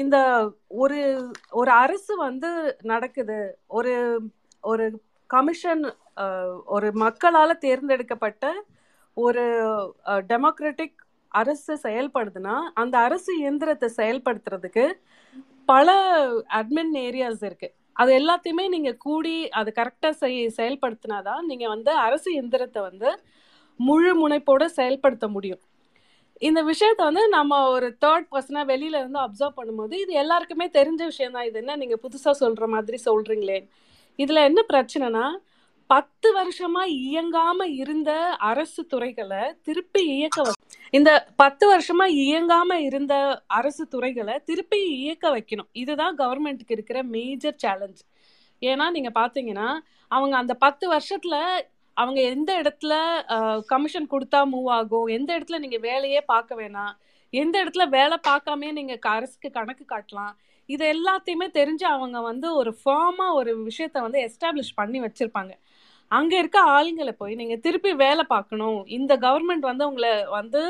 இந்த ஒரு ஒரு அரசு வந்து நடக்குது. ஒரு ஒரு கமிஷன் ஒரு மக்களால தேர்ந்தெடுக்கப்பட்ட ஒரு டெமோக்ராட்டிக் அரசு செயல்படுதுன்னா அந்த அரசு இயந்திரத்தை செயல்படுத்துறதுக்கு பல அட்மின் ஏரியாஸ் இருக்கு. அது எல்லாத்தையுமே நீங்க கூடி அது கரெக்டா செய் செயல்படுத்தினாதான் நீங்க வந்து அரசு இயந்திரத்தை வந்து முழு முனைப்போட செயல்படுத்த முடியும். இந்த விஷயத்த வந்து நம்ம ஒரு தேர்ட் பர்சனா வெளியில இருந்து அப்சர்வ் பண்ணும்போது இது எல்லாருக்குமே தெரிஞ்ச விஷயம் தான். இது என்ன நீங்க புதுசா சொல்ற மாதிரி சொல்றீங்களே. இதுல என்ன பிரச்சனைனா பத்து வருஷமா இயங்காம இருந்த அரசு துறைகளை திருப்பி இயக்க இந்த பத்து வருஷமா இயங்காம இருந்த அரசு துறைகளை திருப்பி இயக்க வைக்கணும். இதுதான் கவர்மெண்ட்டுக்கு இருக்கிற மேஜர் சேலஞ்ச் ஏன்னா நீங்க பாத்தீங்கன்னா அவங்க அந்த பத்து வருஷத்துல அவங்க எந்த இடத்துல கமிஷன் கொடுத்தா மூவ் ஆகும்? எந்த இடத்துல நீங்க வேலையே பார்க்க வேணாம்? எந்த இடத்துல வேலை பார்க்காம நீங்க அரசுக்கு கணக்கு காட்டலாம்? இது எல்லாத்தையுமே தெரிஞ்சு அவங்க வந்து ஒரு ஃபார்மா ஒரு விஷயத்த வந்து எஸ்டாப்ளிஷ் பண்ணி வச்சிருப்பாங்க. அங்க இருக்க ஆளுங்களை போய் நீங்க திருப்பி வேலை பார்க்கணும். இந்த கவர்மெண்ட் வந்து உங்களை வந்து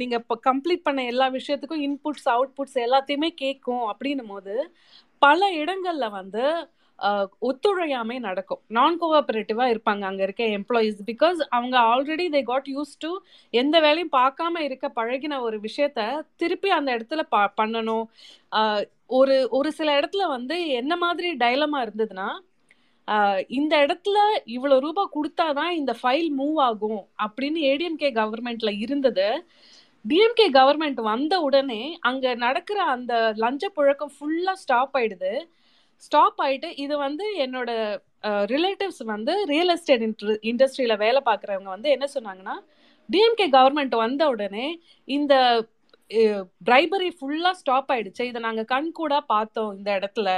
நீங்க இப்போ கம்ப்ளீட் பண்ண எல்லா விஷயத்துக்கும் இன்புட்ஸ் அவுட்புட்ஸ் எல்லாத்தையுமே கேட்கும் அப்படின்னும் போது பல இடங்கள்ல வந்து ஒத்துழையாமை நடக்கும். நான் கோஆபரேட்டிவா இருப்பாங்க அங்க இருக்க எம்ப்ளாயீஸ் பிகாஸ் அவங்க already they got used to எந்த வேலையும் பார்க்காம இருக்க பழகின ஒரு விஷயத்த திருப்பி அந்த இடத்துல ப பண்ணணும். ஒரு ஒரு சில இடத்துல வந்து என்ன மாதிரி டைலமா இருந்ததுன்னா இந்த இடத்துல இவ்வளோ ரூபாய் கொடுத்தாதான் இந்த ஃபைல் மூவ் ஆகும் அப்படின்னு ஏடிஎம்கே கவர்மெண்ட்ல இருந்தது. டிஎம்கே கவர்மெண்ட் வந்த உடனே அங்க நடக்கிற அந்த லஞ்ச புழக்கம் ஃபுல்லா ஸ்டாப் ஆயிடுது. ஸ்டாப் ஆயிட்டு இது வந்து என்னோட ரிலேட்டிவ்ஸ் வந்து ரியல் எஸ்டேட் இன்ட்ரு இண்டஸ்ட்ரியில வேலை பார்க்குறவங்க வந்து என்ன சொன்னாங்கன்னா டிஎம்கே கவர்மெண்ட் வந்த உடனே இந்த பிரைபரி ஃபுல்லாக ஸ்டாப் ஆயிடுச்சு. இதை நாங்கள் கண் கூட பார்த்தோம் இந்த இடத்துல.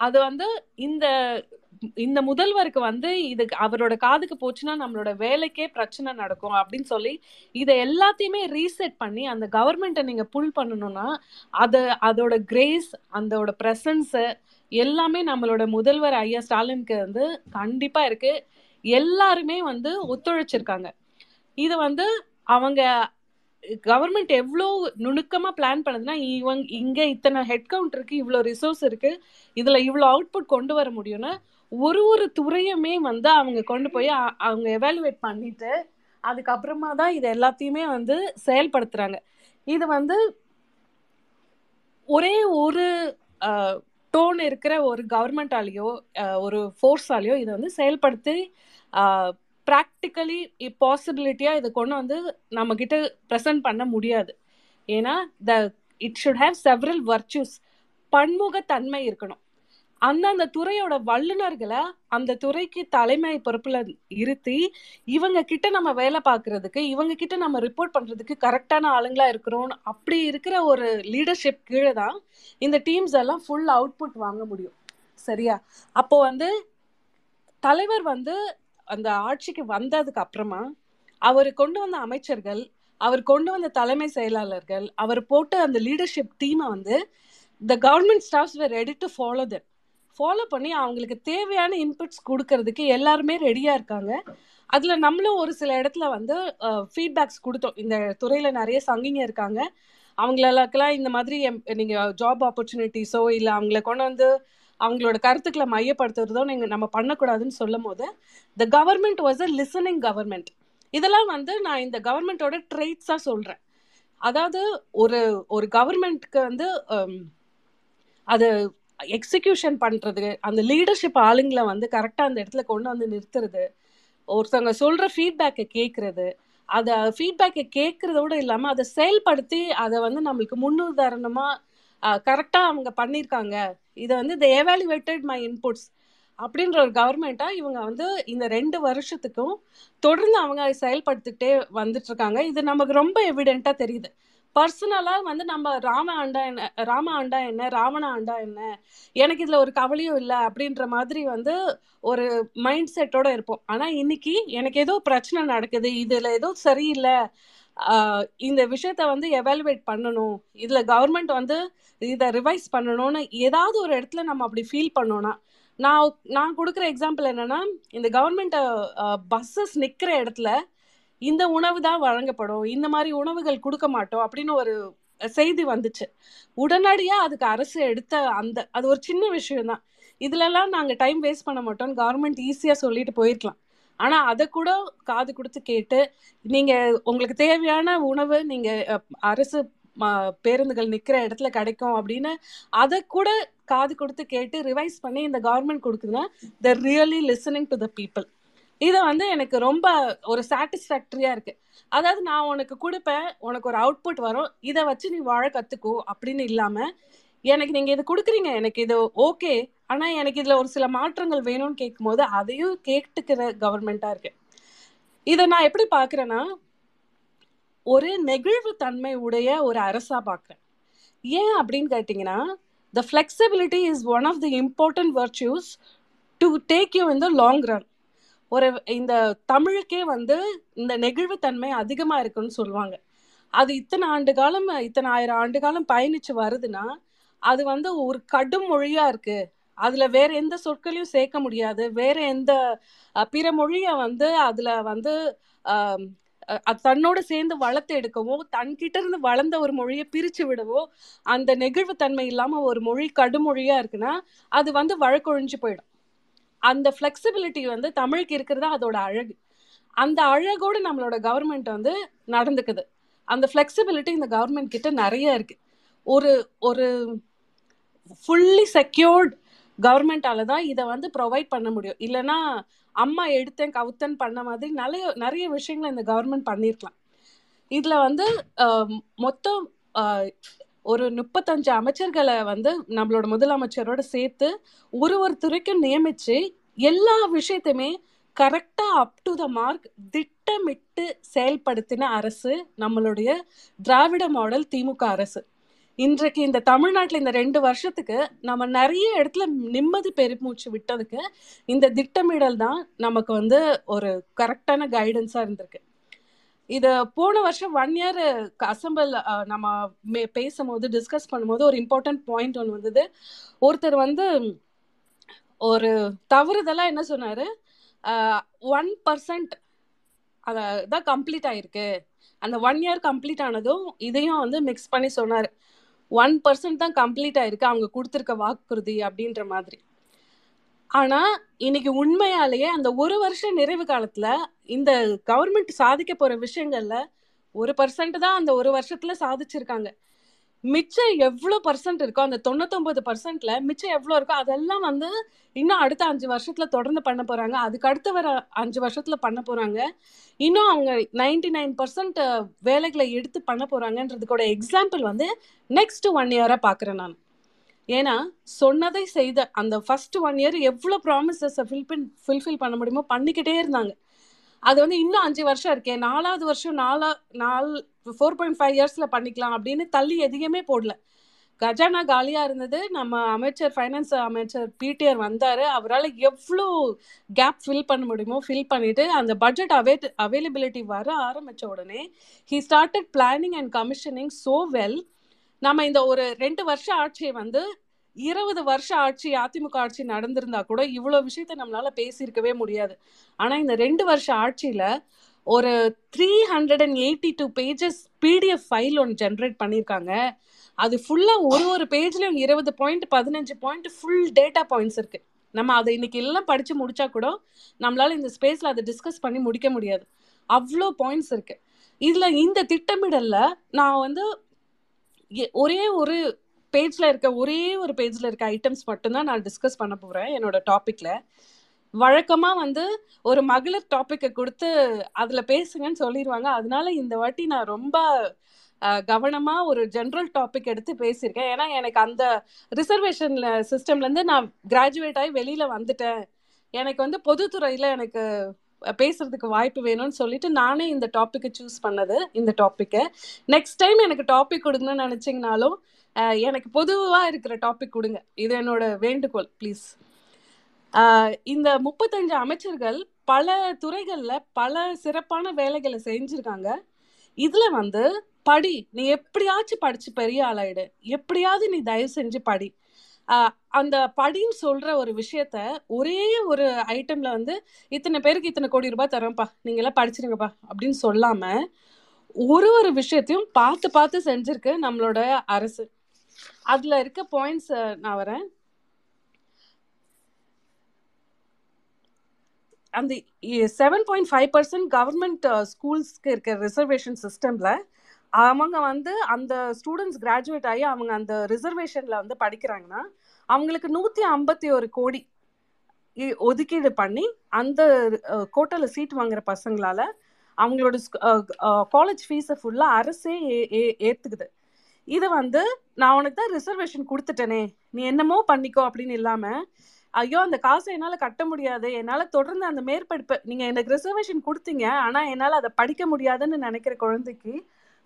அது வந்து இந்த இந்த முதல்வருக்கு வந்து இது அவரோட காதுக்கு போச்சுன்னா நம்மளோட வேலைக்கே பிரச்சனை நடக்கும் அப்படின்னு சொல்லி இதை எல்லாத்தையுமே ரீசெட் பண்ணி அந்த கவர்மெண்ட்டை நீங்கள் புல் பண்ணணும்னா அது அதோட கிரேஸ் அதோட ப்ரெசன்ஸு எல்லாமே நம்மளோட முதல்வர் ஐயா ஸ்டாலினுக்கு வந்து கண்டிப்பா இருக்கு. எல்லாருமே வந்து ஒத்துழைச்சிருக்காங்க. இது வந்து அவங்க கவர்மெண்ட் எவ்வளோ நுணுக்கமாக பிளான் பண்ணுதுன்னா இவங்க இங்கே இத்தனை ஹெட் கவுண்ட் இருக்குது இவ்வளோ ரிசோர்ஸ் இருக்குது இதில் இவ்வளோ அவுட்புட் கொண்டு வர முடியும்னா ஒரு ஒரு துறையுமே வந்து அவங்க கொண்டு போய் அவங்க எவாலுவேட் பண்ணிட்டு அதுக்கப்புறமா தான் இது எல்லாத்தையுமே வந்து செயல்படுத்துகிறாங்க இது வந்து ஒரே ஒரு டோன் இருக்கிற ஒரு கவர்மெண்டாலேயோ ஒரு ஃபோர்ஸாலேயோ இதை வந்து செயல்படுத்தி ப்ராக்டிக்கலி பாசிபிலிட்டியாக இதை கொண்டு வந்து நம்ம கிட்ட ப்ரெசென்ட் பண்ண முடியாது. ஏன்னா the it should have several virtues பன்முகத்தன்மை இருக்கணும். அந்தந்த துறையோட வல்லுநர்களை அந்த துறைக்கு தலைமை பொறுப்புல இருத்தி இவங்க கிட்ட நம்ம வேலை பார்க்கறதுக்கு இவங்க கிட்ட நம்ம ரிப்போர்ட் பண்றதுக்கு கரெக்டான ஆளுங்களா இருக்கிறோம். அப்படி இருக்கிற ஒரு லீடர்ஷிப் கீழே தான் இந்த டீம்ஸ் எல்லாம் ஃபுல் அவுட்புட் வாங்க முடியும். சரியா? அப்போ வந்து தலைவர் வந்து அந்த ஆட்சிக்கு வந்ததுக்கு அப்புறமா அவர் கொண்டு வந்த அமைச்சர்கள் அவர் கொண்டு வந்த தலைமை செயலாளர்கள் அவர் போட்ட அந்த லீடர்ஷிப் டீமை வந்து the government staffs were ready to follow that follow பண்ணி அவங்களுக்கு தேவையான இன்புட்ஸ் கொடுக்கறதுக்கு எல்லாருமே ரெடியாக இருக்காங்க. அதில் நம்மளும் ஒரு சில இடத்துல வந்து ஃபீட்பேக்ஸ் கொடுத்தோம். இந்த துறையில் நிறைய சங்கிங்க இருக்காங்க. அவங்களுக்கெல்லாம் இந்த மாதிரி எம்- ஜாப் ஆப்பர்ச்சுனிட்டிஸோ இல்லை அவங்கள கொண்டு வந்து அவங்களோட கருத்துக்களை மையப்படுத்துறதோ நீங்கள் நம்ம பண்ணக்கூடாதுன்னு சொல்லும் போது the government was a listening government இதெல்லாம் வந்து நான் இந்த கவர்மெண்ட்டோட ட்ரெய்ட்ஸாக சொல்கிறேன் அதாவது ஒரு ஒரு கவர்மெண்ட்க்கு வந்து அது எக்ஸிக்யூஷன் பண்ணுறது அந்த லீடர்ஷிப் ஆளுங்களை வந்து கரெக்டாக அந்த இடத்துல கொண்டு வந்து நிறுத்துறது ஒருத்தவங்க சொல்கிற ஃபீட்பேக்கை கேட்குறது அதை ஃபீட்பேக்கை கேட்குறதோடு இல்லாமல் அதை செயல்படுத்தி அதை வந்து நம்மளுக்கு முன்னுதாரணமாக கரெக்டாக அவங்க பண்ணியிருக்காங்க. இதை வந்து த எவாலுவேட்டட் மை இன்புட்ஸ் அப்படின்ற ஒரு கவர்மெண்ட்டாக இவங்க வந்து இந்த ரெண்டு வருஷத்துக்கும் தொடர்ந்து அவங்க செயல்படுத்திக்கிட்டே வந்துட்டு இருக்காங்க. இது நமக்கு ரொம்ப எவிடெண்ட்டாக தெரியுது. பர்சனலா வந்து நம்ம ராம ஆண்டா என்ன ராம ஆண்டா என்ன ராவண ஆண்டா என்ன எனக்கு இதுல ஒரு கவலையும் இல்லை அப்படின்ற மாதிரி வந்து ஒரு மைண்ட் செட்டோட இருப்போம். ஆனா இன்னைக்கு எனக்கு ஏதோ பிரச்சனை நடக்குது இதுல ஏதோ சரியில்லை இந்த விஷயத்த வந்து எவாலுவேட் பண்ணணும் இதுல கவர்மெண்ட் வந்து இதை ரிவைஸ் பண்ணணும்னு ஏதாவது ஒரு இடத்துல நம்ம அப்படி ஃபீல் பண்ணோம்னா நான் நான் கொடுக்குற எக்ஸாம்பிள் என்னன்னா இந்த கவர்மெண்ட் பஸ்ஸஸ் நிக்கிற இடத்துல இந்த உணவு தான் வழங்கப்படும் இந்த மாதிரி உணவுகள் கொடுக்க மாட்டோம் அப்படின்னு ஒரு செய்தி வந்துச்சு. உடனடியா அதுக்கு அரசு எடுத்த அந்த அது ஒரு சின்ன விஷயம் தான். இதுலலாம் நாங்க டைம் வேஸ்ட் பண்ண மாட்டோம். கவர்மெண்ட் ஈஸியா சொல்லிட்டு போயிருக்கலாம். ஆனா அதை கூட காது கொடுத்து கேட்டு நீங்க உங்களுக்கு தேவையான உணவு நீங்க அரசு ம- பேருந்துகள் நிக்கிற இடத்துல கிடைக்கும் அப்படின்னு அதை கூட காது கொடுத்து கேட்டு ரிவைஸ் பண்ணி இந்த government கொடுக்குதுன்னா the really listening to the people இதை வந்து எனக்கு ரொம்ப ஒரு சாட்டிஸ்ஃபேக்டரியா இருக்கு. அதாவது நான் உனக்கு கொடுப்பேன் உனக்கு ஒரு அவுட்புட் வரும் இதை வச்சு நீ வாழ கத்துக்கோ அப்படின்னு இல்லாம எனக்கு நீங்க இது கொடுக்குறீங்க எனக்கு இது ஓகே ஆனா எனக்கு இதுல ஒரு சில மாற்றங்கள் வேணும்னு கேட்கும்போது அதையும் கேட்டுக்கிற கவர்மெண்டா இருக்கு. இதை நான் எப்படி பாக்குறேன்னா ஒரு நெகிழ்வு தன்மை உடைய ஒரு அரசா பாக்குறேன். ஏன் அப்படின்னு கேட்டிங்கன்னா the flexibility is one of the important virtues to take you in the long run ஒரு இந்த தமிழுக்கே வந்து இந்த நெகிழ்வுத்தன்மை அதிகமா இருக்குன்னு சொல்லுவாங்க. அது இத்தனை ஆண்டு காலம் இத்தனை ஆயிரம் ஆண்டு காலம் பயணிச்சு வருதுன்னா அது வந்து ஒரு கடும் மொழியா இருக்கு. அதுல வேற எந்த சொற்களையும் சேர்க்க முடியாது. வேற எந்த பிற மொழிய வந்து அதுல வந்து அது தன்னோட சேர்ந்து வளர்த்து எடுக்கவோ தன்கிட்ட இருந்து வளர்ந்த ஒரு மொழியை பிரிச்சு விடவோ அந்த நெகிழ்வுத்தன்மை இல்லாம ஒரு மொழி கடுமொழியா இருக்குன்னா அது வந்து வழக்கொழிஞ்சு போயிடும். அந்த ஃப்ளெக்சிபிலிட்டி வந்து தமிழுக்கு இருக்கிறதா அதோட அழகு. அந்த அழகோடு நம்மளோட கவர்மெண்ட் வந்து நடந்துக்குது. அந்த ஃப்ளெக்சிபிலிட்டி இந்த கவர்மெண்ட் கிட்ட நிறைய இருக்கு. ஒரு ஒரு ஃபுல்லி செக்யூர்ட் கவர்மெண்டால தான் இதை வந்து ப்ரொவைட் பண்ண முடியும். இல்லைன்னா அம்மா எடுத்தேன் கவுத்தன் பண்ண மாதிரி நிறைய நிறைய விஷயங்களை இந்த கவர்மெண்ட் பண்ணியிருக்கலாம் இதில் வந்து மொத்தம் ஒரு முப்பத்தஞ்சு அமைச்சர்களை வந்து நம்மளோட முதலமைச்சரோட சேர்த்து ஒரு ஒரு துறைக்கும் நியமிச்சு எல்லா விஷயத்தையுமே கரெக்டா அப் டு த மார்க் திட்டமிட்டு செயல்படுத்தின அரசு நம்மளுடைய திராவிட மாடல் திமுக அரசு. இன்றைக்கு இந்த தமிழ்நாட்டில் இந்த ரெண்டு வருஷத்துக்கு நம்ம நிறைய இடத்துல நிம்மதி பெருமூச்சு விட்டதுக்கு இந்த திட்டமிடல் தான் நமக்கு வந்து ஒரு கரெக்டான கைடன்ஸாக இருந்திருக்கு. இது போன வருஷம் ஒன் இயர் அசம்பிள் நம்ம மே- பேசும்போது டிஸ்கஸ் பண்ணும்போது ஒரு இம்பார்ட்டன்ட் பாயிண்ட் ஒன்று வந்தது. ஒருத்தர் வந்து ஒரு தவறுதெல்லாம் என்ன சொன்னாரு? ஒன் பர்சன்ட் தான் கம்ப்ளீட் ஆயிருக்கு. அந்த ஒன் இயர் கம்ப்ளீட் ஆனதும் இதையும் வந்து மிக்ஸ் பண்ணி சொன்னார். ஒன் பர்சன்ட் தான் கம்ப்ளீட் ஆயிருக்கு. அவங்க கொடுத்துருக்க வாக்குறுதி அப்படின்ற மாதிரி. ஆனா இன்னைக்கு உண்மையாலேயே அந்த ஒரு வருஷம் நிறைவு காலத்துல இந்த கவர்மெண்ட் சாதிக்க போற விஷயங்கள்ல ஒரு பர்சன்ட் தான் அந்த ஒரு வருஷத்துல சாதிச்சிருக்காங்க. மிச்சம் எவ்வளோ பர்சன்ட் இருக்கோ அந்த தொண்ணூத்தொம்பது பர்சன்ட்ல மிச்சம் எவ்வளோ இருக்கோ அதெல்லாம் வந்து இன்னும் அடுத்த அஞ்சு வருஷத்துல தொடர்ந்து பண்ண போறாங்க. அதுக்கு அடுத்து வர அஞ்சு வருஷத்துல பண்ண போறாங்க. இன்னும் அவங்க நைன்டி நைன் பர்சன்ட் வேலைகளை எடுத்து பண்ண போறாங்கன்றதுக்கோட எக்ஸாம்பிள் வந்து நெக்ஸ்ட் ஒன் இயரா பாக்குறேன் நான். ஏன்னா சொன்னதை செய்த அந்த ஃபர்ஸ்ட் ஒன் இயர் எவ்வளோ ப்ராமிசஸ் ஃபில்பின் ஃபில்ஃபில் பண்ண முடியுமோ பண்ணிக்கிட்டே இருந்தாங்க. அது வந்து இன்னும் அஞ்சு வருஷம் இருக்கே நாலாவது வருஷம் நாலா நாலு ஃபோர் பாயிண்ட் ஃபைவ் இயர்ஸில் பண்ணிக்கலாம் அப்படின்னு தள்ளி எதையுமே போடல. கஜானா காலியாக இருந்தது நம்ம அமைச்சர் ஃபைனான்ஸ் அமைச்சர் பிடிஆர் வந்தார் அவரால் எவ்வளோ கேப் ஃபில் பண்ண முடியுமோ ஃபில் பண்ணிவிட்டு அந்த பட்ஜெட் அவே அவைலபிலிட்டி வர ஆரம்பித்த உடனே he started planning and commissioning so well நம்ம இந்த ஒரு ரெண்டு வருஷ ஆட்சியை வந்து இருபது வருஷம் ஆட்சி அதிமுக ஆட்சி நடந்திருந்தா கூட இவ்வளோ விஷயத்த நம்மளால பேசியிருக்கவே முடியாது. ஆனா இந்த ரெண்டு வருஷ ஆட்சியில ஒரு three hundred and eighty two pages PDF file ஒன்று ஜென்ரேட் பண்ணியிருக்காங்க. அது ஃபுல்லாக ஒரு ஒரு பேஜ்லையும் இருபது பாயிண்ட் பதினஞ்சு பாயிண்ட் ஃபுல் டேட்டா பாயிண்ட்ஸ் இருக்கு. நம்ம அதை இன்னைக்கு எல்லாம் படித்து முடிச்சா கூட நம்மளால இந்த ஸ்பேஸில் அதை டிஸ்கஸ் பண்ணி முடிக்க முடியாது. அவ்வளோ பாயிண்ட்ஸ் இருக்கு. இதில் இந்த திட்டமிடலில் நான் வந்து ஒரே ஒரு பேஜ்ல இருக்க ஒரே ஒரு பேஜ்ல இருக்க ஐட்டம்ஸ் மட்டும்தான் நான் டிஸ்கஸ் பண்ண போறேன் என்னோட டாபிக்ல வழக்கமா வந்து ஒரு மகளிர் டாபிக்கை கொடுத்து அதுல பேசுங்கன்னு சொல்லிடுவாங்க அதனால இந்த வாட்டி நான் ரொம்ப கவனமாக கவனமா ஒரு ஜென்ரல் டாபிக் எடுத்து பேசியிருக்கேன். ஏன்னா எனக்கு அந்த ரிசர்வேஷன் சிஸ்டம்ல இருந்து நான் கிராஜுவேட் ஆகி வெளியில வந்துட்டேன். எனக்கு வந்து பொதுத்துறையில எனக்கு பேசுறதுக்கு வாய்ப்பு வேணும்னு சொல்லிட்டு நானே இந்த டாப்பிக்கை சூஸ் பண்ணது இந்த டாப்பிக்கை நெக்ஸ்ட் டைம் எனக்கு டாபிக் கொடுங்கன்னு நினச்சிங்கனாலும் எனக்கு பொதுவாக இருக்கிற டாபிக் கொடுங்க. இது என்னோட வேண்டுகோள் ப்ளீஸ் இந்த முப்பத்தஞ்சு அமைச்சர்கள் பல துறைகளில் பல சிறப்பான வேலைகளை செஞ்சிருக்காங்க. இதில் வந்து படி நீ எப்படியாச்சும் படித்து பெரிய ஆளாயிடு. எப்படியாவது நீ தயவு செஞ்சு படி. அந்த படின்னு சொல்ற ஒரு விஷயத்த ஒரே ஒரு ஐட்டம்ல வந்து இத்தனை பேருக்கு இத்தனை கோடி ரூபாய் தரோம்ப்பா நீங்க எல்லாம் படிச்சிருங்கப்பா அப்படின்னு சொல்லாம ஒரு ஒரு விஷயத்தையும் பார்த்து பார்த்து செஞ்சிருக்கு நம்மளோட அரசு. அதுல இருக்க பாயிண்ட்ஸ் நான் வரேன். அந்த seven point five percent government ஸ்கூல்ஸ்க்கு இருக்க ரிசர்வேஷன் சிஸ்டம்ல அவங்க வந்து அந்த ஸ்டூடெண்ட்ஸ் கிராஜுவேட் ஆகி அவங்க அந்த ரிசர்வேஷன்ல வந்து படிக்கிறாங்கன்னா அவங்களுக்கு நூத்தி ஐம்பத்தி ஒரு கோடி இ- ஒதுக்கீடு பண்ணி அந்த கோட்டால சீட் வாங்குற பசங்களால அவங்களோட காலேஜ் ஃபீஸை ஃபுல்லா அரசே ஏ- ஏ- ஏத்துக்குது. இது வந்து நான் உனக்கு தான் ரிசர்வேஷன் கொடுத்துட்டேனே நீ என்னமோ பண்ணிக்கோ அப்படின்னு இல்லாம ஐயோ அந்த காசை என்னால் கட்ட முடியாது என்னால் தொடர்ந்து அந்த மேற்படிப்பு நீங்கள் எனக்கு ரிசர்வேஷன் கொடுத்தீங்க ஆனால் என்னால் அதை படிக்க முடியாதுன்னு நினைக்கிற குழந்தைக்கு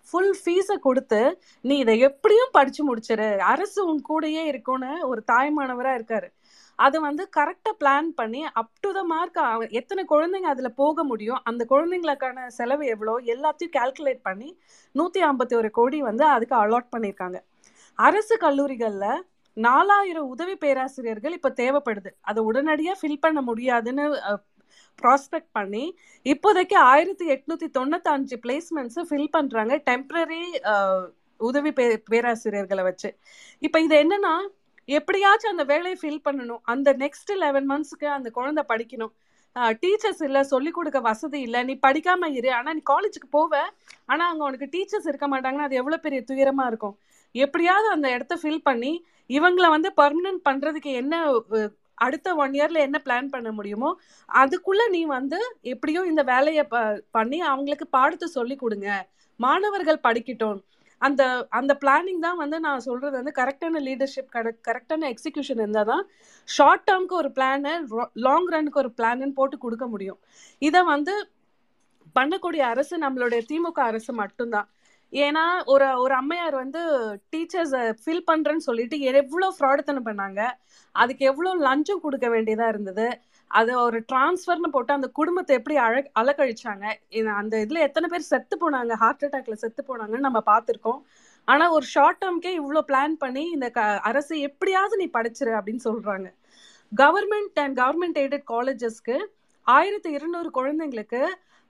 ஃபுல் ஃபீஸை கொடுத்து நீ இதை எப்படியும் படிச்சு முடிச்சிரு. அரசு உன் கூடயே இருக்கும்னு ஒரு தாய்மானவராக இருக்காரு. அதை வந்து கரெக்டாக பிளான் பண்ணி அப் டு த மார்க் எத்தனை குழந்தைங்க அதுல போக முடியும் அந்த குழந்தைங்களுக்கான செலவு எவ்வளோ எல்லாத்தையும் கால்குலேட் பண்ணி நூத்தி ஐம்பத்தி ஒரு கோடி வந்து அதுக்கு அலாட் பண்ணியிருக்காங்க அரசு கல்லூரிகளில் நாலாயிரம் உதவி பேராசிரியர்கள் இப்போ தேவைப்படுது. அதை உடனடியாக ஃபில் பண்ண முடியாதுன்னு ப்ராஸ்பெக்ட் பண்ணி இப்போதைக்கு ஆயிரத்தி எட்நூத்தி தொண்ணூத்தஞ்சு பிளேஸ்மெண்ட்ஸை ஃபில் பண்றாங்க டெம்பரரி உதவி பே பேராசிரியர்களை வச்சு. இப்போ இது என்னன்னா எப்படியாச்சும் அந்த வேலையை ஃபில் பண்ணணும். அந்த நெக்ஸ்ட் லெவன் மந்த்ஸ்க்கு அந்த குழந்தை படிக்கணும். டீச்சர்ஸ் இல்லை சொல்லிக் கொடுக்க வசதி இல்லை. நீ படிக்காம இரு. ஆனால் நீ காலேஜுக்கு போவ. ஆனால் அங்கே உனக்கு டீச்சர்ஸ் இருக்க மாட்டாங்கன்னா அது எவ்வளோ பெரிய துயரமாக இருக்கும். எப்படியாவது அந்த இடத்த ஃபில் பண்ணி இவங்கள வந்து பர்மனன்ட் பண்ணுறதுக்கு என்ன அடுத்த ஒன் இயர்ல என்ன பிளான் பண்ண முடியுமோ அதுக்குள்ள நீ வந்து எப்படியோ இந்த வேலையை ப- பண்ணி அவங்களுக்கு பாடத்தை சொல்லி கொடுங்க. மாணவர்கள் படிக்கட்டும். அந்த அந்த பிளானிங் தான் வந்து நான் சொல்றது வந்து கரெக்டான லீடர்ஷிப் கரெக்டான எக்ஸிக்யூஷன் இருந்தால் தான் ஷார்ட் டேர்ம்க்கு ஒரு பிளானு லாங் ரன்னுக்கு ஒரு பிளான்னு போட்டு கொடுக்க முடியும். இதை வந்து பண்ணக்கூடிய அரசு நம்மளுடைய திமுக அரசு மட்டும்தான். ஏன்னா ஒரு ஒரு அம்மையார் வந்து டீச்சர்ஸ் ஃபில் பண்றேன்னு சொல்லிட்டு எவ்வளோ ஃப்ராடுத்தனம் பண்ணாங்க. அதுக்கு எவ்வளோ லஞ்சம் கொடுக்க வேண்டியதா இருந்தது. அது ஒரு டிரான்ஸ்ஃபர்னு போட்டு அந்த குடும்பத்தை எப்படி அழ அலக்கழிச்சாங்க அந்த இதுல எத்தனை பேர் செத்து போனாங்க. ஹார்ட் அட்டாக்ல செத்து போனாங்கன்னு நம்ம பார்த்துருக்கோம். ஆனா ஒரு ஷார்ட் டேர்ம்க்கே இவ்வளோ பிளான் பண்ணி இந்த க அரசு எப்படியாவது நீ படிச்சிரு அப்படின்னு சொல்றாங்க. கவர்மெண்ட் அண்ட் கவர்மெண்ட் எய்டட் காலேஜஸ்க்கு ஆயிரத்தி இருநூறு குழந்தைங்களுக்கு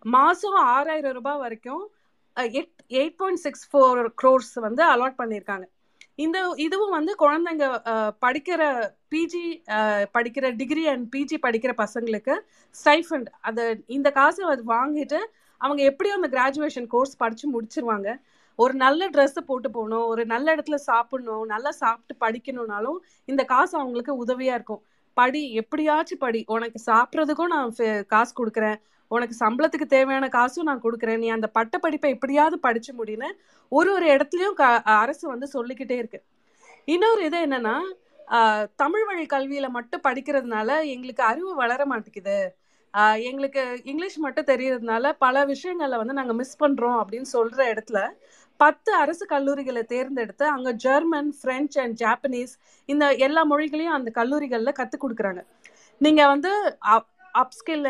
மாசம் ஆறாயிரம் ரூபாய் வரைக்கும் eight eight point six four crores வந்து அலாட் பண்ணியிருக்காங்க இந்த இதுவும் வந்து குழந்தைங்க படிக்கிற பிஜி படிக்கிற டிகிரி அண்ட் பிஜி படிக்கிற பசங்களுக்கு ஸ்டைஃபண்ட் அதை இந்த காசை அது வாங்கிட்டு அவங்க எப்படியோ அந்த கிராஜுவேஷன் கோர்ஸ் படித்து முடிச்சிருவாங்க. ஒரு நல்ல ட்ரெஸ்ஸை போட்டு போகணும் ஒரு நல்ல இடத்துல சாப்பிடணும் நல்லா சாப்பிட்டு படிக்கணும்னாலும் இந்த காசு அவங்களுக்கு உதவியாக இருக்கும். படி எப்படியாச்சும் படி. உனக்கு சாப்பிட்றதுக்கும் நான் ஃபே- காசு கொடுக்குறேன். உனக்கு சம்பளத்துக்கு தேவையான காசும் நான் கொடுக்குறேன். நீ அந்த பட்ட படிப்பை எப்படியாவது படிச்சு முடின்னு ஒரு ஒரு இடத்துலையும் க- அரசு வந்து சொல்லிக்கிட்டே இருக்கு. இன்னொரு இது என்னன்னா தமிழ் வழி கல்வியில மட்டும் படிக்கிறதுனால எங்களுக்கு அறிவு வளர மாட்டேங்குது. எங்களுக்கு இங்கிலீஷ் மட்டும் தெரியறதுனால பல விஷயங்கள்ல வந்து நாங்கள் மிஸ் பண்ணுறோம் அப்படின்னு சொல்கிற இடத்துல பத்து அரசு கல்லூரிகளை தேர்ந்தெடுத்து அங்கே ஜெர்மன் ஃப்ரெஞ்ச் அண்ட் ஜாப்பனீஸ் இந்த எல்லா மொழிகளையும் அந்த கல்லூரிகளில் கற்றுக் கொடுக்குறாங்க. நீங்கள் வந்து அப்ஸ்கில்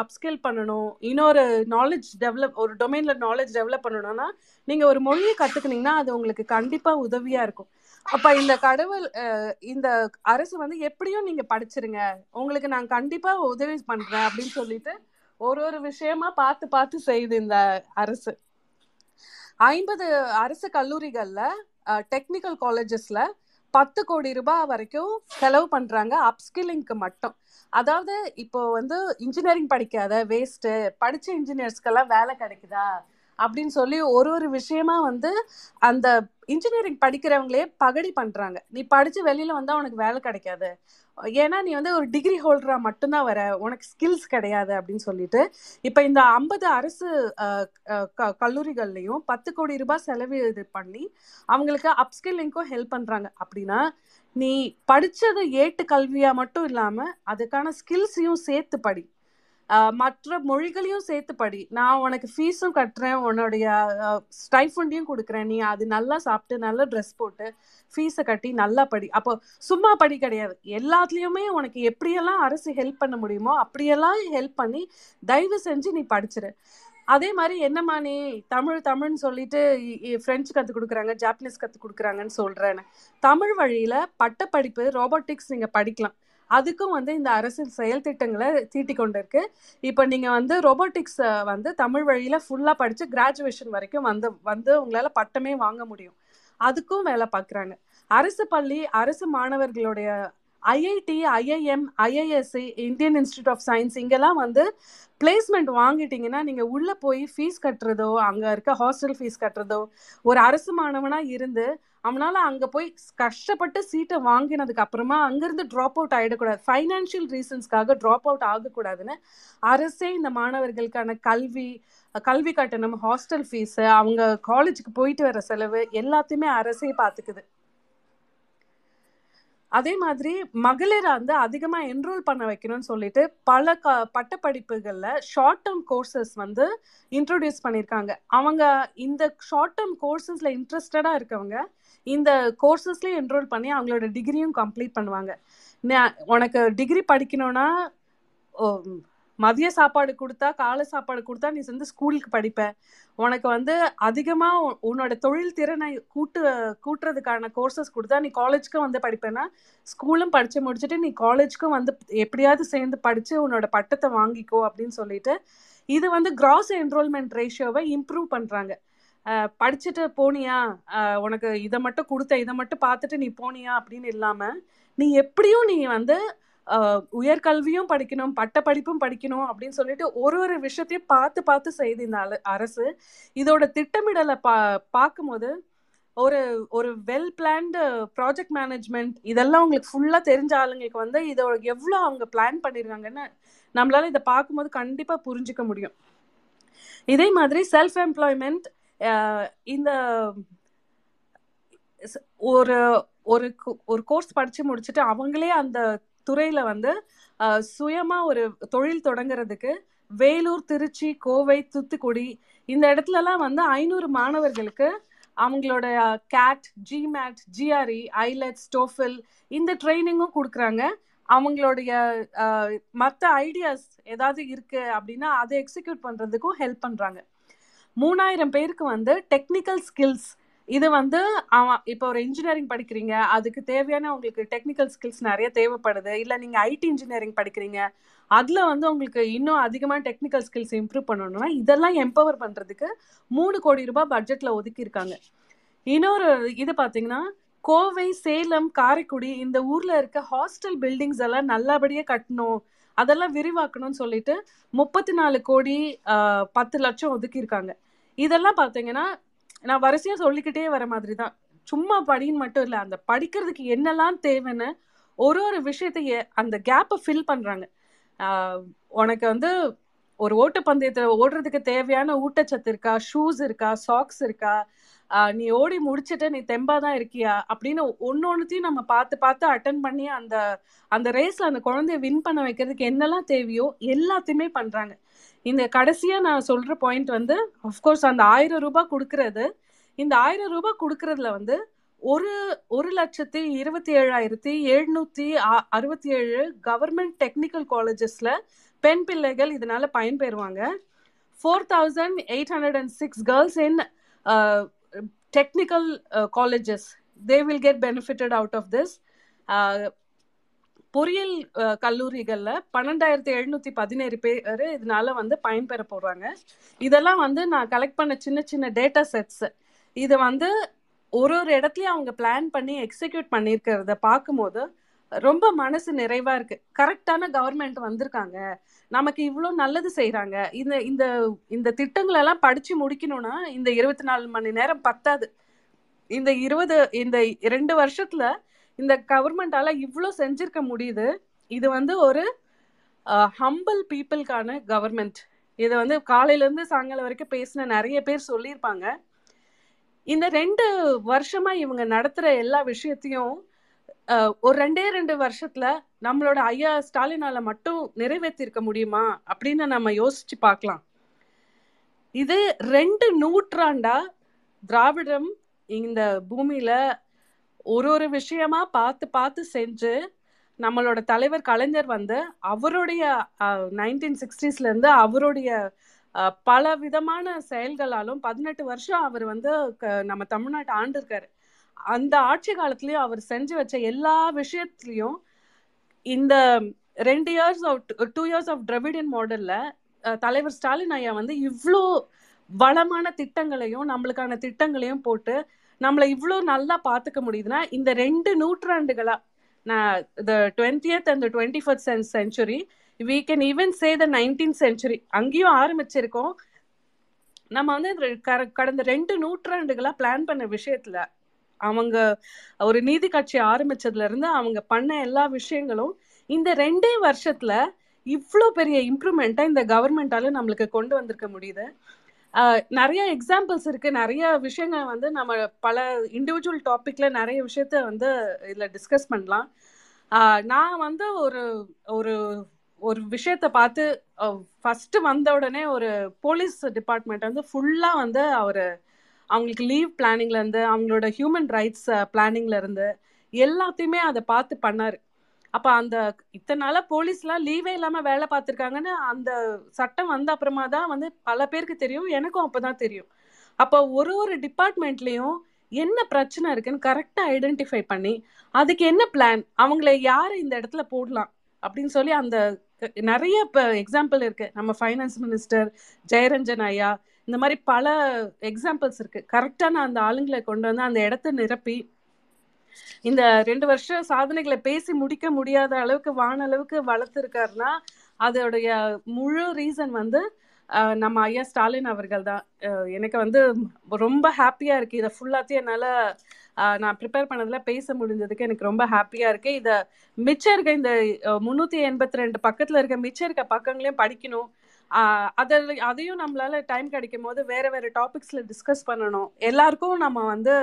அப்ஸ்கில் பண்ணணும். இன்னொரு நாலேஜ் டெவலப் ஒரு டொமைனில் நாலேஜ் டெவலப் பண்ணணும்னா நீங்கள் ஒரு மொழியை கத்துக்கினீங்கன்னா அது உங்களுக்கு கண்டிப்பாக உதவியாக இருக்கும். அப்போ இந்த கடவுள் இந்த அரசு வந்து எப்படியும் நீங்கள் படிச்சிருங்க. உங்களுக்கு நான் கண்டிப்பாக உதவி பண்ணுறேன் அப்படின்னு சொல்லிட்டு ஒரு ஒரு விஷயமா பார்த்து பார்த்து செய்யுது இந்த அரசு. ஐம்பது அரசு கல்லூரிகளில் டெக்னிக்கல் காலேஜஸில் பத்து கோடி ரூபாய் வரைக்கும் செலவு பண்றாங்க அப்ஸ்கில்லிங்க்கு மட்டும். அதாவது இப்போ வந்து இன்ஜினியரிங் படிக்காத வேஸ்ட்டு படித்த இன்ஜினியர்ஸ்க்கெல்லாம் வேலை கிடைக்குதா? அப்படின்னு சொல்லி ஒரு ஒரு விஷயமா வந்து அந்த இன்ஜினியரிங் படிக்கிறவங்களே பகடி பண்றாங்க. நீ படிச்சு வெளியில வந்தா உனக்கு வேலை கிடைக்காது. ஏன்னா நீ வந்து ஒரு டிகிரி ஹோல்டரா மட்டும்தான் வர. உனக்கு ஸ்கில்ஸ் கிடையாது அப்படின்னு சொல்லிட்டு இப்ப இந்த ஐம்பது அரசு க- கல்லூரிகள்லயும் பத்து கோடி ரூபாய் செலவு இது பண்ணி அவங்களுக்கு அப்ஸ்கில்லிங்க்கும் ஹெல்ப் பண்றாங்க. அப்படின்னா நீ படிச்சது ஏட்டு கல்வியா மட்டும் இல்லாம அதுக்கான ஸ்கில்ஸையும் சேர்த்து படி. மற்ற மொழிகளையும் சேர்த்து படி. நான் உனக்கு ஃபீஸும் கட்டுறேன். உன்னுடைய ஸ்டைஃபண்டையும் கொடுக்குறேன். நீ அது நல்லா சாப்பிட்டு நல்லா ட்ரெஸ் போட்டு ஃபீஸை கட்டி நல்லா படி. அப்போ சும்மா படி கிடையாது. எல்லாத்துலேயுமே உனக்கு எப்படியெல்லாம் அரசு ஹெல்ப் பண்ண முடியுமோ அப்படியெல்லாம் ஹெல்ப் பண்ணி தயவு செஞ்சு நீ படிச்சிரு. அதே மாதிரி என்னம்மா நீ தமிழ் தமிழ்னு சொல்லிட்டு ஃப்ரெஞ்சு கற்றுக் கொடுக்குறாங்க ஜாப்பனீஸ் கற்றுக் கொடுக்குறாங்கன்னு சொல்கிறேன்னு தமிழ் வழியில் பட்டப்படிப்பு ரோபோட்டிக்ஸ் நீங்கள் படிக்கலாம். அதுக்கும் வந்து இந்த அரசு செயல் திட்டங்களை தீட்டி கொண்டு இருக்கு இப்போ நீங்க வந்து ரொபோட்டிக்ஸ் வந்து தமிழ் வழியில ஃபுல்லா படிச்சு கிராஜுவேஷன் வரைக்கும் வந்து வந்து உங்களால பட்டமே வாங்க முடியும். அதுக்கும் வேலை பார்க்குறாங்க அரசு பள்ளி அரசு மாணவர்களுடைய IIT IIM IISc Indian Institute of Science இங்கெல்லாம் வந்து பிளேஸ்மெண்ட் வாங்கிட்டீங்கன்னா நீங்கள் உள்ளே போய் ஃபீஸ் கட்டுறதோ அங்கே இருக்க ஹாஸ்டல் ஃபீஸ் கட்டுறதோ ஒரு அரசு மாணவனாக இருந்து அவனால் அங்கே போய் கஷ்டப்பட்டு சீட்டை வாங்கினதுக்கு அப்புறமா அங்கேருந்து ட்ராப் அவுட் ஆகிடக்கூடாது ஃபைனான்ஷியல் ரீசன்ஸ்க்காக ட்ராப் அவுட் ஆகக்கூடாதுன்னு அரசே இந்த மாணவர்களுக்கான கல்வி கல்வி கட்டணம் ஹாஸ்டல் ஃபீஸு அவங்க காலேஜுக்கு போயிட்டு வர செலவு எல்லாத்தையுமே அரசே பார்த்துக்குது. அதே மாதிரி மகளிரை வந்து அதிகமாக என்ரோல் பண்ண வைக்கணும்னு சொல்லிட்டு பல க பட்டப்படிப்புகளில் ஷார்ட் டேர்ம் கோர்சஸ் வந்து இன்ட்ரோடியூஸ் பண்ணியிருக்காங்க. அவங்க இந்த ஷார்ட் டேர்ம் கோர்சஸில் இன்ட்ரெஸ்டடாக இருக்கவங்க இந்த கோர்சஸ்லேயே என்ரோல் பண்ணி அவங்களோட டிகிரியும் கம்ப்ளீட் பண்ணுவாங்க. உனக்கு டிகிரி படிக்கணும்னா மதிய சாப்பாடு கொடுத்தா காலை சாப்பாடு கொடுத்தா நீ வந்து ஸ்கூலுக்கு படிப்ப. உனக்கு வந்து அதிகமாக உன்னோட தொழில் திறனை கூட்டு கூட்டுறதுக்கான கோர்சஸ் கொடுத்தா நீ காலேஜ்க்கும் வந்து படிப்பேன்னா ஸ்கூலும் படித்து முடிச்சுட்டு நீ காலேஜ்க்கும் வந்து எப்படியாவது சேர்ந்து படித்து உன்னோட பட்டத்தை வாங்கிக்கோ அப்படின்னு சொல்லிட்டு இது வந்து கிராஸ் என்ரோல்மெண்ட் ரேஷியோவை இம்ப்ரூவ் பண்ணுறாங்க படிச்சுட்டு போனியா? உனக்கு இதை மட்டும் கொடுத்த இதை மட்டும் பார்த்துட்டு நீ போனியா அப்படின்னு இல்லாமல் நீ எப்படியும் நீ வந்து உயர்கல்வியும் படிக்கணும் பட்ட படிப்பும் படிக்கணும் அப்படின்னு சொல்லிட்டு ஒரு ஒரு விஷயத்தையும் பார்த்து பார்த்து செய்து இந்த அரசு. இதோட திட்டமிடலை பா பார்க்கும்போது ஒரு ஒரு வெல் பிளான்டு ப்ராஜெக்ட் மேனேஜ்மெண்ட் இதெல்லாம் உங்களுக்கு ஃபுல்லாக தெரிஞ்ச ஆளுங்களுக்கு வந்து இதோட எவ்வளோ அவங்க பிளான் பண்ணியிருக்காங்கன்னு நம்மளால இதை பார்க்கும்போது கண்டிப்பாக புரிஞ்சுக்க முடியும். இதே மாதிரி செல்ஃப் எம்ப்ளாய்மெண்ட் இந்த ஒரு ஒரு ஒரு கோர்ஸ் படித்து முடிச்சுட்டு அவங்களே அந்த துறையில் வந்து சுயமாக ஒரு தொழில் தொடங்குறதுக்கு வேலூர் திருச்சி கோவை தூத்துக்குடி இந்த இடத்துலலாம் வந்து ஐநூறு மாணவர்களுக்கு அவங்களோட CAT GMAT GRE IELTS TOEFL இந்த ட்ரைனிங்கும் கொடுக்குறாங்க. அவங்களுடைய மற்ற ஐடியாஸ் ஏதாவது இருக்கு அப்படின்னா அதை எக்ஸிக்யூட் பண்ணுறதுக்கும் ஹெல்ப் பண்ணுறாங்க மூணாயிரம் பேருக்கு வந்து டெக்னிக்கல் ஸ்கில்ஸ் இது வந்து அவன் இப்போ ஒரு இன்ஜினியரிங் படிக்கிறீங்க அதுக்கு தேவையான உங்களுக்கு டெக்னிக்கல் ஸ்கில்ஸ் நிறைய தேவைப்படுது. இல்லை நீங்கள் ஐடி இன்ஜினியரிங் படிக்கிறீங்க அதில் வந்து உங்களுக்கு இன்னும் அதிகமாக டெக்னிக்கல் ஸ்கில்ஸ் இம்ப்ரூவ் பண்ணணும்னா இதெல்லாம் எம்பவர் பண்ணுறதுக்கு மூணு கோடி ரூபாய் பட்ஜெட்டில் ஒதுக்கியிருக்காங்க. இன்னொரு இது பார்த்தீங்கன்னா கோவை சேலம் காரைக்குடி இந்த ஊரில் இருக்க ஹாஸ்டல் பில்டிங்ஸ் எல்லாம் நல்லபடியாக கட்டணும் அதெல்லாம் விரிவாக்கணும்னு சொல்லிட்டு முப்பத்தி நாலு கோடி பத்து லட்சம் ஒதுக்கியிருக்காங்க. இதெல்லாம் பார்த்தீங்கன்னா நான் வரிசையா சொல்லிக்கிட்டே வர மாதிரி தான் சும்மா படின்னு மட்டும் இல்லை அந்த படிக்கிறதுக்கு என்னெல்லாம் தேவைன்னு ஒரு ஒரு விஷயத்தைய அந்த கேப்பை ஃபில் பண்ணுறாங்க உனக்கு வந்து ஒரு ஓட்டப்பந்தயத்தை ஓடுறதுக்கு தேவையான ஊட்டச்சத்து இருக்கா ஷூஸ் இருக்கா சாக்ஸ் இருக்கா நீ ஓடி முடிச்சுட்டு நீ தெம்பா தான் இருக்கியா அப்படின்னு ஒன்று ஒன்றுத்தையும் நம்ம பார்த்து பார்த்து அட்டன் பண்ணி அந்த அந்த ரேஸில் அந்த குழந்தைய வின் பண்ண வைக்கிறதுக்கு என்னெல்லாம் தேவையோ எல்லாத்தையுமே பண்ணுறாங்க இந்த கடைசியாக நான் சொல்கிற பாயிண்ட் வந்து அஃப்கோர்ஸ் அந்த ஆயிரம் ரூபாய் கொடுக்கறது. இந்த ஆயிரம் ரூபாய் கொடுக்கறதுல வந்து ஒரு ஒரு லட்சத்தி இருபத்தி ஏழாயிரத்தி எழுநூற்றி அறுபத்தி ஏழு கவர்மெண்ட் டெக்னிக்கல் காலேஜஸில் பெண் பிள்ளைகள் இதனால பயன்பெறுவாங்க. Four thousand eight hundred and six girls in technical colleges they will get benefitted out of this பொறியியல் கல்லூரிகளில் பன்னெண்டாயிரத்தி எழுநூற்றி பதினேழு பேர் இதனால வந்து பயன்பெற போறாங்க. இதெல்லாம் வந்து நான் கலெக்ட் பண்ண சின்ன சின்ன டேட்டா செட்ஸ் இதை வந்து ஒரு ஒரு இடத்துலையும் அவங்க பிளான் பண்ணி எக்ஸிக்யூட் பண்ணியிருக்கிறத பார்க்கும்போது ரொம்ப மனசு நிறைவாக இருக்குது கரெக்டான கவர்மெண்ட் வந்திருக்காங்க. நமக்கு இவ்வளோ நல்லது செய்கிறாங்க இந்த இந்த இந்த திட்டங்களெல்லாம் படித்து முடிக்கணும்னா இந்த இருபத்தி நாலு மணி நேரம் பத்தாது. இந்த இருபது இந்த ரெண்டு வருஷத்தில் இந்த கவர்மெண்டால இவ்வளோ செஞ்சிருக்க முடியுது. இது வந்து ஒரு ஹம்பிள் பீப்புளுக்கான கவர்மெண்ட் இதை வந்து காலையிலேருந்து சாயங்காலம் வரைக்கும் பேசின நிறைய பேர் சொல்லியிருப்பாங்க. இந்த ரெண்டு வருஷமா இவங்க நடத்துகிற எல்லா விஷயத்தையும் ஒரு ரெண்டே ரெண்டு வருஷத்துல நம்மளோட ஐயா ஸ்டாலினால மட்டும் நிறைவேற்றிருக்க முடியுமா அப்படின்னு நம்ம யோசிச்சு பார்க்கலாம். இது ரெண்டு நூற்றாண்டா திராவிடம் இந்த பூமியில ஒரு ஒரு விஷயமா பார்த்து பார்த்து செஞ்சு நம்மளோட தலைவர் கலைஞர் வந்து அவருடைய நைன்டீன் சிக்ஸ்டீஸ்லேருந்து அவருடைய பல விதமான செயல்களாலும் பதினெட்டு வருஷம் அவர் வந்து நம்ம தமிழ்நாட்டை ஆண்டிருக்காரு. அந்த ஆட்சி காலத்துலேயும் அவர் செஞ்சு வச்ச எல்லா விஷயத்துலையும் இந்த ரெண்டு years of two years of Dravidian மாடல்ல தலைவர் ஸ்டாலின் ஐயா வந்து இவ்வளோ வளமான திட்டங்களையும் நம்மளுக்கான திட்டங்களையும் போட்டு நம்மளை இவ்வளோ நல்லா பார்த்துக்க முடியுதுன்னா இந்த ரெண்டு நூற்றாண்டுகளா நான் the twentieth and twenty first century we can even say the nineteen century அங்கேயும் ஆரம்பிச்சிருக்கோம். நம்ம வந்து இந்த கர- கடந்த ரெண்டு நூற்றாண்டுகளா பிளான் பண்ண விஷயத்துல அவங்க ஒரு நீதி கட்சி ஆரம்பிச்சதுல இருந்து அவங்க பண்ண எல்லா விஷயங்களும் இந்த ரெண்டே வருஷத்துல இவ்வளோ பெரிய இம்ப்ரூவ்மெண்ட்டை இந்த கவர்மெண்டால நம்மளுக்கு கொண்டு வந்திருக்க முடியுது. நிறைய எக்ஸாம்பிள்ஸ் இருக்கு. நிறைய விஷயங்கள் வந்து நம்ம பல இண்டிவிஜுவல் டாபிக்ல நிறைய விஷயத்த வந்து இதுல டிஸ்கஸ் பண்ணலாம். நான் வந்து ஒரு ஒரு ஒரு விஷயத்த பார்த்து ஃபர்ஸ்ட் வந்த உடனே ஒரு போலீஸ் டிபார்ட்மெண்ட் வந்து ஃபுல்லா வந்து அவர் அவங்களுக்கு லீவ் பிளானிங்ல இருந்து அவங்களோட ஹியூமன் ரைட்ஸ் பிளானிங்ல இருந்து எல்லாத்தையுமே அதை பார்த்து பண்ணாரு. அப்ப அந்த இத்தனை நாளா போலீஸ்லாம் லீவே இல்லாம வேலை பார்த்துருக்காங்கன்னு அந்த சட்டம் வந்த அப்புறமா தான் வந்து பல பேருக்கு தெரியும் எனக்கும் அப்பதான் தெரியும். அப்போ ஒரு ஒரு டிபார்ட்மெண்ட்லயும் என்ன பிரச்சனை இருக்குன்னு கரெக்டா ஐடென்டிஃபை பண்ணி அதுக்கு என்ன பிளான் அவங்கள யார் இந்த இடத்துல போடலாம்? அப்படின்னு சொல்லி அந்த நிறைய இப்போ எக்ஸாம்பிள் இருக்கு. நம்ம ஃபைனான்ஸ் மினிஸ்டர் ஜெயரஞ்சன் ஐயா இந்த மாதிரி பல எக்ஸாம்பிள்ஸ் இருக்கு. கரெக்டான அந்த ஆளுங்களை கொண்டு வந்து அந்த இடத்த நிரப்பி இந்த ரெண்டு வருஷம் சாதனைகளை பேசி முடிக்க முடியாத அளவுக்கு வான அளவுக்கு வளர்த்துருக்காருன்னா அதோடைய முழு ரீசன் வந்து நம்ம ஐயா ஸ்டாலின் அவர்கள் தான். எனக்கு வந்து ரொம்ப ஹாப்பியா இருக்கு. இதை ஃபுல்லாத்தையும் என்னால அஹ், நான் ப்ரிப்பேர் பண்ணதுல பேச முடிஞ்சதுக்கு எனக்கு ரொம்ப ஹாப்பியா இருக்கு. இதை மிச்சம் இருக்க இந்த முன்னூத்தி எண்பத்தி ரெண்டு பக்கத்துல இருக்க மிச்சம் இருக்க பக்கங்களையும் படிக்கணும். அதில் அதையும் நம்மளால டைம் கிடைக்கும் போது வேற வேற டாபிக்ஸ்ல டிஸ்கஸ் பண்ணணும். எல்லாருக்கும் நம்ம வந்து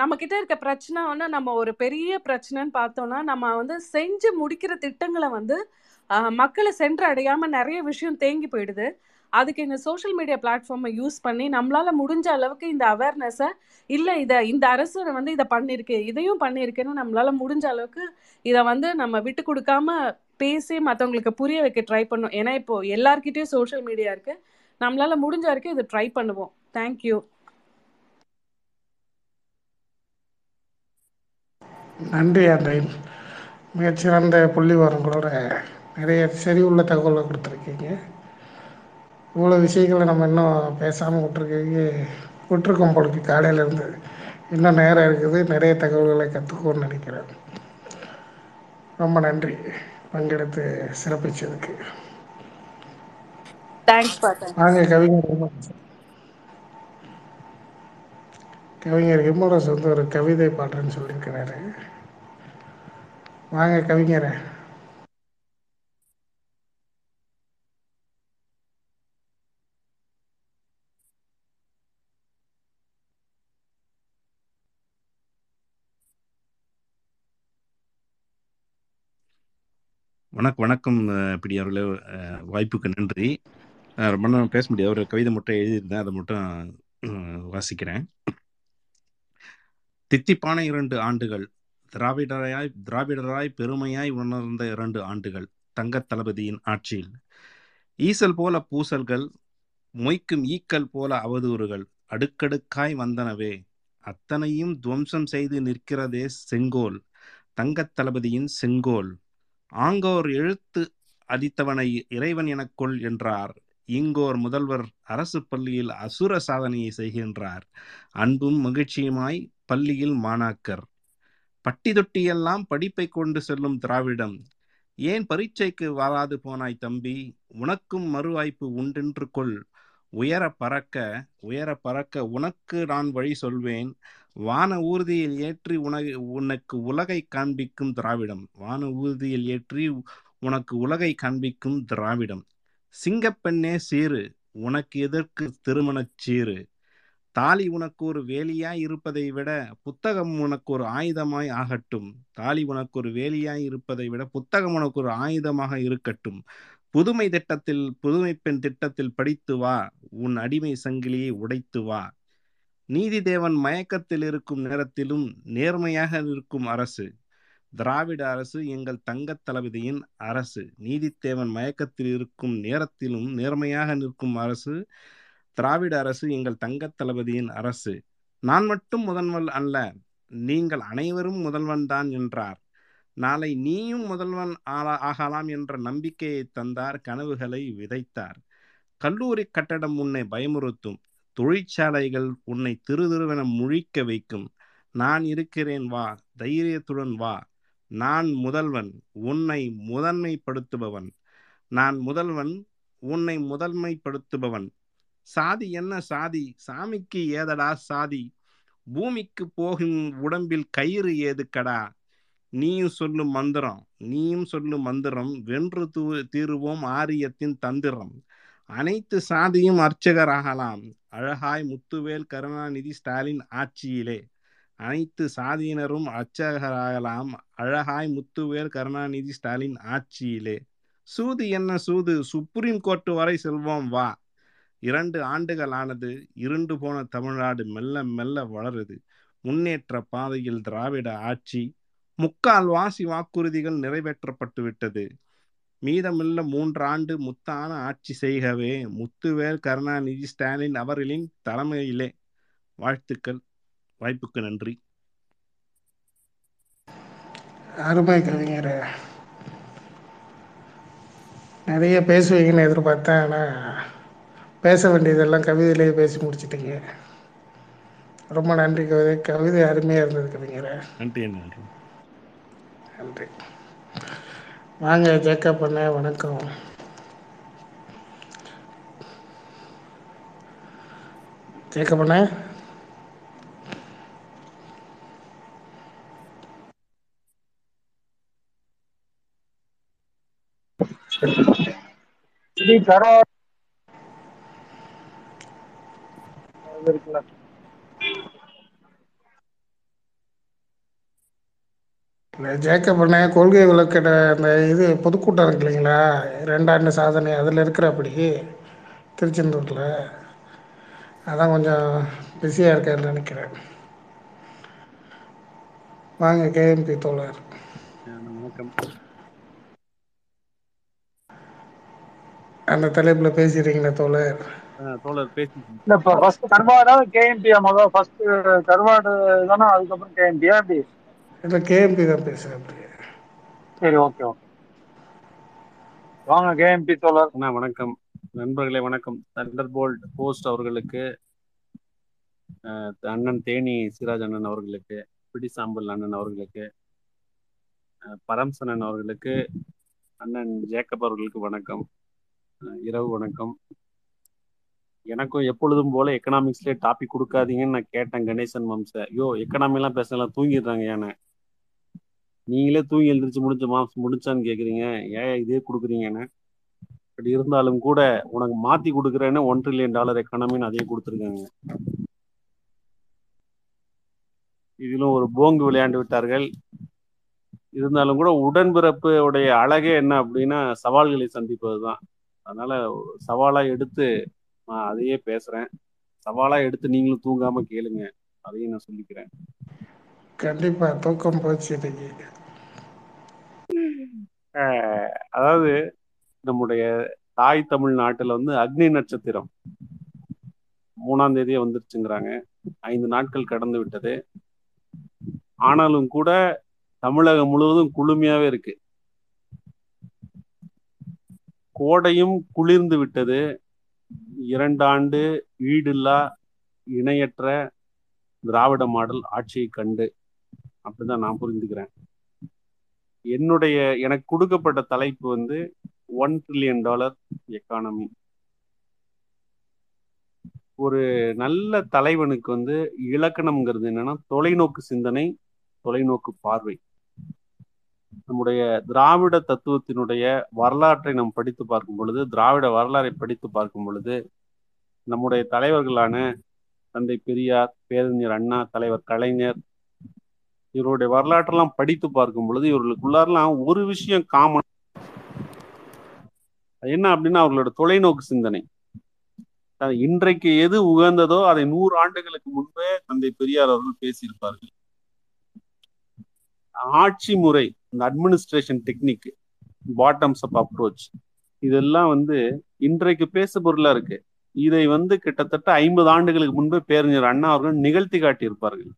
நம்ம கிட்ட இருக்க பிரச்சனை வந்து நம்ம ஒரு பெரிய பிரச்சனைன்னு பார்த்தோம்னா நம்ம வந்து செஞ்சு முடிக்கிற திட்டங்களை வந்து மக்களை சென்று அடையாம நிறைய விஷயம் தேங்கி போயிடுது. அதுக்கு இந்த சோஷியல் மீடியா பிளாட்ஃபார்மை யூஸ் பண்ணி நம்மளால முடிஞ்ச அளவுக்கு இந்த அவேர்னஸை இல்லை இதை இந்த அரசு வந்து இதை பண்ணியிருக்கு இதையும் பண்ணியிருக்குன்னு நம்மளால முடிஞ்ச அளவுக்கு இதை வந்து நம்ம விட்டு கொடுக்காம பேசி மற்றவங்களுக்கு புரிய வைக்க ட்ரை பண்ணும். ஏன்னா இப்போ எல்லார்கிட்டயும் சோஷியல் மீடியா இருக்கு. நம்மளால முடிஞ்ச வரைக்கும் இதை ட்ரை பண்ணுவோம். தேங்க்யூ நன்றி அன்றைன் மிகச்சிறந்த புள்ளி விவரங்களோட நிறைய செறிவுள்ள தகவலை கொடுத்துருக்கீங்க. இவ்வளோ விஷயங்களை நம்ம இன்னும் பேசாமல் விட்டுருக்கீங்க. விட்டுருக்கோம் போலுக்கு காலையிலேருந்து இன்னும் நேரம் இருக்குது. நிறைய தகவல்களை கற்றுக்கோன்னு நினைக்கிறேன். ரொம்ப நன்றி. பங்கெடுத்து சிறப்பிச்சதுக்கு. தேங்க்ஸ் வாங்க கவிஞர். கவிஞர் விமலரசு வந்து ஒரு கவிதை பாடுறேன்னு சொல்லியிருக்கிறாரு. வாங்க கவிஞரை. வணக்கம் வணக்கம் இப்படி பிடி அவர்களே வாய்ப்புக்கு நன்றி. ரொம்ப நேரம் பேச முடியாது. ஒரு கவிதை மட்டும் எழுதியிருந்தேன். அதை மட்டும் வாசிக்கிறேன். தித்திப்பான இரண்டு ஆண்டுகள். திராவிடராய் திராவிடராய் பெருமையாய் உணர்ந்த இரண்டு ஆண்டுகள். தங்கத் தளபதியின் ஆட்சியில். ஈசல் போல பூசல்கள் மொய்க்கும் ஈக்கல் போல அவதூறுகள். அடுக்கடுக்காய் வந்தனவே. அத்தனையும் துவம்சம் செய்து நிற்கிறதே செங்கோல். தங்கத் தளபதியின் செங்கோல். ஆங்கோர் எழுத்து அடித்தவனை இறைவன் எனக்கொள் என்றார். இங்கோர் முதல்வர் அரசு பள்ளியில் அசுர சாதனையை செய்கின்றார். அன்பும் மகிழ்ச்சியுமாய் பள்ளியில் மாணாக்கர். பட்டி தொட்டியெல்லாம் படிப்பை கொண்டு செல்லும் திராவிடம். ஏன் பரீட்சைக்கு வராது போனாய் தம்பி? உனக்கும் மறு வாய்ப்பு உண்டென்று கொள். உயர பறக்க உயர பறக்க உனக்கு நான் வழி சொல்வேன். வான ஊர்தியில் ஏற்றி உனக்கு உனக்கு உலகை காண்பிக்கும் திராவிடம். வான ஊர்தியில் ஏற்றி உனக்கு உலகை காண்பிக்கும் திராவிடம். சிங்கப்பெண்ணே சீரு உனக்கு எதற்கு திருமணச் சீரு தாலி உனக்கு ஒரு வேலியாய் இருப்பதை விட புத்தகம் உனக்கு ஒரு ஆயுதமாய் ஆகட்டும். தாலி உனக்கு ஒரு வேலியாய் இருப்பதை விட புத்தகம் உனக்கு ஒரு ஆயுதமாக இருக்கட்டும். புதுமை திட்டத்தில் புதுமை பெண் திட்டத்தில் படித்து வா. உன் அடிமை சங்கிலியை உடைத்து வா. நீதி தேவன் மயக்கத்தில் இருக்கும் நேரத்திலும் நேர்மையாக இருக்கும் அரசு. திராவிட அரசு எங்கள் தங்கத் தளபதியின் அரசு. நீதித்தேவன் மயக்கத்தில் இருக்கும் நேரத்திலும் நேர்மையாக நிற்கும் அரசு. திராவிட அரசு எங்கள் தங்க தளபதியின் அரசு. நான் மட்டும் முதல்வன் அல்ல நீங்கள் அனைவரும் முதல்வன் தான் என்றார். நாளை நீயும் முதல்வன் ஆளா- ஆகலாம் என்ற நம்பிக்கையை தந்தார் கனவுகளை விதைத்தார். கல்லூரி கட்டடம் உன்னை பயமுறுத்தும் தொழிற்சாலைகள் உன்னை திருதிருவென முழிக்க வைக்கும். நான் இருக்கிறேன் வா தைரியத்துடன் வா. நான் முதல்வன் உன்னை முதன்மைப்படுத்துபவன். நான் முதல்வன் உன்னை முதன்மைப்படுத்துபவன். சாதி என்ன சாதி? சாமிக்கு ஏதடா சாதி? பூமிக்கு போகும் உடம்பில் கயிறு ஏதுக்கடா? நீயும் சொல்லும் மந்திரம். நீயும் சொல்லும் மந்திரம். வென்று தூ தீருவோம் ஆரியத்தின் தந்திரம். அனைத்து சாதியும் அர்ச்சகராகலாம் அழகாய் முத்துவேல் கருணாநிதி ஸ்டாலின் ஆட்சியிலே. அனைத்து சாதியினரும் அர்ச்சகராகலாம் அழகாய் முத்துவேல் கருணாநிதி ஸ்டாலின் ஆட்சியிலே. சூது என்ன சூது? சுப்ரீம் கோர்ட் வரை செல்வோம் வா. இரண்டு ஆண்டுகள் ஆனது இருண்டு போன தமிழ்நாடு மெல்ல மெல்ல வளருது. முன்னேற்ற பாதையில் திராவிட ஆட்சி முக்கால் வாசி வாக்குறுதிகள் நிறைவேற்றப்பட்டு விட்டது. மீதமுள்ள மூன்றாண்டு முத்தான ஆட்சி செய்கவே முத்துவேல் கருணாநிதி ஸ்டாலின் அவர்களின் தலைமையிலே. வாழ்த்துக்கள். வாய்ப்புக்கு நன்றி. அருமை கவிஞர். நிறைய பேசுவீங்கன்னு எதிர்பார்த்தேன் ஆனால் பேச வேண்டியதெல்லாம் கவிதையிலேயே பேசி முடிச்சிட்டீங்க. ரொம்ப நன்றி கவிதை. கவிதை அருமையாக இருந்தது கவிஞரே. நன்றி நன்றி நன்றி. வாங்க ஜேக்கப் பண்ண வணக்கம். ஜேக்கப் பண்ண ஸ்ரீ இது இருக்குல்ல. இந்த ஜேக்கப் பண்ண கொள்கை விளக்கிட அந்த இது பொதுக்கூட்டம் இருக்கு இல்லைங்களா? ரெண்டாண்டு சாதனை அதில் இருக்கிறப்படி திருச்செந்தூரில். அதான் கொஞ்சம் பிஸியாக இருக்காருன்னு நினைக்கிறேன். வாங்க கேஎம்பி தோழர். வணக்கம். அந்த தலைப்பில் பேசுகிறீங்களா தோழர். தோழர் பேசி இல்ல இப்ப ஃபர்ஸ்ட் கருவாடா கேஎம்பியா முதல் ஃபர்ஸ்ட் கருவாடு தானே அதுக்கப்புறம் கேஎம்பியா அப்படி இல்லை கேஎம்பி தான் பேசுகிறேன் அப்படி சரி ஓகே ஓகே வாங்க கேஎம்பி தோழர். அண்ணா வணக்கம். நண்பர்களே வணக்கம். தண்டர் போல்ட் போஸ்ட் அவர்களுக்கு அண்ணன் தேனி சிராஜ் அண்ணன் அவர்களுக்கு பிடி சாம்பல் அண்ணன் அவர்களுக்கு பரம்சனன் அவர்களுக்கு அண்ணன் ஜேக்கப் அவர்களுக்கு வணக்கம். இரவு வணக்கம். எனக்கும் எப்பொழுதும் போல எக்கனாமிக்ஸ்லேயே டாபிக் கொடுக்காதீங்கன்னு நான் கேட்டேன் கணேசன் வம்ச. ஐயோ எக்கனாமிலாம் பேசலாம் தூங்கிடுறாங்க ஏன்னா நீங்களே தூங்கி எழுந்திரிச்சு முடிஞ்ச மாசம் முடிச்சான்னு கேக்குறீங்க. ஏன் இதே கொடுக்குறீங்கன்னு பட் இருந்தாலும் கூட உனக்கு மாத்தி கொடுக்குறேன்னு ஒன் ட்ரில்லியன் டாலர் எக்கனாமின்னு அதே கொடுத்துருக்காங்க. இதிலும் ஒரு போங்கு விளையாண்டு விட்டார்கள். இருந்தாலும் கூட உடன்பிறப்பு உடைய அழகே என்ன அப்படின்னா சவால்களை சந்திப்பது தான் அதனால சவாலா எடுத்து நான் அதையே பேசுறேன். சவாலா எடுத்து நீங்களும் தூங்காம கேளுங்க. அதையும் நான் சொல்லிக்கிறேன். கண்டிப்பாக தூக்கம் போச்சு அதாவது நம்முடைய தாய் தமிழ்நாட்டுல வந்து அக்னி நட்சத்திரம் மூணாம் தேதியே வந்துருச்சுங்கிறாங்க. ஐந்து நாட்கள் கடந்து விட்டது. ஆனாலும் கூட தமிழகம் முழுவதும் குளுமையாவே இருக்கு. கோடையும் குளிர்ந்து விட்டது. இரண்டாண்டு ஈடில்லா இணையற்ற திராவிட மாடல் ஆட்சியை கண்டு அப்படிதான் நான் புரிந்துக்கிறேன். என்னுடைய எனக்கு கொடுக்கப்பட்ட தலைப்பு வந்து ஒன் ட்ரில்லியன் டாலர் எக்கானமி ஒரு நல்ல தலைவனுக்கு வந்து இலக்கணம்ங்கிறது என்னன்னா தொலைநோக்கு சிந்தனை தொலைநோக்கு பார்வை. நம்முடைய திராவிட தத்துவத்தினுடைய வரலாற்றை நாம் படித்து பார்க்கும் பொழுது திராவிட வரலாறை படித்து பார்க்கும் பொழுது நம்முடைய தலைவர்களான தந்தை பெரியார் பேரறிஞர் அண்ணா தலைவர் கலைஞர் இவருடைய வரலாற்றெல்லாம் படித்து பார்க்கும் பொழுது இவர்களுக்குள்ளாரெல்லாம் ஒரு விஷயம் காமன் என்ன அப்படின்னா அவர்களோட தொலைநோக்கு சிந்தனை. இன்றைக்கு எது உகந்ததோ அதை நூறு ஆண்டுகளுக்கு முன்பே தந்தை பெரியார் அவர்கள் பேசியிருப்பார்கள். ஆட்சி முறை இந்த administration technique bottoms up approach இதெல்லாம் வந்து இன்றைக்கு பேசு பொருளா இருக்கு. இதை வந்து கிட்டத்தட்ட ஐம்பது ஆண்டுகளுக்கு முன்பே பேரறிஞர் அண்ணா அவர்கள் நிகழ்த்தி காட்டியிருப்பார்கள்.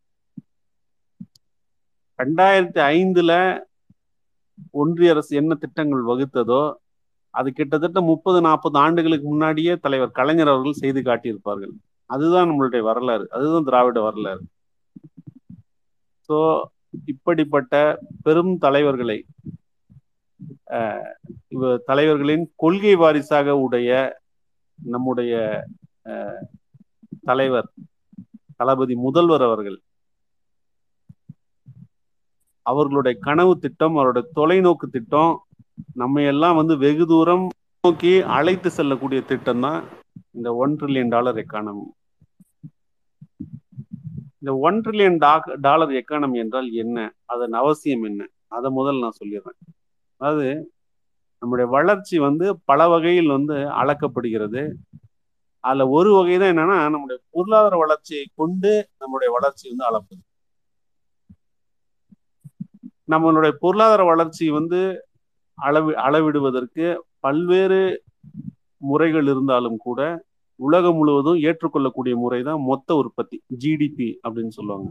ரெண்டாயிரத்தி ஐந்துல ஒன்றிய அரசு என்ன திட்டங்கள் வகுத்ததோ அது கிட்டத்தட்ட முப்பது நாற்பது ஆண்டுகளுக்கு முன்னாடியே தலைவர் கலைஞர் அவர்கள் செய்து காட்டியிருப்பார்கள். அதுதான் நம்மளுடைய வரலாறு. அதுதான் திராவிட வரலாறு. ஸோ இப்படிப்பட்ட பெரும் தலைவர்களை தலைவர்களின் கொள்கை வாரிசாக உடைய நம்முடைய தலைவர் தளபதி முதல்வர் அவர்கள் அவர்களுடைய கனவு திட்டம் அவருடைய தொலைநோக்கு திட்டம் நம்ம எல்லாம் வந்து வெகு தூரம் நோக்கி அழைத்து செல்லக்கூடிய திட்டம் தான் இந்த ஒன் ட்ரில்லியன் டாலர் எக்கானமி இந்த ஒன் ட்ரில்லியன் டாலர் எக்கானமி என்றால் என்ன? அதன் அவசியம் என்ன? அதை முதல் நான் சொல்லிடுறேன். அதாவது நம்முடைய வளர்ச்சி வந்து பல வகையில் வந்து அளக்கப்படுகிறது. அதுல ஒரு வகை தான் என்னன்னா நம்முடைய பொருளாதார வளர்ச்சியை கொண்டு நம்முடைய வளர்ச்சி வந்து அளப்பது. நம்மளுடைய பொருளாதார வளர்ச்சி வந்து அளவி அளவிடுவதற்கு பல்வேறு முறைகள் இருந்தாலும் கூட உலகம் முழுவதும் ஏற்றுக்கொள்ளக்கூடிய முறை தான் மொத்த உற்பத்தி ஜிடிபி அப்படின்னு சொல்லுவாங்க.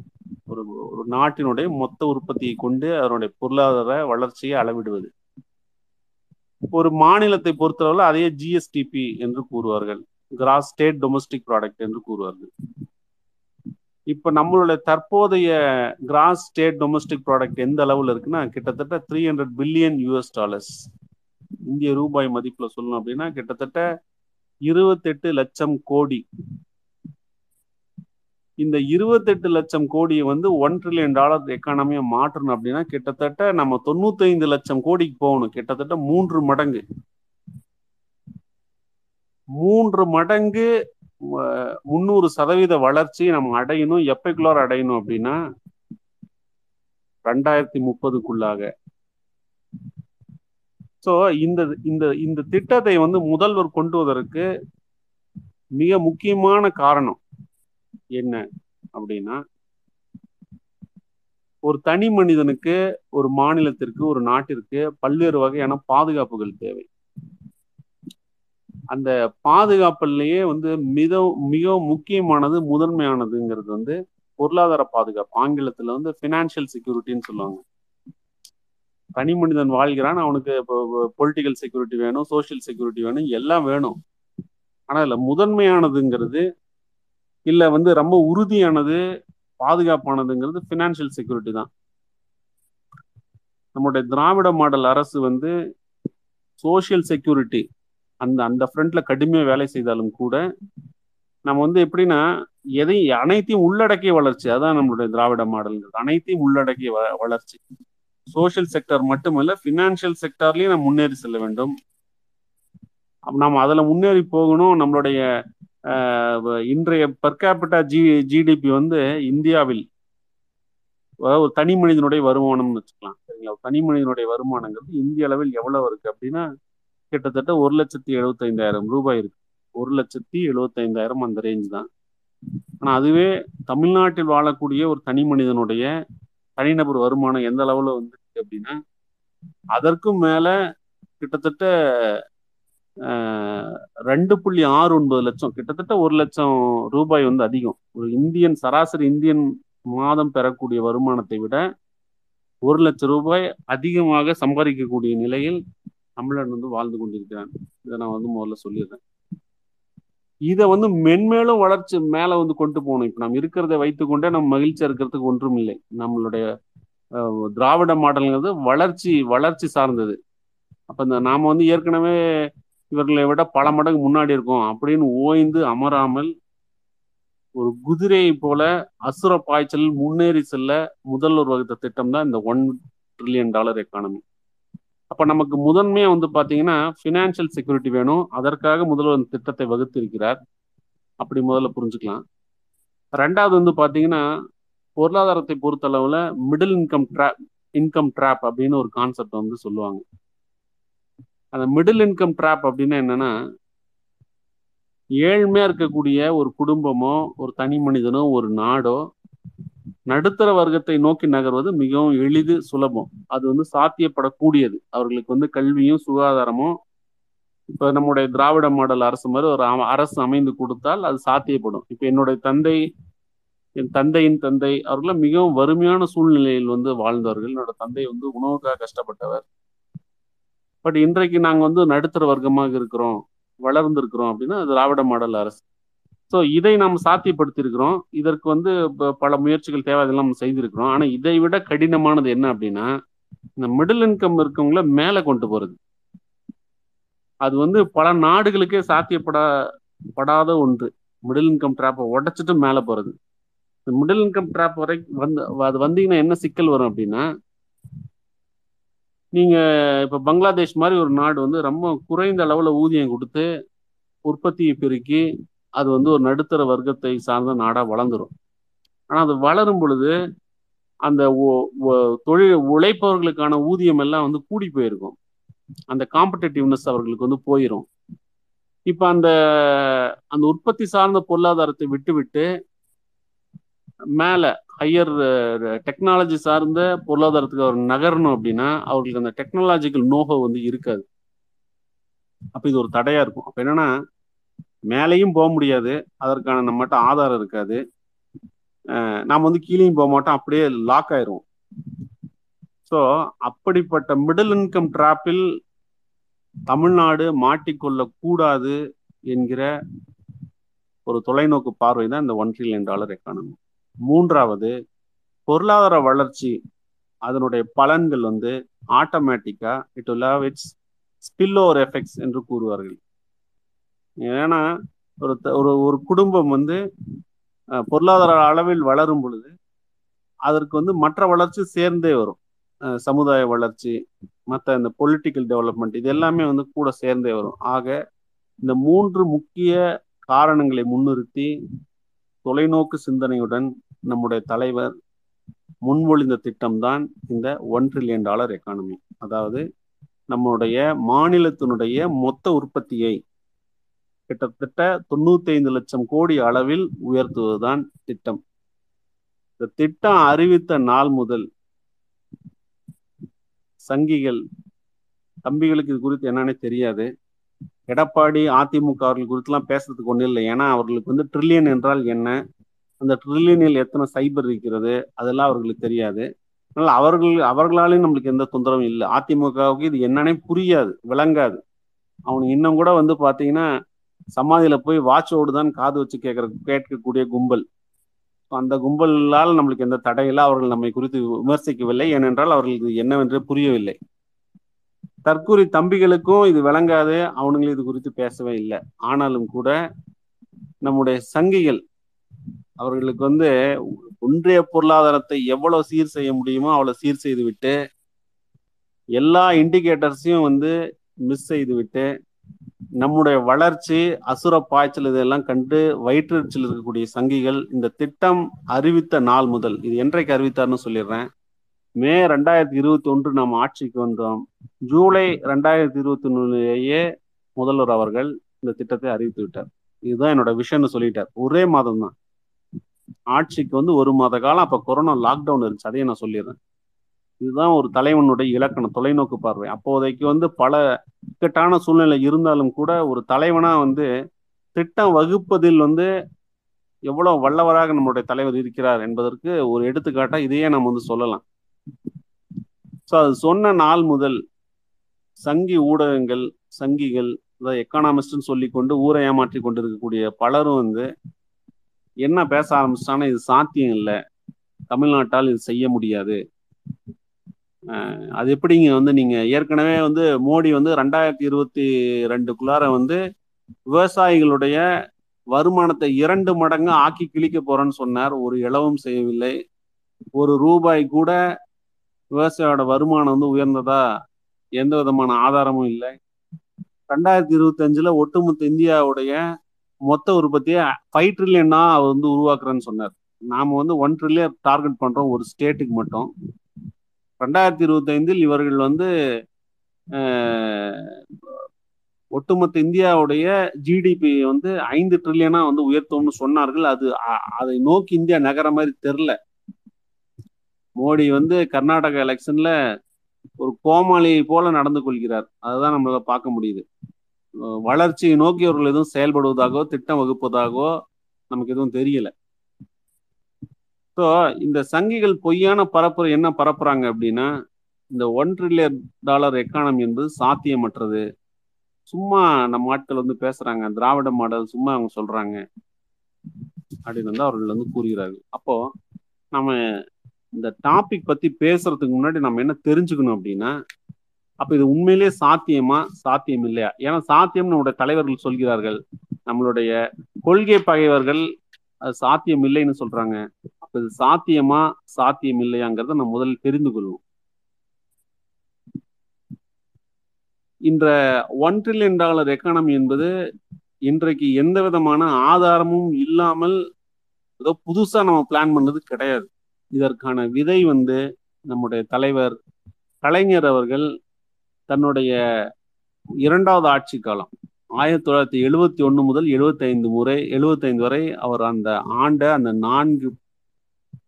ஒரு ஒரு நாட்டினுடைய மொத்த உற்பத்தியை கொண்டு அதனுடைய பொருளாதார வளர்ச்சியை அளவிடுவது. ஒரு மாநிலத்தை பொறுத்தளவில் அதையே ஜிஎஸ்டிபி என்று கூறுவார்கள். கிராஸ் ஸ்டேட் டொமஸ்டிக் ப்ராடக்ட் என்று கூறுவார்கள். இப்போ நம்மளுடைய தற்போதைய கிராஸ் ஸ்டேட் டொமஸ்டிக் ப்ராடக்ட் எந்த அளவில் இருக்குன்னா கிட்டத்தட்ட three hundred billion US dollars இந்திய ரூபாய் மதிப்பில் சொல்லணும் அப்படின்னா கிட்டத்தட்ட இருபத்தெட்டு லட்சம் கோடி. இந்த இருபத்தெட்டு லட்சம் கோடியை வந்து ஒன் ட்ரில்லியன் டாலர் எக்கானமியை மாற்றணும் அப்படின்னா கிட்டத்தட்ட நம்ம தொண்ணூத்தைந்து லட்சம் கோடிக்கு போகணும். கிட்டத்தட்ட மூன்று மடங்கு. மூன்று மடங்கு முந்நூறு சதவீத வளர்ச்சி நம்ம அடையணும். எப்பைக்குள்ளார் அடையணும் அப்படின்னா ரெண்டாயிரத்தி முப்பதுக்குள்ளாக. ஸோ இந்த இந்த இந்த திட்டத்தை வந்து முதல்வர் கொண்டுவதற்கு மிக முக்கியமான காரணம் என்ன அப்படின்னா ஒரு தனி மனிதனுக்கு ஒரு மாநிலத்திற்கு ஒரு நாட்டிற்கு பல்வேறு வகையான பாதுகாப்புகள் தேவை. அந்த பாதுகாப்புலயே வந்து மிக மிக முக்கியமானது முதன்மையானதுங்கிறது வந்து பொருளாதார பாதுகாப்பு. ஆங்கிலத்துல வந்து பினான்சியல் செக்யூரிட்டின்னு சொல்லுவாங்க. தனி மனிதன் வாழ்கிறான் அவனுக்கு பொலிட்டிக்கல் செக்யூரிட்டி வேணும் சோசியல் செக்யூரிட்டி வேணும் எல்லாம் வேணும். ஆனா இல்ல முதன்மையானதுங்கிறது இல்ல வந்து ரொம்ப உறுதியானது பாதுகாப்பானதுங்கிறது பினான்சியல் செக்யூரிட்டி தான். நம்முடைய திராவிட மாடல் அரசு வந்து சோசியல் செக்யூரிட்டி அந்த அந்த ஃப்ரண்ட்ல கடுமையா வேலை செய்தாலும் கூட நம்ம வந்து எப்படின்னா எதையும் அனைத்தையும் உள்ளடக்கிய வளர்ச்சி அதான் நம்மளுடைய திராவிட மாடல்ங்கிறது. அனைத்தையும் உள்ளடக்கிய வளர்ச்சி. சோசியல் செக்டர் மட்டுமல்ல ஃபினான்ஷியல் செக்டர்லயும் நம்ம முன்னேறி செல்ல வேண்டும். நாம் அதுல முன்னேறி போகணும். நம்மளுடைய இன்றைய பர்காபிட்டா ஜி ஜிடிபி வந்து இந்தியாவில் ஒரு தனி மனிதனுடைய வருமானம்னு வச்சுக்கலாம். சரிங்களா? தனி மனிதனுடைய வருமானங்கிறது இந்திய அளவில் எவ்வளவு இருக்கு அப்படின்னா கிட்டத்தட்ட ஒரு லட்சத்தி எழுபத்தைந்தாயிரம் ரூபாய் இருக்கு. ஒரு லட்சத்தி எழுபத்தைந்தாயிரம் அந்த ரேஞ்ச் தான். ஆனா அதுவே தமிழ்நாட்டில் வாழக்கூடிய ஒரு தனி மனிதனுடைய தனிநபர் வருமானம் எந்த அளவுல வந்துருக்கு அப்படின்னா அதற்கும் மேல கிட்டத்தட்ட ரெண்டு புள்ளி ஆறு ஒன்பது லட்சம் கிட்டத்தட்ட ஒரு லட்சம் ரூபாய் வந்து அதிகம். ஒரு இந்தியன் சராசரி இந்தியன் மாதம் பெறக்கூடிய வருமானத்தை விட ஒரு லட்சம் ரூபாய் அதிகமாக சம்பாதிக்கக்கூடிய நிலையில் தமிழன் வந்து வாழ்ந்து கொண்டிருக்கிறான். இதை நான் வந்து முதல்ல சொல்லிடுறேன். இதை வந்து மென்மேலும் வளர்ச்சி மேல வந்து கொண்டு போகணும். இப்ப நம்ம இருக்கிறத வைத்துக்கொண்டே நம்ம மகிழ்ச்சியா இருக்கிறதுக்கு ஒன்றும் இல்லை நம்மளுடைய திராவிட மாடல்ங்கிறது வளர்ச்சி வளர்ச்சி சார்ந்தது. அப்ப இந்த நாம வந்து ஏற்கனவே இவர்களை விட பல மடங்கு முன்னாடி இருக்கோம் அப்படின்னு ஓய்ந்து அமராமல் ஒரு குதிரையை போல அசுர பாய்ச்சல் முன்னேறி செல்ல முதல்வர் வகுத்த திட்டம் தான் இந்த ஒன் ட்ரில்லியன் டாலர் எக்கானமி அப்ப நமக்கு முதன்மையா வந்து பாத்தீங்கன்னா பினான்சியல் செக்யூரிட்டி வேணும். அதற்காக முதல்வர் திட்டத்தை வகுத்து இருக்கிறார் அப்படி முதல்ல புரிஞ்சுக்கலாம். ரெண்டாவது வந்து பாத்தீங்கன்னா பொருளாதாரத்தை பொறுத்தளவுல middle income trap income trap அப்படின்னு ஒரு கான்செப்ட் வந்து சொல்லுவாங்க. அந்த மிடில் இன்கம் ட்ராப் அப்படின்னா என்னன்னா ஏழ்மையா இருக்கக்கூடிய ஒரு குடும்பமோ ஒரு தனி மனிதனோ ஒரு நாடோ நடுத்தர வர்க்கத்தை நோக்கி நகர்வது மிகவும் எளிது சுலபம். அது வந்து சாத்தியப்படக்கூடியது. அவர்களுக்கு வந்து கல்வியும் சுகாதாரமும் இப்ப நம்முடைய திராவிட மாடல் அரசு மாதிரி ஒரு அரசு அமைந்து கொடுத்தால் அது சாத்தியப்படும். இப்ப என்னுடைய தந்தை என் தந்தையின் தந்தை அவர்கள் மிகவும் வறுமையான சூழ்நிலையில் வந்து வாழ்ந்தவர்கள். என்னோட தந்தை வந்து உணவுக்காக கஷ்டப்பட்டவர். பட் இன்றைக்கு நாங்கள் வந்து நடுத்தர வர்க்கமாக இருக்கிறோம் வளர்ந்துருக்கிறோம் அப்படின்னா திராவிட மாடல் அரசு. ஸோ இதை நாம் சாத்தியப்படுத்தியிருக்கிறோம். இதற்கு வந்து பல முயற்சிகள் தேவை அதெல்லாம் நம்ம செய்திருக்கிறோம். ஆனால் இதை விட கடினமானது என்ன அப்படின்னா இந்த மிடில் இன்கம் இருக்கவங்கள மேலே கொண்டு போகிறது அது வந்து பல நாடுகளுக்கே சாத்தியப்படா படாத ஒன்று. மிடில் இன்கம் ட்ராப்பை உடச்சிட்டு மேலே போகிறது இந்த மிடில் இன்கம் ட்ராப் வரை வந்து அது வந்தீங்கன்னா என்ன சிக்கல் வரும் அப்படின்னா நீங்கள் இப்போ பங்களாதேஷ் மாதிரி ஒரு நாடு வந்து ரொம்ப குறைந்த அளவில் ஊதியம் கொடுத்து உற்பத்தியை பெருக்கி அது வந்து ஒரு நடுத்தர வர்க்கத்தை சார்ந்த நாடா வளர்ந்துரும். ஆனா அது வளரும் பொழுது அந்த ஒ- தொழில் உழைப்பவர்களுக்கான ஊதியம் எல்லாம் வந்து கூடி போயிருக்கும். அந்த காம்படிட்டிவ்னஸ் அவர்களுக்கு வந்து போயிடும் இப்ப அந்த அந்த உற்பத்தி சார்ந்த பொருளாதாரத்தை விட்டு விட்டு மேல ஹையர் டெக்னாலஜி சார்ந்த பொருளாதாரத்துக்கு அவர் நகரணும் அப்படின்னா அவர்களுக்கு அந்த டெக்னாலஜிக்கல் நோகோ வந்து இருக்காது. அப்ப இது ஒரு தடையா இருக்கும். அப்ப என்னன்னா மேலேயும் போக முடியாது. அதற்கான நம்மகிட்ட ஆதாரம் இருக்காது. நாம் வந்து கீழேயும் போக மாட்டோம். அப்படியே லாக் ஆயிரும் ஸோ அப்படிப்பட்ட மிடில் இன்கம் டிராப்பில் தமிழ்நாடு மாட்டிக்கொள்ள கூடாது என்கிற ஒரு தொலைநோக்கு பார்வை தான் இந்த ஒன் ட்ரில்லியன் டாலர் எக்கானமி மூன்றாவது பொருளாதார வளர்ச்சி அதனுடைய பலன்கள் வந்து ஆட்டோமேட்டிக்கா it will have its spill over effects என்று கூறுவார்கள். ஏன்னா ஒரு ஒரு ஒரு குடும்பம் வந்து பொருளாதார அளவில் வளரும் பொழுது அதற்கு வந்து மற்ற வளர்ச்சி சேர்ந்தே வரும். சமுதாய வளர்ச்சி மற்ற இந்த பொலிட்டிக்கல் டெவலப்மெண்ட் இது எல்லாமே வந்து கூட சேர்ந்தே வரும். ஆக இந்த மூன்று முக்கிய காரணங்களை முன்னிறுத்தி தொலைநோக்கு சிந்தனையுடன் நம்முடைய தலைவர் முன்மொழிந்த திட்டம்தான் இந்த ஒன் ட்ரில்லியன் டாலர் எக்கானமி அதாவது நம்முடைய மாநிலத்தினுடைய மொத்த உற்பத்தியை கிட்டத்தட்ட தொண்ணூத்தி ஐந்து லட்சம் கோடி அளவில் உயர்த்துவதுதான் திட்டம். இந்த திட்டம் அறிவித்த நாள் முதல் சங்கிகள் தம்பிகளுக்கு இது குறித்து என்னன்னே தெரியாது. எடப்பாடி அதிமுக அவர்கள் குறித்துலாம் பேசுறதுக்கு ஒன்றும் இல்லை. ஏன்னா அவர்களுக்கு வந்து ட்ரில்லியன் என்றால் என்ன? அந்த ட்ரில்லியனில் எத்தனை சைபர் இருக்கிறது? அதெல்லாம் அவர்களுக்கு தெரியாது. அதனால் அவர்கள் அவர்களாலையும் நம்மளுக்கு எந்த தொந்தரவும் இல்லை. அதிமுகவுக்கு இது என்னன்னே புரியாது விளங்காது. அவனுக்கு இன்னும் கூட வந்து பார்த்தீங்கன்னா சமாதியில போய் வாட்சோடு தான் காது வச்சு கேட்கற கேட்கக்கூடிய கும்பல். அந்த கும்பலால் நம்மளுக்கு எந்த தடையில அவர்கள் நம்மை குறித்து விமர்சிக்கவில்லை. ஏனென்றால் அவர்களுக்கு என்னவென்று புரியவில்லை. தற்கூரி தம்பிகளுக்கும் இது விளங்காது. அவனுங்களும் இது குறித்து பேசவே இல்லை. ஆனாலும் கூட நம்முடைய சங்கிகள் அவர்களுக்கு வந்து ஒன்றிய பொருளாதாரத்தை எவ்வளவு சீர் செய்ய முடியுமோ அவ்வளோ சீர் செய்து விட்டு எல்லா இண்டிகேட்டர்ஸையும் வந்து மிஸ் செய்து விட்டு நம்முடைய வளர்ச்சி அசுர பாய்ச்சல் இதெல்லாம் கண்டு வயிற்றுச்சல் இருக்கக்கூடிய சங்கிகள் இந்த திட்டம் அறிவித்த நாள் முதல் இது என்றைக்கு அறிவித்தார்னு சொல்லிடுறேன். மே ரெண்டாயிரத்தி இருபத்தி ஒன்று நாம் ஆட்சிக்கு வந்தோம். ஜூலை ரெண்டாயிரத்தி இருபத்தி ஒன்றுலேயே முதல்வர் அவர்கள் இந்த திட்டத்தை அறிவித்து விட்டார். இதுதான் என்னோட விஷயம்னு சொல்லிட்டார். ஒரே மாதம் தான் ஆட்சிக்கு வந்து ஒரு மாத காலம் அப்ப கொரோனா லாக்டவுன் இருந்துச்சு. அதையும் நான் சொல்லிடுறேன். இதுதான் ஒரு தலைவனுடைய இலக்கணம் தொலைநோக்கு பார்வை. அப்போதைக்கு வந்து பல இக்கட்டான சூழ்நிலை இருந்தாலும் கூட ஒரு தலைவனா வந்து திட்டம் வகுப்பதில் வந்து எவ்வளவு வல்லவராக நம்மளுடைய தலைவர் இருக்கிறார் என்பதற்கு ஒரு எடுத்துக்காட்டா இதையே நம்ம வந்து சொல்லலாம். ஸோ அது சொன்ன நாள் முதல் சங்கி ஊடகங்கள் சங்கிகள் அதாவது எக்கானாமிஸ்ட்னு சொல்லி கொண்டு ஊரை ஏமாற்றி கொண்டிருக்கக்கூடிய பலரும் வந்து என்ன பேச ஆரம்பிச்சிட்டாங்கன்னா இது சாத்தியம் இல்லை. தமிழ்நாட்டால் இது செய்ய முடியாது. அது எப்படிங்க வந்து நீங்க ஏற்கனவே வந்து மோடி வந்து ரெண்டாயிரத்தி இருபத்தி ரெண்டுக்குள்ளார வந்து விவசாயிகளுடைய வருமானத்தை இரண்டு மடங்கு ஆக்கி கிழிக்க போறேன்னு சொன்னார். ஒரு இளவும் செய்யவில்லை. ஒரு ரூபாய் கூட விவசாயியோட வருமானம் வந்து உயர்ந்ததா எந்த விதமான ஆதாரமும் இல்லை. ரெண்டாயிரத்தி இருபத்தி அஞ்சுல ஒட்டுமொத்த இந்தியாவுடைய மொத்த உற்பத்தியை ஃபைவ் ட்ரில்லியனா அவர் வந்து உருவாக்குறேன்னு சொன்னார். நாம வந்து ஒன் ட்ரில்லியன் டார்கெட் பண்றோம் ஒரு ஸ்டேட்டுக்கு மட்டும். ரெண்டாயிரத்தி இருபத்தி ஐந்தில் இவர்கள் வந்து ஒட்டுமொத்த இந்தியாவுடைய ஜிடிபி வந்து ஐந்து ட்ரில்லியனா வந்து உயர்த்தோம்னு சொன்னார்கள். அது அதை நோக்கி இந்தியா நகர மாதிரி தெரில மோடி வந்து கர்நாடகா எலெக்ஷன்ல ஒரு கோமாளியை போல நடந்து கொள்கிறார். அதுதான் நம்மளால பார்க்க முடியுது. வளர்ச்சியை நோக்கி அவர்கள் எதுவும் செயல்படுவதாகவோ திட்டம் வகுப்பதாகவோ நமக்கு எதுவும் தெரியல. ஸோ இந்த சங்கிகள் பொய்யான பரப்புரை என்ன பரப்புறாங்க அப்படின்னா இந்த ஒன் ட்ரில்லியன் டாலர் எக்கானமி என்பது சாத்தியமற்றது. சும்மா நம்ம ஆட்கள் வந்து பேசுறாங்க திராவிட மாடல் சும்மா அவங்க சொல்றாங்க. அப்படின்னு வந்து அவர்கள் வந்து கூறுகிறார்கள். அப்போ நம்ம இந்த டாபிக் பத்தி பேசுறதுக்கு முன்னாடி நம்ம என்ன தெரிஞ்சுக்கணும் அப்படின்னா அப்ப இது உண்மையிலேயே சாத்தியமா சாத்தியம் இல்லையா ஏன்னா சாத்தியம் நம்முடைய தலைவர்கள் சொல்கிறார்கள். நம்மளுடைய கொள்கை பகைவர்கள் அது சாத்தியம் இல்லைன்னு சொல்றாங்க. இது சாத்தியமா சாத்தியம் இல்லையாங்கிறத நம்ம முதல்ல தெரிந்து கொள்வோம். இன்ற ஒன் ட்ரில்லியன் டாலர் எக்கானமி என்பது இன்றைக்கு எந்த விதமான ஆதாரமும் இல்லாமல் ஏதோ புதுசா நம்ம பிளான் பண்ணது கிடையாது. இதற்கான விதை வந்து நம்முடைய தலைவர் கலைஞர் அவர்கள் தன்னுடைய இரண்டாவது ஆட்சி காலம் ஆயிரத்தி தொள்ளாயிரத்தி எழுபத்தி ஒன்று முதல் எழுபத்தைந்து முறை எழுபத்தைந்து வரை அவர் அந்த ஆண்ட அந்த நான்கு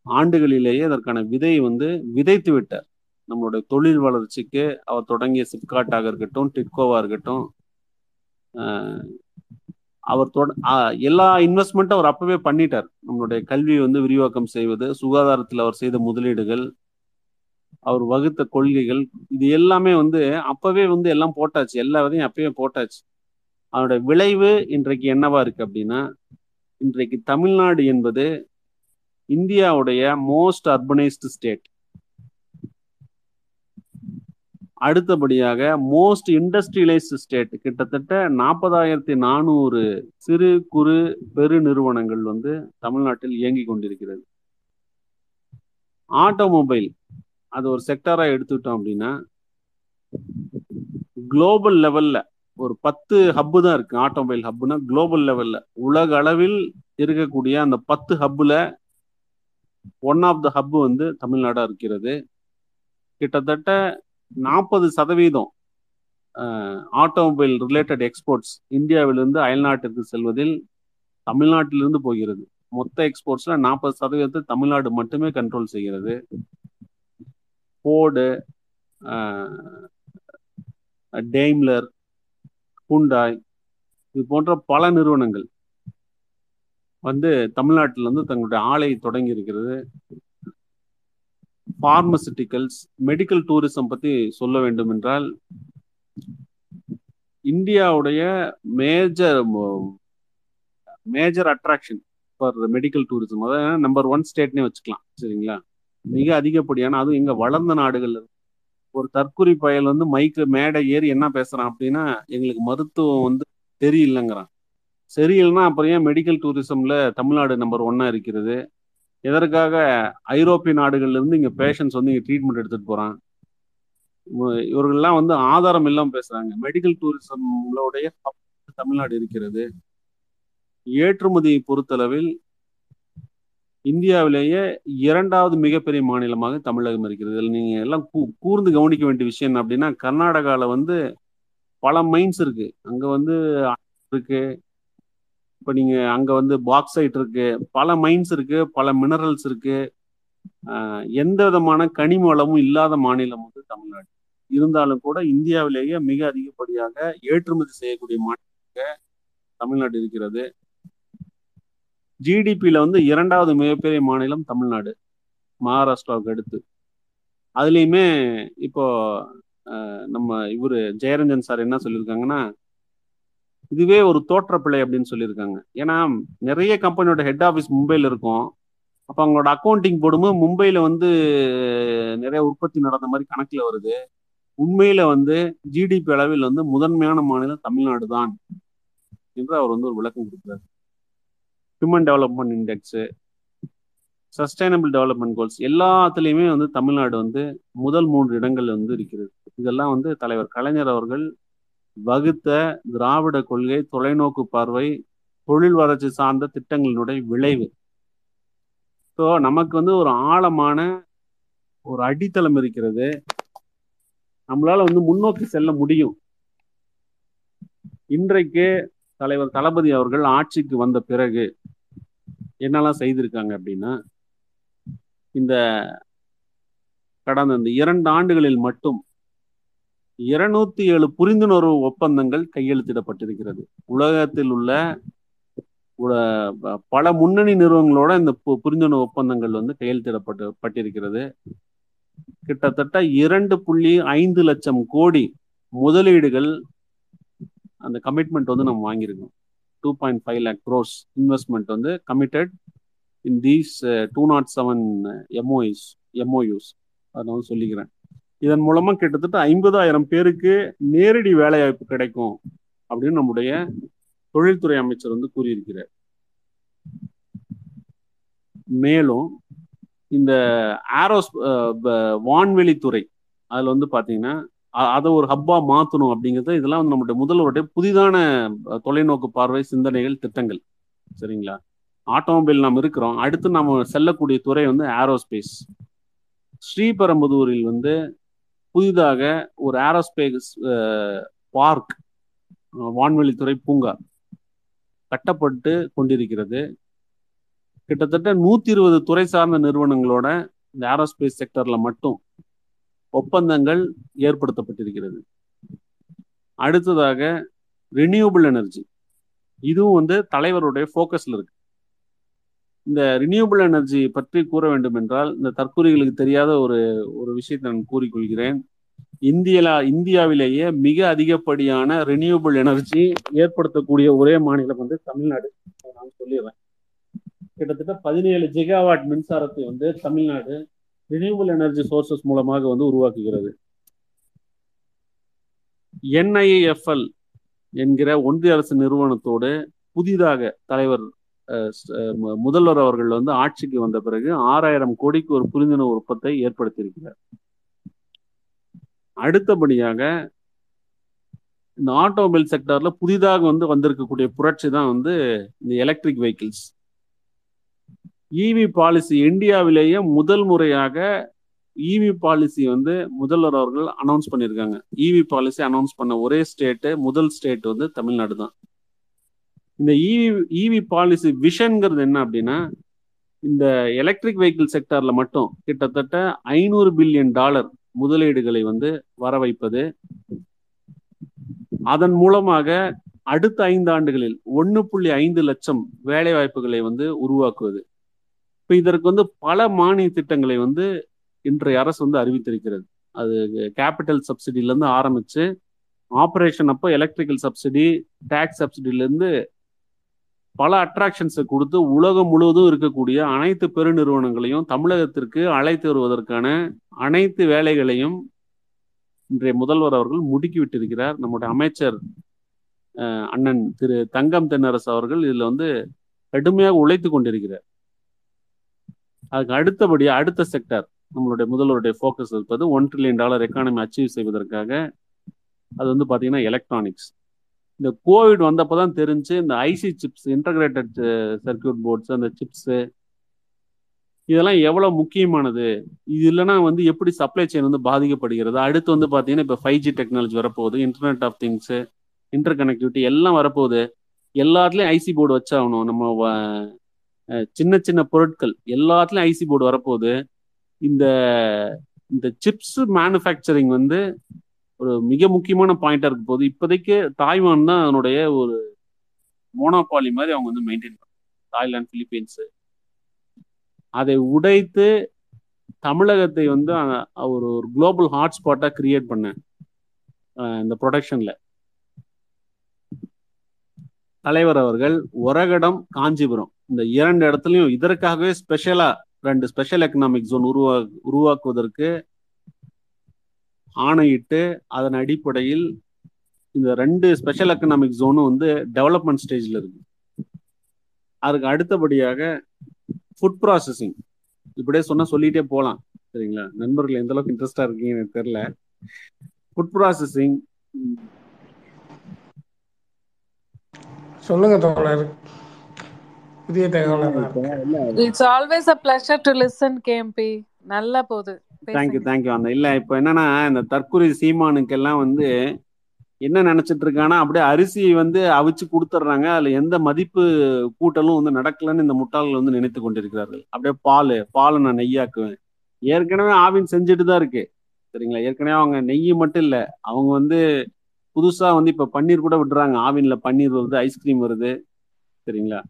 ஆண்டுகளிலேயே அதற்கான விதை வந்து விதைத்து விட்டார். நம்மளுடைய தொழில் வளர்ச்சிக்கு அவர் தொடங்கிய சிப்காட்டாக இருக்கட்டும் டிட்கோவா இருக்கட்டும் அவர் தொட எல்லா இன்வெஸ்ட்மெண்ட்டும் அவர் அப்பவே பண்ணிட்டார். நம்மளுடைய கல்வியை வந்து விரிவாக்கம் செய்வது சுகாதாரத்தில் அவர் செய்த முதலீடுகள் அவர் வகுத்த கொள்கைகள் இது எல்லாமே வந்து அப்பவே வந்து எல்லாம் போட்டாச்சு. எல்லா விதையும் அப்பவே போட்டாச்சு. அதோட விளைவு இன்றைக்கு என்னவா இருக்கு அப்படின்னா இன்றைக்கு தமிழ்நாடு என்பது இந்தியாவுடைய மோஸ்ட் அர்பனைஸ்டு ஸ்டேட் அடுத்தபடியாக மோஸ்ட் இண்டஸ்ட்ரியலைஸ்டு ஸ்டேட் கிட்டத்தட்ட நாற்பதாயிரத்தி நானூறு சிறு குறு பெரு நிறுவனங்கள் வந்து தமிழ்நாட்டில் இயங்கி கொண்டிருக்கிறது. ஆட்டோமொபைல் அது ஒரு செக்டராக எடுத்துக்கிட்டோம் அப்படின்னா குளோபல் லெவல்ல ஒரு பத்து ஹப்பு தான் இருக்கு. ஆட்டோமொபைல் ஹப்புனா குளோபல் லெவல்ல உலக அளவில் இருக்கக்கூடிய அந்த பத்து ஹப்புல ஒன் ஆஃப் த ஹப் வந்து தமிழ்நாடாக இருக்கிறது. கிட்டத்தட்ட நாற்பது சதவீதம் ஆட்டோமொபைல் ரிலேட்டட் எக்ஸ்போர்ட்ஸ் இந்தியாவிலிருந்து அயல்நாட்டிற்கு செல்வதில் தமிழ்நாட்டிலிருந்து போகிறது. மொத்த எக்ஸ்போர்ட்ஸ்ல நாற்பது சதவீதத்தை தமிழ்நாடு மட்டுமே கண்ட்ரோல் செய்கிறது. ஃபோர்டு டெய்ம்லர் ஹுண்டாய் இது போன்ற பல நிறுவனங்கள். வந்து தமிழ்நாட்டில் வந்து தங்களுடைய ஆலை தொடங்கி இருக்கிறது. பார்மசிட்டிக்கல்ஸ் மெடிக்கல் டூரிசம் பத்தி சொல்ல வேண்டும் என்றால் இந்தியாவுடைய major major attraction for medical tourism அதாவது நம்பர் ஒன் ஸ்டேட்னே வச்சுக்கலாம் சரிங்களா? மிக அதிகப்படியான அதுவும் இங்கே வளர்ந்த நாடுகள் ஒரு தற்குறி பயல் வந்து மைக்கு மேடை ஏறி என்ன பேசுறான் அப்படின்னா எங்களுக்கு மருத்துவம் வந்து தெரியலங்கிறான். சரியில்லைன்னா அப்புறம் ஏன் மெடிக்கல் டூரிசம்ல தமிழ்நாடு நம்பர் ஒன்னா இருக்கிறது? எதற்காக ஐரோப்பிய நாடுகள்ல இருந்து இங்க பேஷண்ட்ஸ் வந்து இங்க ட்ரீட்மெண்ட் எடுத்துட்டு போறான் இவர்கள்லாம் வந்து ஆதாரம் இல்லாம பேசுறாங்க. மெடிக்கல் டூரிசம்லோடைய தமிழ்நாடு இருக்கிறது. ஏற்றுமதியை பொறுத்தளவில் இந்தியாவிலேயே இரண்டாவது மிகப்பெரிய மாநிலமாக தமிழகம் இருக்கிறது. இதில் நீங்க எல்லாம் கூர்ந்து கவனிக்க வேண்டிய விஷயம் என்ன அப்படின்னா கர்நாடகாவில் வந்து பல மைன்ஸ் இருக்கு. அங்க வந்து இருக்கு. இப்போ நீங்க அங்க வந்து பாக்ஸைட் இருக்கு பல மைன்ஸ் இருக்கு பல மினரல்ஸ் இருக்கு. எந்த விதமான கனிம வளமும் இல்லாத மாநிலம் வந்து தமிழ்நாடு. இருந்தாலும் கூட இந்தியாவிலேயே மிக அதிகப்படியாக ஏற்றுமதி செய்யக்கூடிய மாநிலமாக தமிழ்நாடு இருக்கிறது. ஜிடிபியில வந்து இரண்டாவது மிகப்பெரிய மாநிலம் தமிழ்நாடு மகாராஷ்டிராவுக்கு அடுத்து. அதுலேயுமே இப்போ நம்ம இவரு ஜெயரஞ்சன் சார் என்ன சொல்லியிருக்காங்கன்னா இதுவே ஒரு தோற்றப்பிழை அப்படின்னு சொல்லியிருக்காங்க. ஏன்னா நிறைய கம்பெனியோட ஹெட் ஆஃபீஸ் மும்பையில் இருக்கும். அப்போ அவங்களோட அக்கௌண்டிங் போடும்போது மும்பையில் வந்து நிறைய உற்பத்தி நடந்த மாதிரி கணக்கில் வருது. உண்மையில வந்து ஜிடிபி அளவில் வந்து முதன்மையான மாநிலம் தமிழ்நாடு தான் என்று அவர் வந்து ஒரு விளக்கம் கொடுக்குறாரு. Human development index sustainable development goals எல்லாத்துலேயுமே வந்து தமிழ்நாடு வந்து முதல் மூன்று இடங்கள் வந்து இருக்கிறது. இதெல்லாம் வந்து தலைவர் கலைஞர் அவர்கள் வகுத்த திராவிட கொள்கை தொலைநோக்கு பார்வை தொழில் வளர்ச்சி சார்ந்த திட்டங்களினுடைய விளைவு. ஸோ நமக்கு வந்து ஒரு ஆழமான ஒரு அடித்தளம் இருக்கிறது. நம்மளால வந்து முன்னோக்கி செல்ல முடியும். இன்றைக்கு தலைவர் தளபதி அவர்கள் ஆட்சிக்கு வந்த பிறகு என்னெல்லாம் செய்திருக்காங்க அப்படின்னா இந்த கடந்த இந்த இரண்டு ஆண்டுகளில் மட்டும் இருநூத்தி ஏழு புரிந்துணர்வு ஒப்பந்தங்கள் கையெழுத்திடப்பட்டிருக்கிறது. உலகத்தில் உள்ள பல முன்னணி நிறுவனங்களோட இந்த புரிந்துணர்வு ஒப்பந்தங்கள் வந்து கையெழுத்திடப்பட்டு பட்டிருக்கிறது. கிட்டத்தட்ட இரண்டு புள்ளி ஐந்து லட்சம் கோடி முதலீடுகள் அந்த கமிட்மெண்ட் வந்து நம்ம வாங்கியிருக்கோம். Two point five lakh crores investment வந்து committed in these two nought seven எம்ஓஇஸ் MoUs அதை வந்து சொல்லிக்கிறேன். இதன் மூலமா கிட்டத்தட்ட ஐம்பதாயிரம் பேருக்கு நேரடி வேலைவாய்ப்பு கிடைக்கும் அப்படின்னு நம்முடைய தொழில்துறை அமைச்சர் வந்து கூறியிருக்கிறார். மேலும் இந்த ஆரோஸ் வான்வெளித்துறை அதில் வந்து பார்த்தீங்கன்னா அதை ஒரு ஹப்பா மாற்றணும் அப்படிங்கிறது இதெல்லாம் வந்து நம்மளுடைய முதல்வருடைய புதிதான தொலைநோக்கு பார்வை சிந்தனைகள் திட்டங்கள். சரிங்களா? ஆட்டோமொபைல் நாம் இருக்கிறோம். அடுத்து நம்ம செல்லக்கூடிய துறை வந்து ஏரோஸ்பேஸ் ஸ்ரீபெரும்புதூரில் வந்து புதிதாக ஒரு ஏரோஸ்பேஸ் பார்க் வான்வெளித்துறை பூங்கா கட்டப்பட்டு கொண்டிருக்கிறது. கிட்டத்தட்ட நூற்றி இருபது துறை சார்ந்த நிறுவனங்களோட இந்த ஏரோஸ்பேஸ் செக்டரில் மட்டும் ஒப்பந்தங்கள் ஏற்படுத்தப்பட்டிருக்கிறது. அடுத்ததாக ரினியூபிள் எனர்ஜி இதுவும் வந்து தலைவருடைய ஃபோக்கஸில் இருக்கு. இந்த ரினியூபிள் எனர்ஜி பற்றி கூற வேண்டும் என்றால் இந்த தற்கூரிகளுக்கு தெரியாத ஒரு ஒரு விஷயத்தை நான் கூறிக்கொள்கிறேன். இந்தியலா இந்தியாவிலேயே மிக அதிகப்படியான ரினியூபிள் எனர்ஜி ஏற்படுத்தக்கூடிய ஒரே மாநிலம் வந்து தமிழ்நாடு. நான் சொல்லிடுறேன். கிட்டத்தட்ட பதினேழு ஜிகாவாட் மின்சாரத்தை வந்து தமிழ்நாடு ரினியூபிள் எனர்ஜி சோர்சஸ் மூலமாக வந்து உருவாக்குகிறது. என்ஐஎஃப்எல் என்கிற ஒன்றிய அரசு நிறுவனத்தோடு புதிதாக தலைவர் முதல்வர் அவர்கள் வந்து ஆட்சிக்கு வந்த பிறகு ஆறாயிரம் கோடிக்கு ஒரு புரிந்துணர்வு ஒப்பத்தை ஏற்படுத்தியிருக்கிறார். அடுத்தபடியாக இந்த ஆட்டோமொபைல் செக்டர்ல புதிதாக வந்து வந்திருக்கக்கூடிய புரட்சி தான் வந்து இந்த எலக்ட்ரிக் வெஹிக்கிள்ஸ். இவி பாலிசி இந்தியாவிலேயே முதல் முறையாக இவி பாலிசி வந்து முதல்வர் அவர்கள் அனௌன்ஸ் பண்ணியிருக்காங்க. இவி பாலிசி அனௌன்ஸ் பண்ண ஒரே ஸ்டேட்டு முதல் ஸ்டேட் வந்து தமிழ்நாடு தான். இந்த இவி இவி பாலிசி விஷன்ங்கிறது என்ன அப்படின்னா இந்த எலக்ட்ரிக் வெஹிக்கிள் செக்டர்ல மட்டும் கிட்டத்தட்ட ஐநூறு பில்லியன் டாலர் முதலீடுகளை வந்து வர வைப்பது அதன் மூலமாக அடுத்த ஐந்து ஆண்டுகளில் ஒன்று புள்ளி ஐந்து லட்சம் வேலை வாய்ப்புகளை வந்து உருவாக்குவது. இப்போ இதற்கு வந்து பல மானிய திட்டங்களை வந்து இன்றைய அரசு வந்து அறிவித்திருக்கிறது. அது கேபிட்டல் சப்சிடிலேருந்து ஆரம்பித்து ஆப்ரேஷன் அப்போ எலக்ட்ரிக்கல் சப்சிடி டேக்ஸ் சப்சிடிலேருந்து பல அட்ராக்ஷன்ஸை கொடுத்து உலகம் முழுவதும் இருக்கக்கூடிய அனைத்து பெருநிறுவனங்களையும் தமிழகத்திற்கு அழைத்து வருவதற்கான அனைத்து வேலைகளையும் இன்றைய முதல்வர் அவர்கள் முடுக்கிவிட்டிருக்கிறார் நம்முடைய அமைச்சர் அண்ணன் திரு தங்கம் தென்னரசு அவர்கள் இதில் வந்து கடுமையாக உழைத்து கொண்டிருக்கிறார். அதுக்கு அடுத்தபடியாக அடுத்த செக்டர் நம்மளுடைய முதல்வருடைய ஃபோக்கஸ் இருப்பது one trillion dollar economy achieve செய்வதற்காக அது வந்து பார்த்தீங்கன்னா எலக்ட்ரானிக்ஸ் இந்த கோவிட் வந்தப்போ தான் தெரிஞ்சு இந்த IC chips integrated circuit boards அந்த சிப்ஸு இதெல்லாம் எவ்வளோ முக்கியமானது? இது இல்லைன்னா வந்து எப்படி சப்ளை செயின் வந்து பாதிக்கப்படுகிறது? அடுத்து வந்து பார்த்தீங்கன்னா இப்போ ஃபைவ் ஜி டெக்னாலஜி வரப்போகுது internet of things inter connectivity எல்லாம் வரப்போகுது. எல்லாத்துலேயும் ஐசி போர்டு வச்சாகணும். நம்ம சின்ன சின்ன பொருட்கள் எல்லாத்துலேயும் ஐசி போர்டு வரப்போகுது. இந்த இந்த சிப்ஸ் மேனுஃபேக்சரிங் வந்து ஒரு மிக முக்கியமான பாயிண்டா இருக்க போது இப்போதைக்கு தாய்வான் தான் அதனுடைய ஒரு மோனோபாலி மாதிரி அவங்க வந்து மெயின்டைன் பண்ணுறாங்க தாய்லாந்து பிலிப்பீன்ஸு. அதை உடைத்து தமிழகத்தை வந்து ஒரு ஒரு குளோபல் ஹாட்ஸ்பாட்டாக கிரியேட் பண்ண இந்த ப்ரொடக்ஷனில் தலைவர் அவர்கள் ஒரகடம் காஞ்சிபுரம். இந்த இரண்டு இடத்துலையும் இதற்காகவே ஸ்பெஷலாக ரெண்டு ஸ்பெஷல் எக்கனாமிக் ஜோன் உருவா உருவாக்குவதற்கு ஆணையிட்டு அதன் அடிப்படையில் இந்த ரெண்டு ஸ்பெஷல் எக்கனாமிக் ஜோனும் வந்து டெவலப்மெண்ட் ஸ்டேஜில் இருக்கு. அதுக்கு அடுத்தபடியாக ஃபுட் ப்ராசஸிங் இப்படியே சொன்னா சொல்லிட்டே போகலாம் சரிங்களா? நண்பர்கள் எந்த அளவுக்கு இன்ட்ரெஸ்டா இருக்கீங்க எனக்கு தெரியல. ஃபுட் ப்ராசஸிங் சொல்லுங்க தோழர். புதிய தகவல் it's always a pleasure to listen KMP நல்லா போகுது. தேங்க்யூ தேங்க்யூ அந்த இல்ல இப்போ என்னன்னா இந்த தற்கொலை சீமானுக்கெல்லாம் வந்து என்ன நினைச்சிட்டு இருக்கானா அப்படியே அரிசி வந்து அவிச்சு கொடுத்துட்றாங்க. அதுல எந்த மதிப்பு கூட்டலும் வந்து நடக்கலன்னு இந்த முட்டாள்கள் வந்து நினைத்து கொண்டிருக்கிறார்கள். அப்படியே பால் பாலை நான் நெய்யாக்குவேன் ஏற்கனவே ஆவின் செஞ்சுட்டு தான் இருக்கு. சரிங்களா? ஏற்கனவே அவங்க நெய் மட்டும் இல்லை அவங்க வந்து புதுசா வந்து இப்ப பன்னீர் கூட விடுறாங்க. ஆவின்ல பன்னீர் வருது ஐஸ்கிரீம் வருது. சரிங்களா?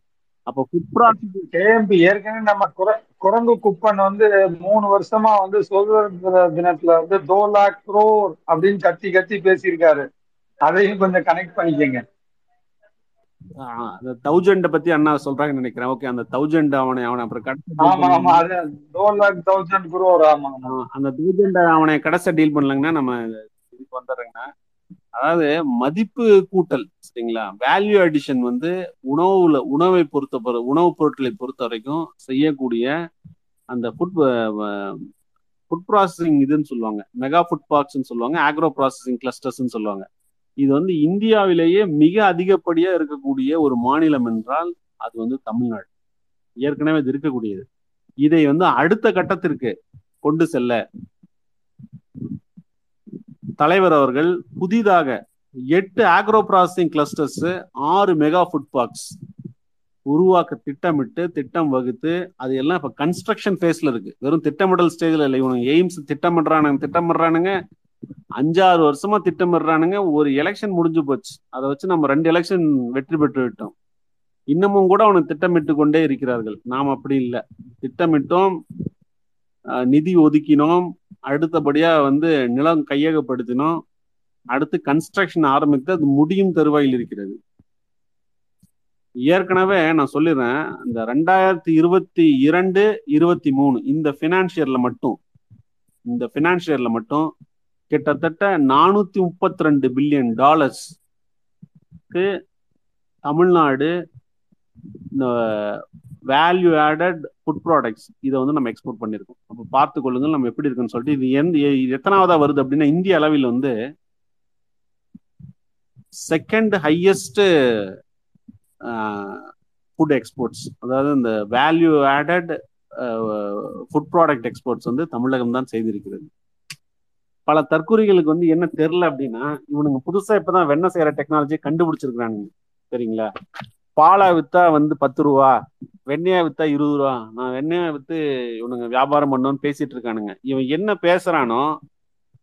அப்போ ப்ராசஸ் கேஎம்பி ஏற்கனவே நம்ம குர- குரங்கு குப்பன் வந்து மூணு வருஷமா வந்து சுதந்திர தினத்துல வந்து தோ லாக் க்ரோர் அப்படின்னு கத்தி கத்தி பேசியிருக்காரு. அதையும் கொஞ்சம் கனெக்ட் பண்ணிக்கங்க. அந்த தௌசண்ட பத்தி அண்ணா சொல்றாங்கன்னு நினைக்கிறேன். ஓகே அந்த தௌசண்ட் அவனை அவனை அப்புறம் கடைசி அந்த தௌசண்ட் அவனை கடைசி டீல் பண்ணலங்கன்னா நம்ம இதுக்கு வந்துடுறேங்கண்ணா. அதாவது மதிப்பு கூட்டல் சரிங்களா? வேல்யூ அடிஷன் வந்து உணவுல உணவை பொறுத்த உணவுப் பொருட்களை பொறுத்த வரைக்கும் செய்யக்கூடிய அந்த ஃபுட் ஃபுட் ப்ராசஸிங் இதுன்னு சொல்லுவாங்க. மெகா ஃபுட் பார்க்ஸ்னு சொல்லுவாங்க ஆக்ரோ ப்ராசஸிங் கிளஸ்டர்ஸ்ன்னு சொல்லுவாங்க. இது வந்து இந்தியாவிலேயே மிக அதிகப்படியா இருக்கக்கூடிய ஒரு மாநிலம் என்றால் அது வந்து தமிழ்நாடு. ஏற்கனவே இது இருக்கக்கூடியது. இதை வந்து அடுத்த கட்டத்திற்கு கொண்டு செல்ல தலைவர் அவர்கள் புதிதாக எட்டு ஆக்ரோ ப்ராசஸிங் கிளஸ்டர்ஸ் ஆறு மெகா ஃபுட் பார்க்ஸ் உருவாக்க திட்டமிட்டு திட்டம் வகுத்து அது எல்லாம் இப்போ கன்ஸ்ட்ரக்ஷன் ஃபேஸ்ல இருக்கு. வெறும் திட்டமிடல் ஸ்டேஜில் இல்லை இவனுங்க எய்ம்ஸ் திட்டமிடுறானுங்க திட்டமிடுறானுங்க. அஞ்சாறு வருஷமா திட்டமிடுறானுங்க. ஒரு எலெக்ஷன் முடிஞ்சு போச்சு. அதை வச்சு நம்ம ரெண்டு எலெக்ஷன் வெற்றி பெற்று விட்டோம். இன்னமும் கூட அவனுக்கு திட்டமிட்டு கொண்டே இருக்கிறார்கள். நாம் அப்படி இல்லை. திட்டமிட்டோம் நிதி ஒதுக்கினோம் அடுத்தபடியா வந்து நிலம் கையகப்படுத்தினோம். அடுத்து கன்ஸ்ட்ரக்ஷன் ஆரம்பித்து அது முடியும் தருவாயில் இருக்கிறது. ஏற்கனவே நான் சொல்லிடுறேன் இந்த ரெண்டாயிரத்தி இருபத்தி இரண்டு இருபத்தி மூணு இந்த பினான்சியர்ல மட்டும் இந்த பினான்சியர்ல மட்டும் கிட்டத்தட்ட நானூத்தி முப்பத்தி ரெண்டு பில்லியன் டாலர்ஸ்க்கு தமிழ்நாடு இந்த வேல்யூ ஆடட் ஃபுட் ப்ராடக்ட்ஸ் இதை வந்து நம்ம எக்ஸ்போர்ட் பண்ணியிருக்கோம். அப்போ பார்த்து கொள்ளுங்கள் நம்ம எப்படி இருக்குன்னு சொல்லிட்டு இது எந்த இது எத்தனாவதா வருது அப்படின்னா இந்திய அளவில் வந்து செகண்ட் ஹையஸ்ட் ஃபுட் எக்ஸ்போர்ட்ஸ் அதாவது இந்த value added food product exports வந்து தமிழகம் தான் செய்திருக்கிறது. பல தற்கொலைகளுக்கு வந்து என்ன தெரில அப்படின்னா இவனுங்க புதுசா இப்பதான் வெண்ணெய் செய்யற டெக்னாலஜி கண்டுபிடிச்சிருக்கிறானுங்க. சரிங்களா பாலா வித்தா வந்து பத்து ரூபா வெண்ணையா வித்தா இருபது ரூபா. நான் வெண்ணையா வித்து இவனுங்க வியாபாரம் பண்ணோன்னு பேசிட்டு இருக்கானுங்க. இவன் என்ன பேசுறானோ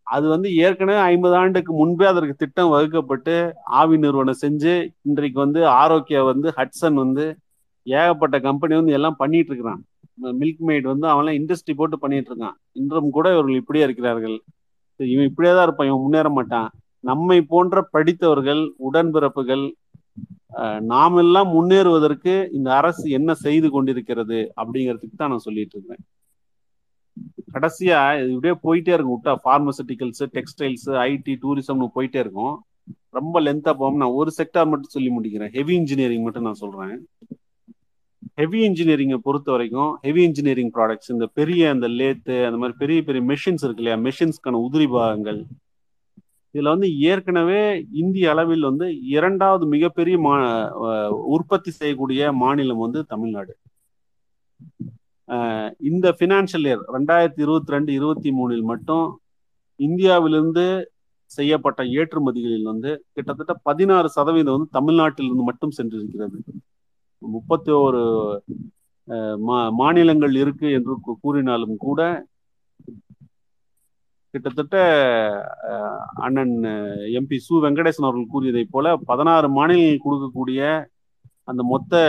அது வந்து ஏற்கனவே ஐம்பது ஆண்டுக்கு முன்பே அதற்கு திட்டம் வகுக்கப்பட்டு ஆவி நிறுவனம் செஞ்சு இன்றைக்கு வந்து ஆரோக்கியா வந்து ஹட்சன் வந்து ஏகப்பட்ட கம்பெனி வந்து எல்லாம் பண்ணிட்டு இருக்கிறான். மில்க் மெய்ட் வந்து அவன்லாம் இண்டஸ்ட்ரி போட்டு பண்ணிட்டு இருக்கான். இன்றும் கூட இவர்கள் இப்படியே இருக்கிறார்கள். இவன் இப்படியே தான் இருப்பான். இவன் முன்னேற மாட்டான். நம்மை போன்ற படித்தவர்கள் உடன்பிறப்புகள் அஹ், நாமெல்லாம் முன்னேறுவதற்கு இந்த அரசு என்ன செய்து கொண்டிருக்கிறது அப்படிங்கிறதுக்கு தான் நான் சொல்லிட்டு இருக்கிறேன். கடைசியா இப்படியே போயிட்டே இருக்கும். விட்டா பார்மசூட்டிக்கல்ஸ் டெக்ஸ்டைல்ஸ் ஐடி டூரிசம்னு போயிட்டே இருக்கும். ரொம்ப லென்த்தா போகும் நான் ஒரு செக்டார் மட்டும் சொல்லி முடிக்கிறேன். ஹெவி இன்ஜினியரிங் மட்டும் நான் சொல்றேன். ஹெவி இன்ஜினியரிங்கை பொறுத்த வரைக்கும் ஹெவி இன்ஜினியரிங் ப்ராடக்ட்ஸ் இந்த பெரிய அந்த லேத்து அந்த மாதிரி பெரிய பெரிய மெஷின்ஸ் இருக்கு இல்லையா? மெஷின்ஸ்க்கான உதிரி பாகங்கள் இதுல வந்து ஏற்கனவே இந்திய அளவில் வந்து இரண்டாவது மிகப்பெரிய மா உற்பத்தி செய்யக்கூடிய மாநிலம் வந்து தமிழ்நாடு. இந்த பினான்சியல் இயர் ரெண்டாயிரத்தி இருபத்தி ரெண்டு இருபத்தி மூணில் மட்டும் இந்தியாவிலிருந்து செய்யப்பட்ட ஏற்றுமதிகளில் வந்து கிட்டத்தட்ட பதினாறு சதவீதம் வந்து தமிழ்நாட்டிலிருந்து மட்டும் சென்றிருக்கிறது. முப்பத்தி ஒரு மாநிலங்கள் இருக்கு என்று கூ- கூறினாலும் கூட கிட்டத்தட்ட அண்ணன் எம்பி சு வெங்கடேசன் அவர்கள் கூறியதைப் போல பதினாறு மாநிலங்கள் கொடுக்கக்கூடிய அந்த மொத்த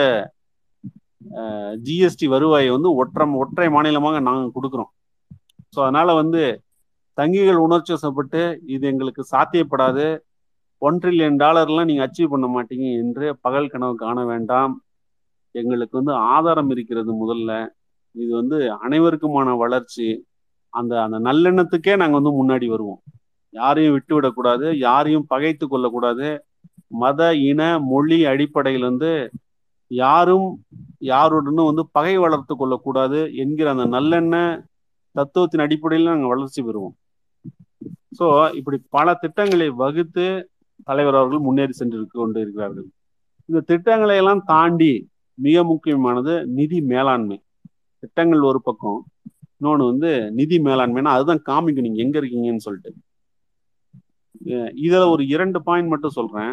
ஜிஎஸ்டி வருவாயை வந்து ஒற்றம் ஒற்றை மாநிலமாக நாங்கள் கொடுக்குறோம். ஸோ அதனால வந்து தங்கிகள் உணர்ச்சி வசப்பட்டு இது எங்களுக்கு சாத்தியப்படாது. ஒன் ட்ரில்லியன் டாலர்லாம் நீங்கள் அச்சீவ் பண்ண மாட்டீங்க என்று பகல் கனவு காண வேண்டாம். எங்களுக்கு வந்து ஆதாரம் இருக்கிறது முதல்ல. இது வந்து அனைவருக்குமான வளர்ச்சி. அந்த அந்த நல்லெண்ணத்துக்கே நாங்க வந்து முன்னாடி வருவோம். யாரையும் விட்டு விடக்கூடாது யாரையும் பகைத்து கொள்ளக்கூடாது. மத இன மொழி அடிப்படையிலிருந்து யாரும் யாருடனும் வந்து பகை வளர்த்து கொள்ளக்கூடாது என்கிற அந்த நல்லெண்ண தத்துவத்தின் அடிப்படையில் நாங்கள் வளர்ச்சி பெறுவோம். ஸோ இப்படி பல திட்டங்களை வகுத்து தலைவர் அவர்கள் முன்னேறி சென்று கொண்டு இருக்கிறார்கள். இந்த திட்டங்களை எல்லாம் தாண்டி மிக முக்கியமானது நிதி மேலாண்மை. திட்டங்கள் ஒரு பக்கம் இன்னொன்று வந்து நிதி மேலாண்மைனா அதுதான் காமிக்கும். நீங்க எங்க இருக்கீங்கன்னு சொல்லிட்டு. இதில் இதுல ஒரு இரண்டு பாயிண்ட் மட்டும் சொல்றேன்.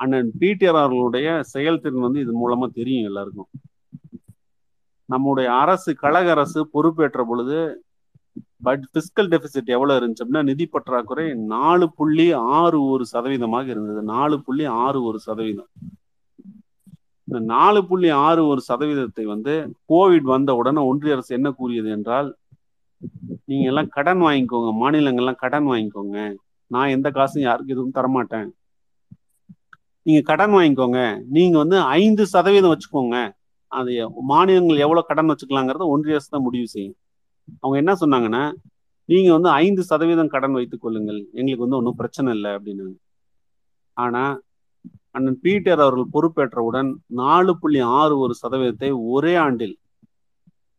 அண்ணன் பிடிஆர் அவர்களுடைய செயல்திறன் வந்து இது மூலமா தெரியும் எல்லாருக்கும். நம்முடைய அரசு கழக அரசு பொறுப்பேற்ற பொழுது பட் பிஸ்கல் டெபிசிட் எவ்வளவு இருந்துச்சு அப்படின்னா நிதி பற்றாக்குறை நாலு புள்ளி ஆறு ஒரு சதவீதமாக இருந்தது. நாலு புள்ளி ஆறு ஒரு சதவீதம். இந்த நாலு புள்ளி ஆறு ஒரு சதவீதத்தை வந்து கோவிட் வந்த உடனே ஒன்றிய அரசு என்ன கூறியது என்றால் நீங்க எல்லாம் கடன் வாங்கிக்கோங்க மாநிலங்கள்லாம் கடன் வாங்கிக்கோங்க. நான் எந்த காசும் யாருக்கு எதுவும் தரமாட்டேன். நீங்க கடன் வாங்கிக்கோங்க. நீங்க வந்து ஐந்து சதவீதம் வச்சுக்கோங்க. அது மாநிலங்கள் எவ்வளவு கடன் வச்சுக்கலாங்கிறத ஒன்றிய அரசு தான் முடிவு செய்யும். அவங்க என்ன சொன்னாங்கன்னா நீங்க வந்து ஐந்து சதவீதம் கடன் வைத்துக் கொள்ளுங்கள். எங்களுக்கு வந்து ஒன்றும் பிரச்சனை இல்லை அப்படின்னாங்க. ஆனா அண்ணன் பீட்டர் அவர்கள் பொறுப்பேற்றவுடன் நாலு புள்ளி ஆறு ஒரு சதவீதத்தை ஒரே ஆண்டில்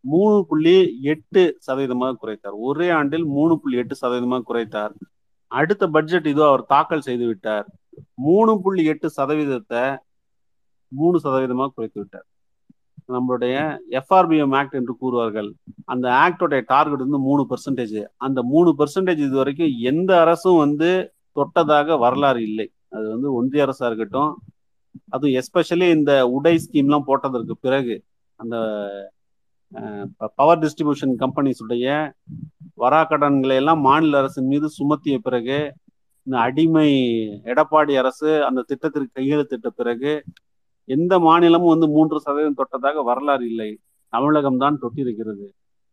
மூணு புள்ளி எட்டு சதவீதமாக குறைத்தார். ஒரே ஆண்டில் மூணு புள்ளி எட்டு சதவீதமாக குறைத்தார். அடுத்த பட்ஜெட் இதோ அவர் தாக்கல் செய்து விட்டார். மூணு புள்ளி எட்டு சதவீதத்தை மூணு சதவீதமாக குறைத்து விட்டார். நம்மளுடைய எஃப்ஆர்பிஎம் ஆக்ட் என்று கூறுவார்கள் அந்த ஆக்டோடைய டார்கெட் வந்து மூணு பெர்சன்டேஜ் அந்த மூணு பெர்சன்டேஜ் இது வரைக்கும் எந்த அரசும் வந்து தொட்டதாக வரலாறு இல்லை. அது வந்து ஒன்றிய அரசா இருக்கட்டும். அதுவும் எஸ்பெஷலி இந்த உடை ஸ்கீம்லாம் போட்டதற்கு பிறகு அந்த பவர் டிஸ்ட்ரிபியூஷன் கம்பெனிஸுடைய வராக்கடன்களை எல்லாம் மாநில அரசின் மீது சுமத்திய பிறகு இந்த அடிமை எடப்பாடி அரசு அந்த திட்டத்திற்கு கையெழுத்திட்ட பிறகு எந்த மாநிலமும் வந்து மூன்று சதவீதம் தொட்டதாக வரலாறு இல்லை. தமிழகம் தான் தொட்டிருக்கிறது.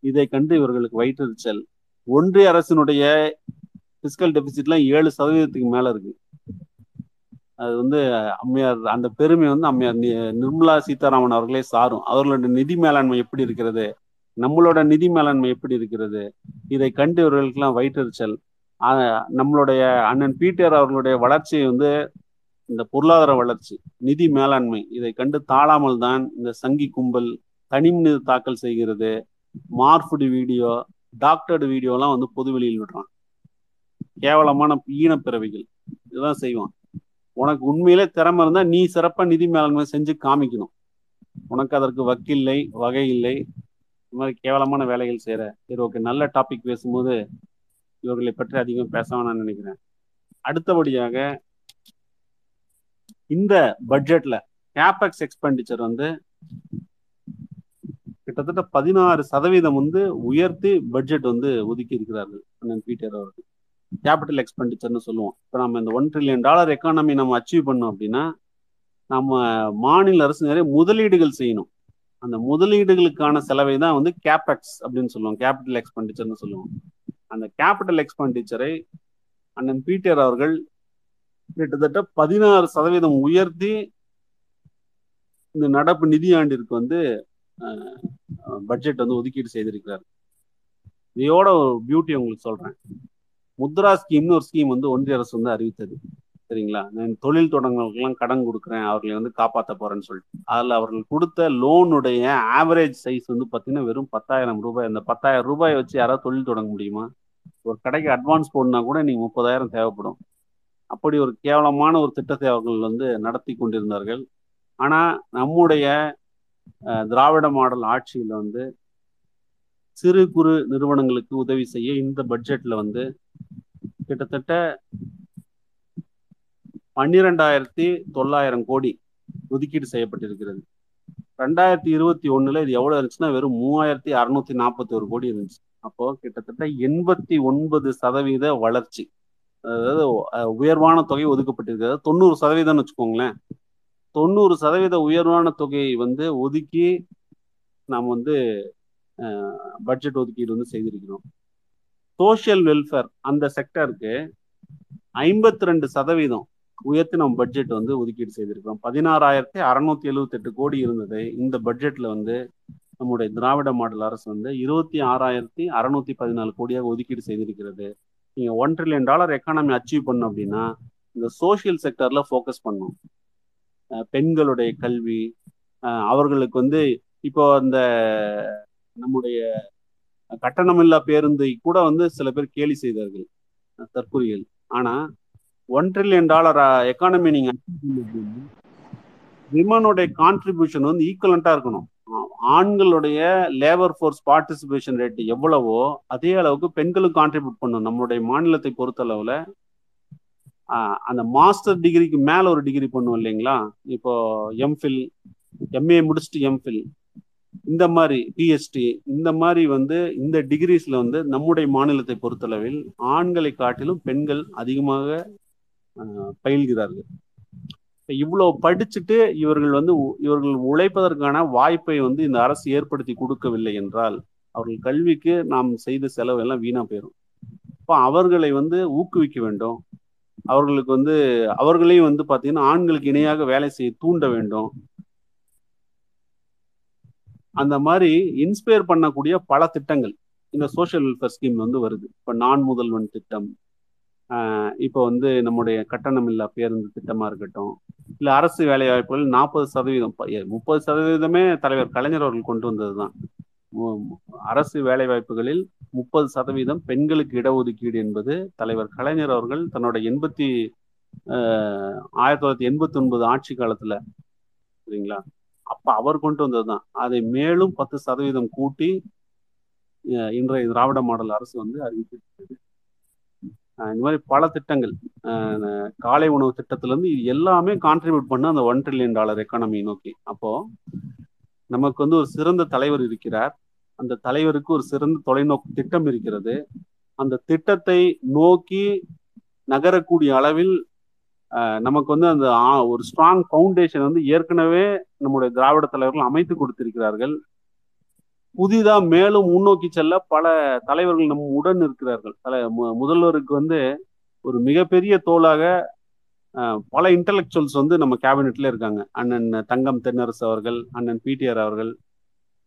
இதை கண்டு இவர்களுக்கு வயிற்றுச்சல். ஒன்றிய அரசினுடைய பிசிக்கல் டெபிசிட்லாம் ஏழு சதவீதத்துக்கு மேல இருக்கு. அது வந்து அம்மையார் அந்த பெருமை வந்து அம்மையார். நிர்மலா சீதாராமன் அவர்களே சாரும். அவர்களுடைய நிதி மேலாண்மை எப்படி இருக்கிறது? நம்மளோட நிதி மேலாண்மை எப்படி இருக்கிறது? இதை கண்டு இவர்களுக்கெல்லாம் வயிற்றுச்சல் நம்மளுடைய அண்ணன் பீட்டர் அவர்களுடைய வளர்ச்சியை வந்து இந்த பொருளாதார வளர்ச்சி நிதி மேலாண்மை இதை கண்டு தாழாமல் தான் இந்த சங்கி கும்பல் தனிமனித தாக்கல் செய்கிறது. மார்ஃபுடு வீடியோ டாக்டர்டு வீடியோலாம் வந்து பொதுவெளியில் விடுறான். கேவலமான ஈனப்பிறவிகள் இதுதான் செய்வான். உனக்கு உண்மையிலே திறமை இருந்தா நீ சிறப்பா நிதி மேலாண்மை செஞ்சு காமிக்கணும். உனக்கு அதற்கு வக்கில்லை வகை இல்லை. இந்த மாதிரி கேவலமான வேலைகள் செய்யற சரி ஓகே நல்ல டாபிக் பேசும்போது இவர்களை பற்றி அதிகம் பேச நான் நினைக்கிறேன். அடுத்தபடியாக இந்த பட்ஜெட்ல கேபெக்ஸ் எக்ஸ்பெண்டிச்சர் வந்து கிட்டத்தட்ட பதினாறு சதவீதம் வந்து உயர்த்தி பட்ஜெட் வந்து ஒதுக்கி இருக்கிறார்கள் அண்ணன் பீட்டர் அவர்கள். கேபிட்டல் எக்ஸ்பெண்டிச்சர்னு சொல்லுவோம். இப்போ நம்ம இந்த ஒன் ட்ரில்லியன் டாலர் எக்கானமி நம்ம அச்சீவ் பண்ணோம் அப்படின்னா நம்ம மாநில அரசு நிறைய முதலீடுகள் செய்யணும். அந்த முதலீடுகளுக்கான செலவை தான் வந்து கேபெக்ஸ் அப்படின்னு சொல்லுவோம். கேபிட்டல் எக்ஸ்பெண்டிச்சர்னு சொல்லுவோம். அந்த கேபிட்டல் எக்ஸ்பெண்டிச்சரை அண்ணன் பீட்டர் அவர்கள் கிட்டத்தட்ட பதினாறு சதவீதம் உயர்த்தி இந்த நடப்பு நிதியாண்டிற்கு வந்து பட்ஜெட் வந்து ஒதுக்கீடு செய்திருக்கிறார். இதையோட ஒரு பியூட்டி உங்களுக்கு சொல்றேன். முத்ரா ஸ்கீம்னு ஒரு ஸ்கீம் வந்து ஒன்றிய அரசு வந்து அறிவித்தது. சரிங்களா? நான் தொழில் தொடங்குறவங்களுக்குலாம் கடன் கொடுக்குறேன் அவர்களை வந்து காப்பாற்ற போறேன்னு சொல்லிட்டு. அதில் அவர்கள் கொடுத்த லோனுடைய ஆவரேஜ் சைஸ் வந்து பார்த்தீங்கன்னா வெறும் பத்தாயிரம் ரூபாய். அந்த பத்தாயிரம் ரூபாய் வச்சு யாராவது தொழில் தொடங்க முடியுமா? ஒரு கடைக்கு அட்வான்ஸ் போடணும்னா கூட நீங்கள் முப்பதாயிரம் தேவைப்படும். அப்படி ஒரு கேவலமான ஒரு திட்டத்தை அவர்கள் வந்து நடத்தி கொண்டிருந்தார்கள். ஆனால் நம்முடைய திராவிட மாடல் ஆட்சியில் வந்து சிறு குறு நிறுவனங்களுக்கு உதவி செய்ய இந்த பட்ஜெட்டில் வந்து கிட்டத்தட்ட பன்னிரெண்டாயிரத்தி தொள்ளாயிரம் கோடி ஒதுக்கீடு செய்யப்பட்டிருக்கிறது. ரெண்டாயிரத்தி இருபத்தி ஒண்ணுல இது எவ்வளவு இருந்துச்சுன்னா வெறும் மூவாயிரத்தி அறுநூத்தி நாற்பத்தி ஒரு கோடி இருந்துச்சு. அப்போ கிட்டத்தட்ட எண்பத்தி ஒன்பது சதவீத வளர்ச்சி. அதாவது உயர்வான தொகை ஒதுக்கப்பட்டிருக்கிறது தொண்ணூறு சதவீதம்னு வச்சுக்கோங்களேன். தொண்ணூறு சதவீத உயர்வான தொகையை வந்து ஒதுக்கி நாம் வந்து பட்ஜெட் ஒதுக்கீடு வந்து செய்திருக்கிறோம். சோசியல் வெல்ஃபேர் அந்த செக்டருக்கு ஐம்பத்தி ரெண்டு சதவீதம் உயர்த்தி நம்ம பட்ஜெட் வந்து ஒதுக்கீடு செய்திருக்கிறோம். பதினாறாயிரத்தி அறுநூத்தி எழுபத்தி எட்டு கோடி இருந்தது இந்த பட்ஜெட்ல வந்து நம்முடைய திராவிட மாடல் அரசு வந்து இருபத்தி ஆறாயிரத்தி அறுநூத்தி பதினாலு கோடியாக ஒதுக்கீடு செய்திருக்கிறது. நீங்க one trillion dollar economy achieve பண்ணும் அப்படின்னா இந்த சோசியல் செக்டர்ல ஃபோக்கஸ் பண்ணும். பெண்களுடைய கல்வி அவர்களுக்கு வந்து இப்போ அந்த நம்முடைய கட்டணமில்லா பேருந்தை கூட வந்து சில பேர் கேலி செய்தார்கள் தற்கொலைகள் ஆனா ஒன் ட்ரில்லியன் டாலர் எக்கானமி நீங்க விமனுடைய கான்ட்ரிபியூஷன் வந்து ஈக்குவலண்டா இருக்கணும். ஆண்களுடைய லேபர் ஃபோர்ஸ் பார்ட்டிசிபேஷன் ரேட் எவ்வளவோ அதே அளவுக்கு பெண்களும் கான்ட்ரிபியூட் பண்ணும் நம்மளுடைய மாநிலத்தை பொறுத்தளவுல அந்த மாஸ்டர் டிகிரிக்கு மேல ஒரு டிகிரி பண்ணுவோம் இல்லைங்களா? இப்போ எம்ஃபில் எம்ஏ முடிச்சுட்டு எம்ஃபில் இந்த மாதிரி பிஎஸ்டி இந்த மாதிரி வந்து இந்த டிகிரிஸ்ல வந்து நம்முடைய மாநிலத்தை பொறுத்தளவில் ஆண்களை காட்டிலும் பெண்கள் அதிகமாக பயில்கிறார்கள். இப்போ இவ்வளோ படிச்சுட்டு இவர்கள் வந்து உ- இவர்கள் உழைப்பதற்கான வாய்ப்பை வந்து இந்த அரசு ஏற்படுத்தி கொடுக்கவில்லை என்றால் அவர்கள் கல்விக்கு நாம் செய்த செலவு எல்லாம் வீணா போயிடும் இப்போ அவர்களை வந்து ஊக்குவிக்க வேண்டும். அவர்களுக்கு வந்து அவர்களையும் வந்து பார்த்தீங்கன்னா ஆண்களுக்கு இணையாக வேலை செய்ய தூண்ட வேண்டும். அந்த மாதிரி இன்ஸ்பயர் பண்ணக்கூடிய பல திட்டங்கள் இந்த சோஷியல் வெல்ஃபேர் ஸ்கீம் வந்து வருது. இப்போ நான் முதல்வன் திட்டம் இப்போ வந்து நம்முடைய கட்டணம் இல்லா பேருந்து திட்டமா இருக்கட்டும் இல்ல அரசு வேலை வாய்ப்புகள் நாற்பது சதவீதம் முப்பது சதவீதமே தலைவர் கலைஞர் அவர்கள் கொண்டு வந்தது தான் அரசு வேலை வாய்ப்புகளில் முப்பது சதவீதம் பெண்களுக்கு இடஒதுக்கீடு என்பது தலைவர் கலைஞர் அவர்கள் தன்னோட எண்பத்தி ஆயிரத்தி தொள்ளாயிரத்தி எண்பத்தி ஒன்பது ஆட்சி காலத்துல சரிங்களா? அப்ப அவர் கொண்டு வந்ததுதான். அதை மேலும் பத்து சதவீதம் கூட்டி இன்றைய திராவிட மாடல் அரசு வந்து அறிவித்திருக்கிறது. இந்த மாதிரி பல திட்டங்கள் காலை உணவு திட்டத்திலேருந்து இது எல்லாமே கான்ட்ரிபியூட் பண்ண அந்த ஒன் ட்ரில்லியன் டாலர் எக்கானமி நோக்கி. அப்போ நமக்கு வந்து ஒரு சிறந்த தலைவர் இருக்கிறார். அந்த தலைவருக்கு ஒரு சிறந்த தொலைநோக்கு திட்டம் இருக்கிறது. அந்த திட்டத்தை நோக்கி நகரக்கூடிய அளவில் நமக்கு வந்து அந்த ஒரு ஸ்ட்ராங் ஃபவுண்டேஷன் வந்து ஏற்கனவே நம்முடைய திராவிட தலைவர்கள் அமைத்து கொடுத்திருக்கிறார்கள். புதிதா மேலும் முன்னோக்கி செல்ல பல தலைவர்கள் நம் உடன் இருக்கிறார்கள். தலை முதல்வருக்கு வந்து ஒரு மிகப்பெரிய தோளாக பல இன்டலெக்சுவல்ஸ் வந்து நம்ம கேபினெட்ல இருக்காங்க. அண்ணன் தங்கம் தென்னரசு அவர்கள் அண்ணன் பிடிஆர் அவர்கள்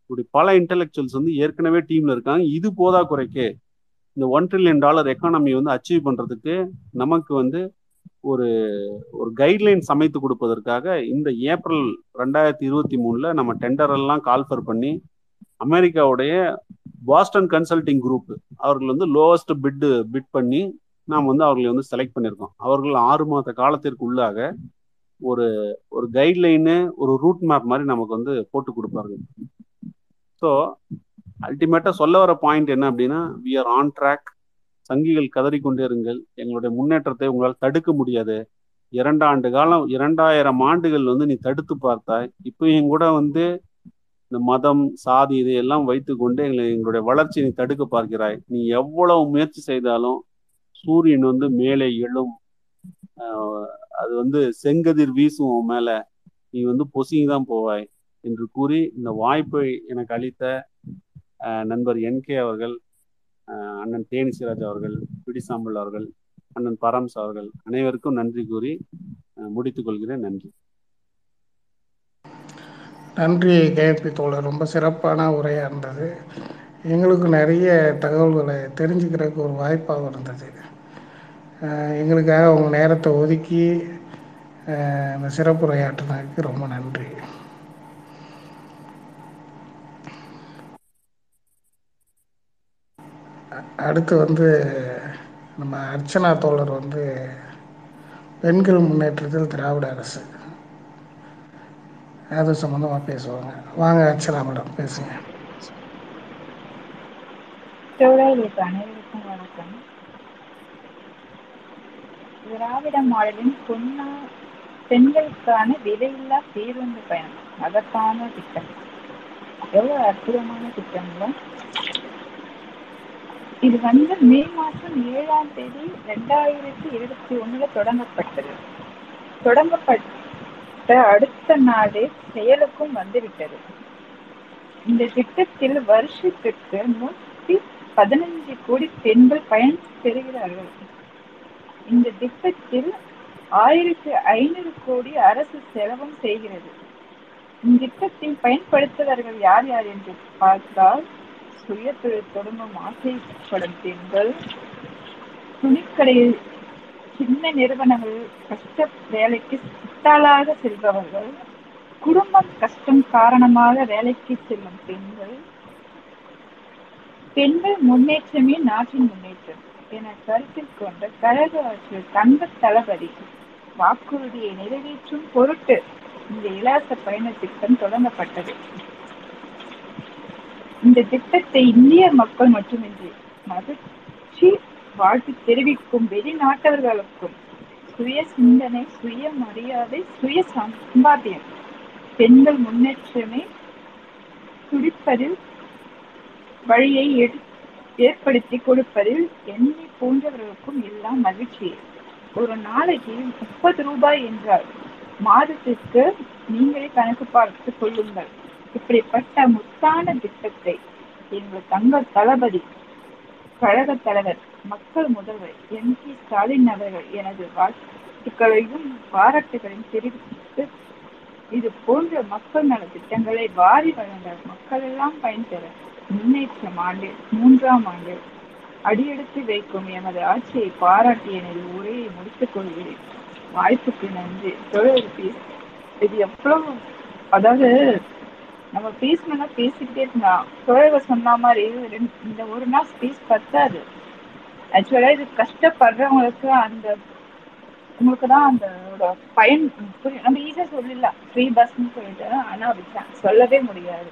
இப்படி பல இன்டலெக்சுவல்ஸ் வந்து ஏற்கனவே டீம்ல இருக்காங்க. இது போதா குறைக்கு இந்த ஒன் ட்ரில்லியன் டாலர் எக்கானமி வந்து அச்சீவ் பண்றதுக்கு நமக்கு வந்து ஒரு ஒரு கைட்லைன்ஸ் அமைத்து கொடுப்பதற்காக இந்த ஏப்ரல் ரெண்டாயிரத்தி இருபத்தி மூணுல நம்ம டெண்டர் எல்லாம் கால்ஃபர் பண்ணி அமெரிக்காவுடைய பாஸ்டன் கன்சல்டிங் குரூப் அவர்கள் வந்து லோவஸ்ட் பிட்டு பிட் பண்ணி நாம் வந்து அவர்களை வந்து செலக்ட் பண்ணியிருக்கோம். அவர்கள் ஆறு மாத காலத்திற்கு உள்ளாக ஒரு ஒரு கைட்லைனு ஒரு ரூட் மேப் மாதிரி நமக்கு வந்து போட்டு கொடுப்பார்கள். ஸோ அல்டிமேட்டாக சொல்ல வர பாயிண்ட் என்ன அப்படின்னா வி ஆர் ஆன் ட்ராக் சங்கிகள் கதறிக்கொண்டே இருங்கள் எங்களுடைய முன்னேற்றத்தை உங்களால் தடுக்க முடியாது. இரண்டாண்டு காலம் இரண்டாயிரம் ஆண்டுகள் வந்து நீ தடுத்து பார்த்தாய். இப்பயும் கூட வந்து இந்த மதம் சாதி இதையெல்லாம் வைத்துக்கொண்டு எங்களை எங்களுடைய வளர்ச்சியை நீ தடுக்க பார்க்கிறாய். நீ எவ்வளவு முயற்சி செய்தாலும் சூரியன் வந்து மேலே எழும். அது வந்து செங்கதிர் வீசும் உன் மேல. நீ வந்து பொசுங்கி தான் போவாய் என்று கூறி இந்த வாய்ப்பை எனக்கு அளித்த நண்பர் நண்பர் என்கே அவர்கள் அண்ணன் தேனி சிராஜ் அவர்கள் பிடிசாம்பல் அவர்கள் அண்ணன் பரம்ஸ் அவர்கள் அனைவருக்கும் நன்றி கூறி முடித்துக் கொள்கிறேன் நன்றி. நன்றி கேபி தோழர். ரொம்ப சிறப்பான உரையாக இருந்தது. எங்களுக்கு நிறைய தகவல்களை தெரிஞ்சுக்கிறதுக்கு ஒரு வாய்ப்பாகவும் இருந்தது. எங்களுக்காக உங்கள் நேரத்தை ஒதுக்கி இந்த சிறப்புரையாற்றினதுக்கு ரொம்ப நன்றி. அடுத்து வந்து நம்ம அர்ச்சனா தோழர் வந்து பெண்கள் முன்னேற்றத்தில் திராவிட அரசு. அது சம்மந்தமாக பேசுவாங்க. வாங்க அர்ச்சனா மேடம் பேசுங்க. தோழர்களுக்கு அனைவருக்கும் வணக்கம். திராவிட மாடலின் பொன்னா பெண்களுக்கான விலையில்லா பேருந்து பயணம் அதற்கான திட்டம். எவ்வளவு அற்புதமான திட்டங்களும் இது வந்து மே மாசம் ஏழாம் தேதி ரெண்டாயிரத்தி இருபத்தி ஒண்ணுல தொடங்கப்பட்டது. தொடங்கப்பட்ட அடுத்த நாளே செயலுக்கும் வந்துவிட்டது. இந்த திட்டத்தில் வருஷத்திற்கு நூத்தி பதினஞ்சு கோடி பெண்கள் பயன் பெறுகிறார்கள். இந்த திட்டத்தில் ஆயிரத்தி ஐநூறு கோடி அரசு செலவும் செய்கிறது. இந்த திட்டத்தை பயன்படுத்துவர்கள் யார் யார் என்று பார்த்தால் சுய தொழில் தொடங்கும் ஆசைப்படும் பெண்கள் துணிக்கடையில் சின்ன நிறுவனங்கள் கஷ்ட வேலைக்கு சித்தாளாக செல்பவர்கள் குடும்பம் கஷ்டம் காரணமாக வேலைக்கு செல்லும் பெண்கள் பெண்கள் முன்னேற்றமே நாட்டின் முன்னேற்றம் என கருத்தில் கொண்ட கழக ஆட்சியர் தங்க தளபதி வாக்குறுதியை நிறைவேற்றும் பொருட்டு இந்த இலவச பயண திட்டம் தொடங்கப்பட்டது. இந்த திட்டத்தை இந்திய மக்கள் மட்டுமின்றி மகிழ்ச்சி வாழ்த்து தெரிவிக்கும் வெளிநாட்டவர்களுக்கும் சுய சிந்தனை சுய மரியாதை சுய சம்பாத்தியம். பெண்கள் முன்னேற்றமே துடிப்பதில் வழியை எடு ஏற்படுத்தி கொடுப்பதில் என்னை போன்றவர்களுக்கும் எல்லாம் மகிழ்ச்சி. ஒரு நாளைக்கு முப்பது ரூபாய் என்றால் மாதத்திற்கு நீங்களே கணக்கு பார்த்து கொள்ளுங்கள். இப்படிப்பட்ட முத்தான திட்டத்தை எங்கள் தங்க தளபதி கழக தலைவர் மக்கள் முதல்வர் எம். ஜி ஸ்டாலின் அவர்கள் எனது வாழ்த்துக்களையும் பாராட்டுகளையும் தெரிவித்து இது போன்ற மக்கள் நல திட்டங்களை வாரி வழங்க மக்கள் எல்லாம் பயன்பெற முன்னேற்றம் ஆண்டு மூன்றாம் ஆண்டு அடியெடுத்து வைக்கும் எமது ஆட்சியை பாராட்டி எனது உரையை முடித்துக் கொள்கிறேன். வாய்ப்புக்கு நன்றி. தொடர் இது எவ்வளவு அதாவது நம்ம பேசணும்னா பேசிக்கிட்டே இருக்கலாம் தோழர்கள் சொன்ன மாதிரி ரெண்டு- இந்த ஒரு நாள் ஸ்பேஸ் பத்தாது. ஆக்சுவலா இது கஷ்டப்படுறவங்களுக்கு அந்த உங்களுக்கு தான் அந்த பயன் புரியும் நம்ம ஈஸியா சொல்லிடலாம் ஃப்ரீ பஸ்ன்னு சொல்லிட்டு ஆனா அப்படி சொல்லவே முடியாது.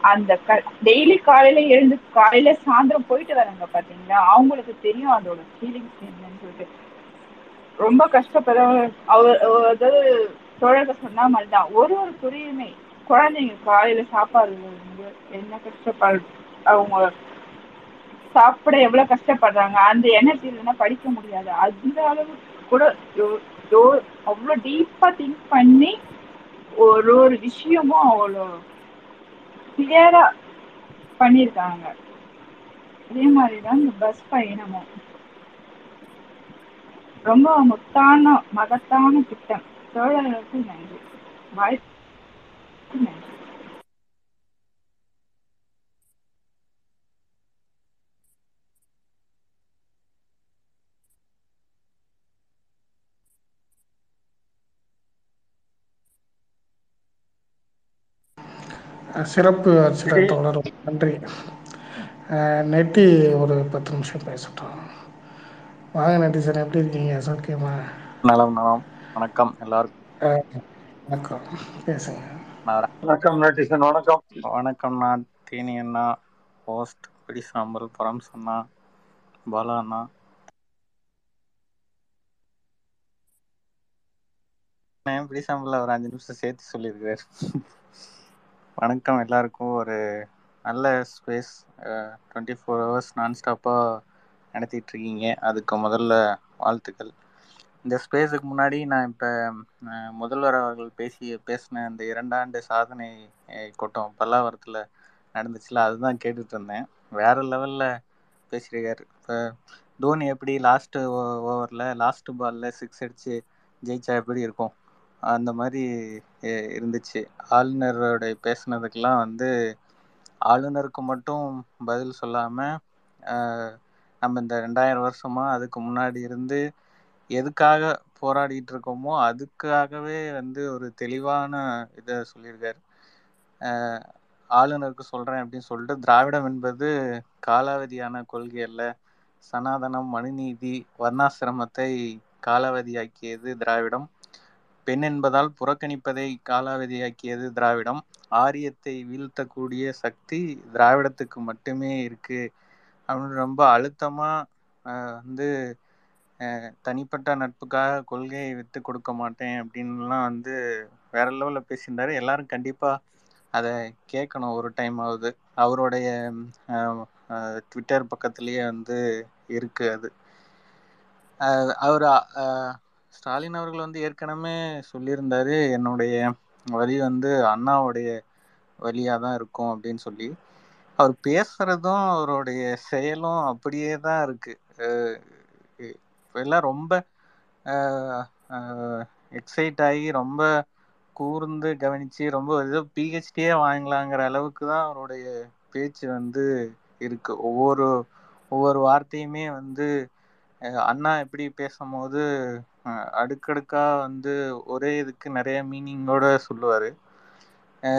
அந்த க டெய்லி காலையில எழுந்து காலையில சாயந்தரம் போயிட்டு வராங்க பாத்தீங்களா? அவங்களுக்கு தெரியும் அதோட ஃபீலிங்ஸ் என்னன்னு சொல்லிட்டு. ரொம்ப கஷ்டப்படுறவங்க அவர் அவர் அதாவது தோழர்கள் சொன்ன மாதிரி தான் ஒரு ஒரு துறையுமே குழந்தைங்க காலையில சாப்பாடு? வந்து என்ன கஷ்டப்படு அவங்க சாப்பிட எவ்வளவு கஷ்டப்படுறாங்க? அந்த எனர்ஜி இல்லைன்னா படிக்க முடியாது. அந்த அளவு கூட அவ்வளவு டீப்பா திங்க் பண்ணி ஒரு ஒரு விஷயமும் அவ்வளோ கிளியரா பண்ணியிருக்காங்க. அதே மாதிரிதான் இந்த பஸ் பயணமும். ரொம்ப முத்தான மகத்தான திட்டம். தோழர்களுக்கு நன்றி. வாய்ப்பு நன்றி சிறப்பு அர்ச்சகர் தோழர் நன்றி. அஹ், நெட்டி ஒரு பத்து நிமிஷம் பேசட்டும். வாங்க நெட்டி சார் எப்படி இருக்கீங்க? சௌக்கியமா? நலம் நலம். வணக்கம் எல்லாருக்கும். வணக்கம். பேசுங்க. வணக்கம் நட்டிசன் வணக்கம். வணக்கம் நான் தேனி அண்ணா ஹோஸ்ட் பிடி சாம்பல் பரம்ஸ் அண்ணா பாலா அண்ணா நான் பிடி சாம்பல் ஒரு அஞ்சு நிமிஷம் சேர்த்து சொல்லியிருக்காரு வணக்கம் எல்லாருக்கும். ஒரு நல்ல ஸ்பேஸ் டுவெண்ட்டி ஃபோர் ஹவர்ஸ் நான் ஸ்டாப்பாக நடத்திட்டு இருக்கீங்க. அதுக்கு முதல்ல வாழ்த்துக்கள். இந்த ஸ்பேஸுக்கு முன்னாடி நான் இப்போ முதல்வர் அவர்கள் பேசி பேசின அந்த இரண்டாண்டு சாதனை கூட்டம் பல்லாவரத்தில் நடந்துச்சுல அதுதான் கேட்டுட்டு இருந்தேன். வேற லெவலில் பேசியிருக்காரு. இப்போ தோனி எப்படி லாஸ்ட்டு ஓவரில் லாஸ்ட் பாலில் சிக்ஸ் அடித்து ஜெயிச்சா எப்படி இருக்கும்? அந்த மாதிரி இருந்துச்சு. ஆளுநரோட பேசுனதுக்கெல்லாம் வந்து ஆளுநருக்கு மட்டும் பதில் சொல்லாமல் நம்ம இந்த ரெண்டாயிரம் வருஷமாக அதுக்கு முன்னாடி இருந்து எதுக்காக போராடிட்டு இருக்கோமோ அதுக்காகவே வந்து ஒரு தெளிவான இதை சொல்லியிருக்காரு. ஆளுநருக்கு சொல்கிறேன் அப்படின்னு சொல்லிட்டு திராவிடம் என்பது காலாவதியான கொள்கை அல்ல. சனாதனம் மனுநீதி வர்ணாசிரமத்தை காலாவதியாக்கியது திராவிடம். பெண் என்பதால் புறக்கணிப்பதை காலாவதியாக்கியது திராவிடம். ஆரியத்தை வீழ்த்தக்கூடிய சக்தி திராவிடத்துக்கு மட்டுமே இருக்கு. அப்படின்னு ரொம்ப அழுத்தமாக வந்து தனிப்பட்ட நட்புக்காக கொள்கையை விற்று கொடுக்க மாட்டேன் அப்படின்லாம் வந்து வேற லெவலில் பேசியிருந்தாரு. எல்லாரும் கண்டிப்பாக அதை கேட்கணும் ஒரு டைம் ஆகுது அவருடைய ட்விட்டர் பக்கத்துலேயே வந்து இருக்கு அது. அவர் ஸ்டாலின் அவர்கள் வந்து ஏற்கனவே சொல்லியிருந்தாரு என்னுடைய வழி வந்து அண்ணாவுடைய வழியாக தான் இருக்கும் அப்படின்னு சொல்லி. அவர் பேசுறதும் அவருடைய செயலும் அப்படியே தான் இருக்கு எல்லாம் ரொம்ப எக்ஸைட் ஆகி ரொம்ப கூர்ந்து கவனிச்சு ரொம்ப ஏதோ பிஹெச்டியே வாங்கலாங்கிற அளவுக்கு தான் அவருடைய பேச்சு வந்து இருக்கு. ஒவ்வொரு ஒவ்வொரு வார்த்தையுமே வந்து அண்ணா எப்படி பேசும்போது அடுக்கடுக்காக வந்து ஒரே இதுக்கு நிறைய மீனிங்கோட சொல்லுவார்.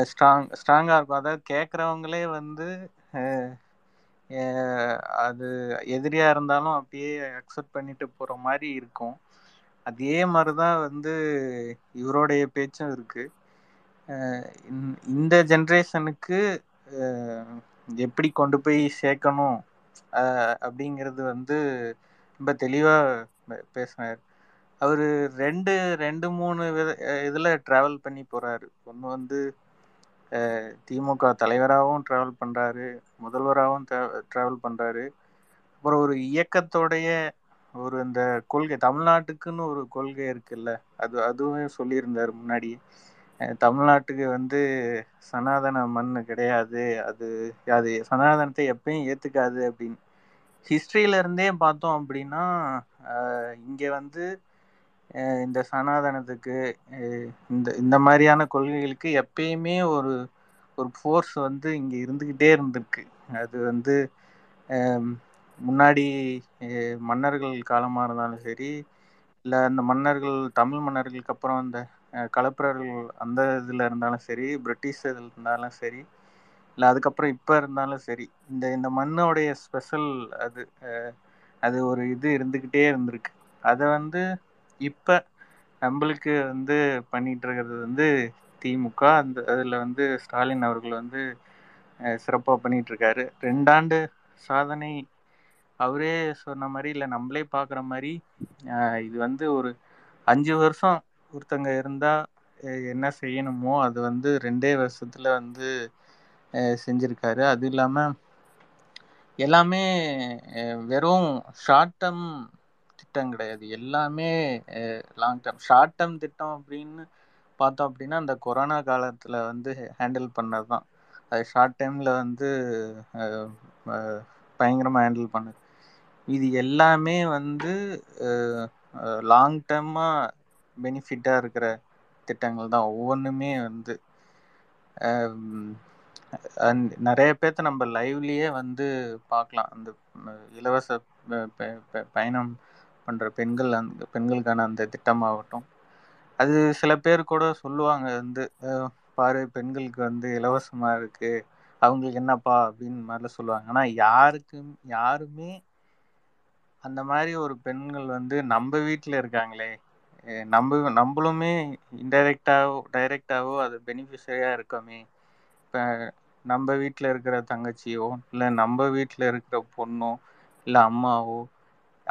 ஸ்ட்ராங் ஸ்ட்ராங்காக இருக்கும். அதாவது கேட்குறவங்களே வந்து அது எதிரியா இருந்தாலும் அப்படியே அக்செப்ட் பண்ணிட்டு போற மாதிரி இருக்கும். அதே மாதிரிதான் வந்து இவருடைய பேச்சும் இருக்கு. இந்த- ஜென்ரேஷனுக்கு எப்படி கொண்டு போய் சேர்க்கணும் அப்படிங்கிறது வந்து ரொம்ப தெளிவாக பேசினார். அவர் ரெண்டு ரெண்டு மூணு வித இதில் ட்ராவல் பண்ணி போகிறாரு ஒன்று வந்து திமுக தலைவராகவும் ட்ராவல் பண்ணுறாரு முதல்வராகவும் ட்ராவல் பண்ணுறாரு அப்புறம் ஒரு இயக்கத்தோடைய ஒரு இந்த கொள்கை தமிழ்நாட்டுக்குன்னு ஒரு கொள்கை இருக்குல்ல அது அதுவும் சொல்லியிருந்தார் முன்னாடி தமிழ்நாட்டுக்கு வந்து சனாதன மண் கிடையாது அது அது சனாதனத்தை எப்பயும் ஏற்றுக்காது அப்படின்னு. ஹிஸ்ட்ரியிலருந்தே பார்த்தோம் அப்படின்னா இங்கே வந்து இந்த சனாதனத்துக்கு இந்த இந்த மாதிரியான கொள்கைகளுக்கு எப்பயுமே ஒரு ஒரு ஃபோர்ஸ் வந்து இங்கே இருந்துக்கிட்டே இருந்திருக்கு. அது வந்து முன்னாடி மன்னர்கள் காலமாக இருந்தாலும் சரி இல்லை அந்த மன்னர்கள் தமிழ் மன்னர்களுக்கு அப்புறம் அந்த கலப்புறர்கள் அந்த இதில் இருந்தாலும் சரி பிரிட்டிஷ் இதில் இருந்தாலும் சரி இல்லை அதுக்கப்புறம் இப்போ இருந்தாலும் சரி இந்த இந்த மண்ணோடைய ஸ்பெஷல் அது அது ஒரு இது இருந்துக்கிட்டே இருந்திருக்கு. அதை வந்து இப்ப நம்மளுக்கு வந்து பண்ணிட்டு இருக்கிறது வந்து திமுக. அந்த அதுல வந்து ஸ்டாலின் அவர்கள் வந்து சிறப்பாக சிறப்பா பண்ணிட்டு இருக்காரு. ரெண்டாண்டு சாதனை அவரே சொன்ன மாதிரி இல்லை நம்மளே பார்க்குற மாதிரி இது வந்து ஒரு அஞ்சு வருஷம் ஒருத்தங்க இருந்தால் என்ன செய்யணுமோ அது வந்து ரெண்டே வருஷத்தில் வந்து செஞ்சுருக்காரு. அது இல்லாமல் எல்லாமே வெறும் ஷார்ட் டேர்ம் திட்டம் கிடையாது. எல்லாமே லாங் டேர்ம் ஷார்ட் டேர்ம் திட்டம் அப்படின்னு பார்த்தோம் அப்படின்னா அந்த கொரோனா காலத்தில் வந்து ஹேண்டில் பண்ணது தான் அது ஷார்ட் டைமில் வந்து பயங்கரமாக ஹேண்டில் பண்ணது. இது எல்லாமே வந்து லாங் டேர்மாக பெனிஃபிட்டாக இருக்கிற திட்டங்கள் தான். ஒவ்வொன்றுமே வந்து நிறைய பேர்த்த நம்ம லைவ்லியே வந்து பார்க்கலாம். அந்த இலவச ப- பயணம் பண்ணுற பெண்கள் அந்த பெண்களுக்கான அந்த திட்டமாகட்டும். அது சில பேர் கூட சொல்லுவாங்க வந்து பாரு பெண்களுக்கு வந்து இலவசமாக இருக்குது அவங்களுக்கு என்னப்பா? அப்படின்னு மாதிரிலாம் சொல்லுவாங்க. ஆனால் யாருக்கும் யாருமே அந்த மாதிரி ஒரு பெண்கள் வந்து நம்ம வீட்டில் இருக்காங்களே நம்ம நம்மளுமே இன்டைரக்டாவோ டைரக்டாவோ அது பெனிஃபிஷரியாக இருக்கோமே. இப்போ நம்ம வீட்டில் இருக்கிற தங்கச்சியோ இல்லை நம்ம வீட்டில் இருக்கிற பொண்ணோ இல்லை அம்மாவோ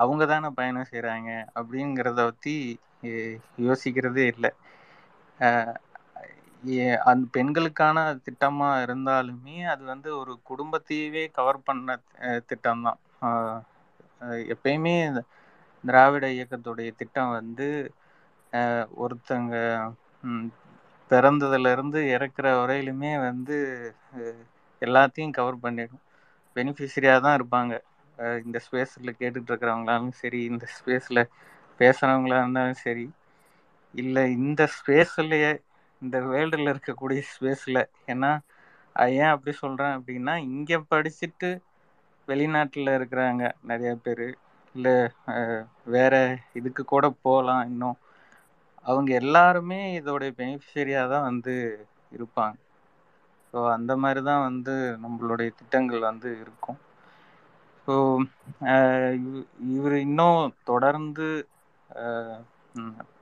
அவங்க தானே பயணம் செய்கிறாங்க அப்படிங்கிறத பற்றி யோசிக்கிறதே இல்லை. அந்த பெண்களுக்கான திட்டமாக இருந்தாலுமே அது வந்து ஒரு குடும்பத்தையவே கவர் பண்ண திட்டம் தான். எப்பயுமே திராவிட இயக்கத்துடைய திட்டம் வந்து ஒருத்தங்க பிறந்ததுலேருந்து இறக்குற வரையிலுமே வந்து எல்லாத்தையும் கவர் பண்ணிடும். பெனிஃபிஷரியாக தான் இருப்பாங்க. இந்த ஸ்பேஸில் கேட்டுட்டு இருக்கிறவங்களாலும் சரி இந்த ஸ்பேஸில் பேசுகிறவங்களா இருந்தாலும் சரி இல்லை இந்த ஸ்பேஸ்லேயே இந்த வேர்ல்டில் இருக்கக்கூடிய ஸ்பேஸில் ஏன்னா ஏன் அப்படி சொல்கிறேன் அப்படின்னா இங்கே படிச்சுட்டு வெளிநாட்டில் இருக்கிறாங்க நிறைய பேர் இல்லை வேற இதுக்கு கூட போகலாம் இன்னும். அவங்க எல்லாருமே இதோடைய பெனிஃபிஷரியாக தான் வந்து இருப்பாங்க. ஸோ அந்த மாதிரி தான் வந்து நம்மளுடைய திட்டங்கள் வந்து இருக்கும். ஸோ இவர் இன்னும் தொடர்ந்து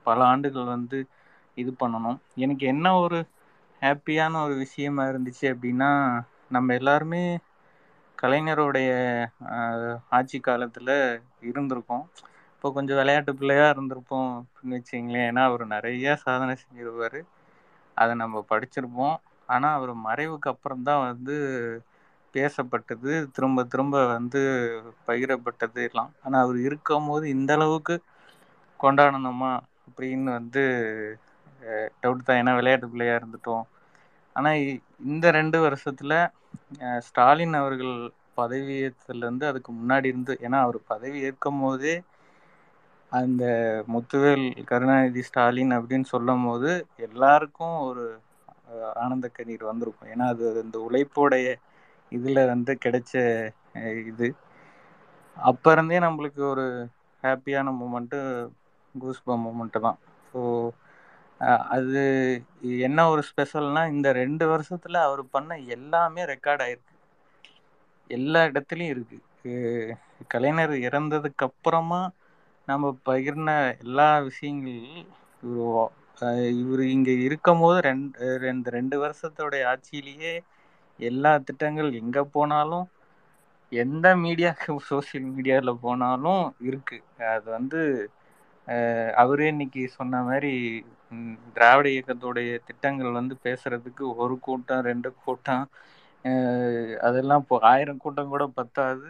பல ஆண்டுகள் வந்து இது பண்ணணும். எனக்கு என்ன ஒரு ஹாப்பியான ஒரு விஷயமா இருந்துச்சு அப்படின்னா நம்ம எல்லாருமே கலைஞருடைய ஆட்சி காலத்தில் இருந்திருக்கோம் இப்போ கொஞ்சம் விளையாட்டு பிள்ளையாக இருந்திருப்போம் அப்படின்னு வச்சிங்களேன் ஏன்னா அவர் நிறைய சாதனை செஞ்சிருவார் அதை நம்ம படிச்சிருப்போம். ஆனால் அவர் மறைவுக்கு அப்புறம் தான் வந்து பேசப்பட்டது திரும்ப திரும்ப வந்து பகிரப்பட்டது எல்லாம். ஆனால் அவர் இருக்கும் போது இந்த அளவுக்கு கொண்டாடணுமா அப்படின்னு வந்து டவுட் தான். ஏன்னா விளையாட்டு பிள்ளையா இருந்துட்டோம் ஆனால் இந்த ரெண்டு வருஷத்துல ஸ்டாலின் அவர்கள் பதவியேற்றதுலேருந்து அதுக்கு முன்னாடி இருந்து ஏன்னா அவர் பதவி ஏற்கும் போதே அந்த முத்துவேல் கருணாநிதி ஸ்டாலின் அப்படின்னு சொல்லும் போது எல்லாருக்கும் ஒரு ஆனந்த கண்ணீர் வந்திருக்கும். ஏன்னா அது அந்த உழைப்போடைய இதுல வந்து கிடைச்ச இது. அப்ப இருந்தே நம்மளுக்கு ஒரு ஹாப்பியான மூமெண்ட்டு கூஸ்பம் மூமெண்ட்டு தான். ஸோ அது என்ன ஒரு ஸ்பெஷல்னா இந்த ரெண்டு வருஷத்துல அவர் பண்ண எல்லாமே ரெக்கார்ட் ஆயிருக்கு. எல்லா இடத்துலையும் இருக்கு. கலைஞர் இறந்ததுக்கு அப்புறமா நம்ம பகிர்ன எல்லா விஷயங்களும் இவர் இங்க இருக்கும் போது ரெண்டு ரெண்டு ரெண்டு வருஷத்தோடைய ஆட்சியிலேயே எல்லா திட்டங்கள் எங்க போனாலும் எந்த மீடியாக்கு சோசியல் மீடியால போனாலும் இருக்கு. அது வந்து அவரே இன்னைக்கு சொன்ன மாதிரி திராவிட இயக்கத்துடைய திட்டங்கள் வந்து பேசுறதுக்கு ஒரு கூட்டம் ரெண்டு கூட்டம் அதெல்லாம் இப்போ ஆயிரம் கூட்டம் கூட பத்தாது.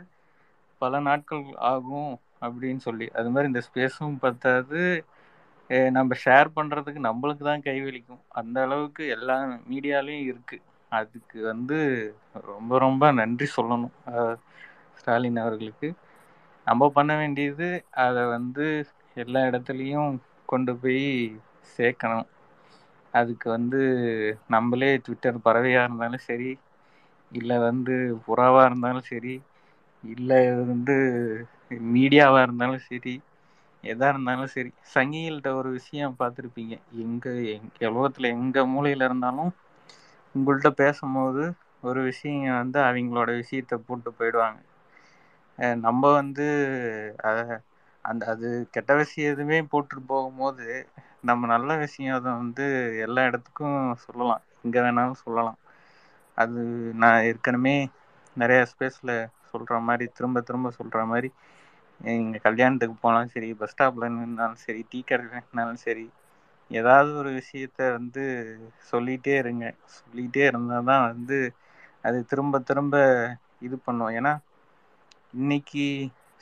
பல நாட்கள் ஆகும் அப்படின்னு சொல்லி. அது மாதிரி இந்த ஸ்பேஸும் பத்தாது. நம்ம ஷேர் பண்ணுறதுக்கு நம்மளுக்கு தான் கைவலிக்கும் அந்த அளவுக்கு எல்லா மீடியாலையும் இருக்குது அதுக்கு வந்து ரொம்ப ரொம்ப நன்றி சொல்லணும். ஸ்டாலின் அவர்களுக்கு. நம்ம பண்ண வேண்டியது அதை வந்து எல்லா இடத்துலையும் கொண்டு போய் சேர்க்கணும். அதுக்கு வந்து நம்மளே ட்விட்டர் பறவையாக இருந்தாலும் சரி இல்லை வந்து புறாவாக இருந்தாலும் சரி இல்லை வந்து மீடியாவாக இருந்தாலும் சரி எதாக இருந்தாலும் சரி சங்கிகள்கிட்ட ஒரு விஷயம் பார்த்துருப்பீங்க. எங்கே எங் உலகத்தில் எங்கள் மூலையில் இருந்தாலும் உங்கள்கிட்ட பேசும்போது ஒரு விஷயம் வந்து அவங்களோட விஷயத்த போட்டு போயிடுவாங்க. நம்ம வந்து அதை அந்த அது கெட்ட விஷயம் எதுவுமே போட்டுட்டு போகும்போது நம்ம நல்ல விஷயம் அதை வந்து எல்லா இடத்துக்கும் சொல்லலாம். எங்கே வேணாலும் சொல்லலாம். அது நான் ஏற்கனவே நிறைய ஸ்பேஸில் சொல்கிற மாதிரி திரும்ப திரும்ப சொல்கிற மாதிரி எங்கள் கல்யாணத்துக்கு போனாலும் சரி பஸ் ஸ்டாப்பில் நின்னாலும் சரி டீ கடையில் நின்னாலும் சரி ஏதாவது ஒரு விஷயத்த வந்து சொல்லிகிட்டே இருங்க. சொல்லிகிட்டே இருந்தால் தான் வந்து அது திரும்ப திரும்ப இது பண்ணும். ஏன்னா இன்னைக்கு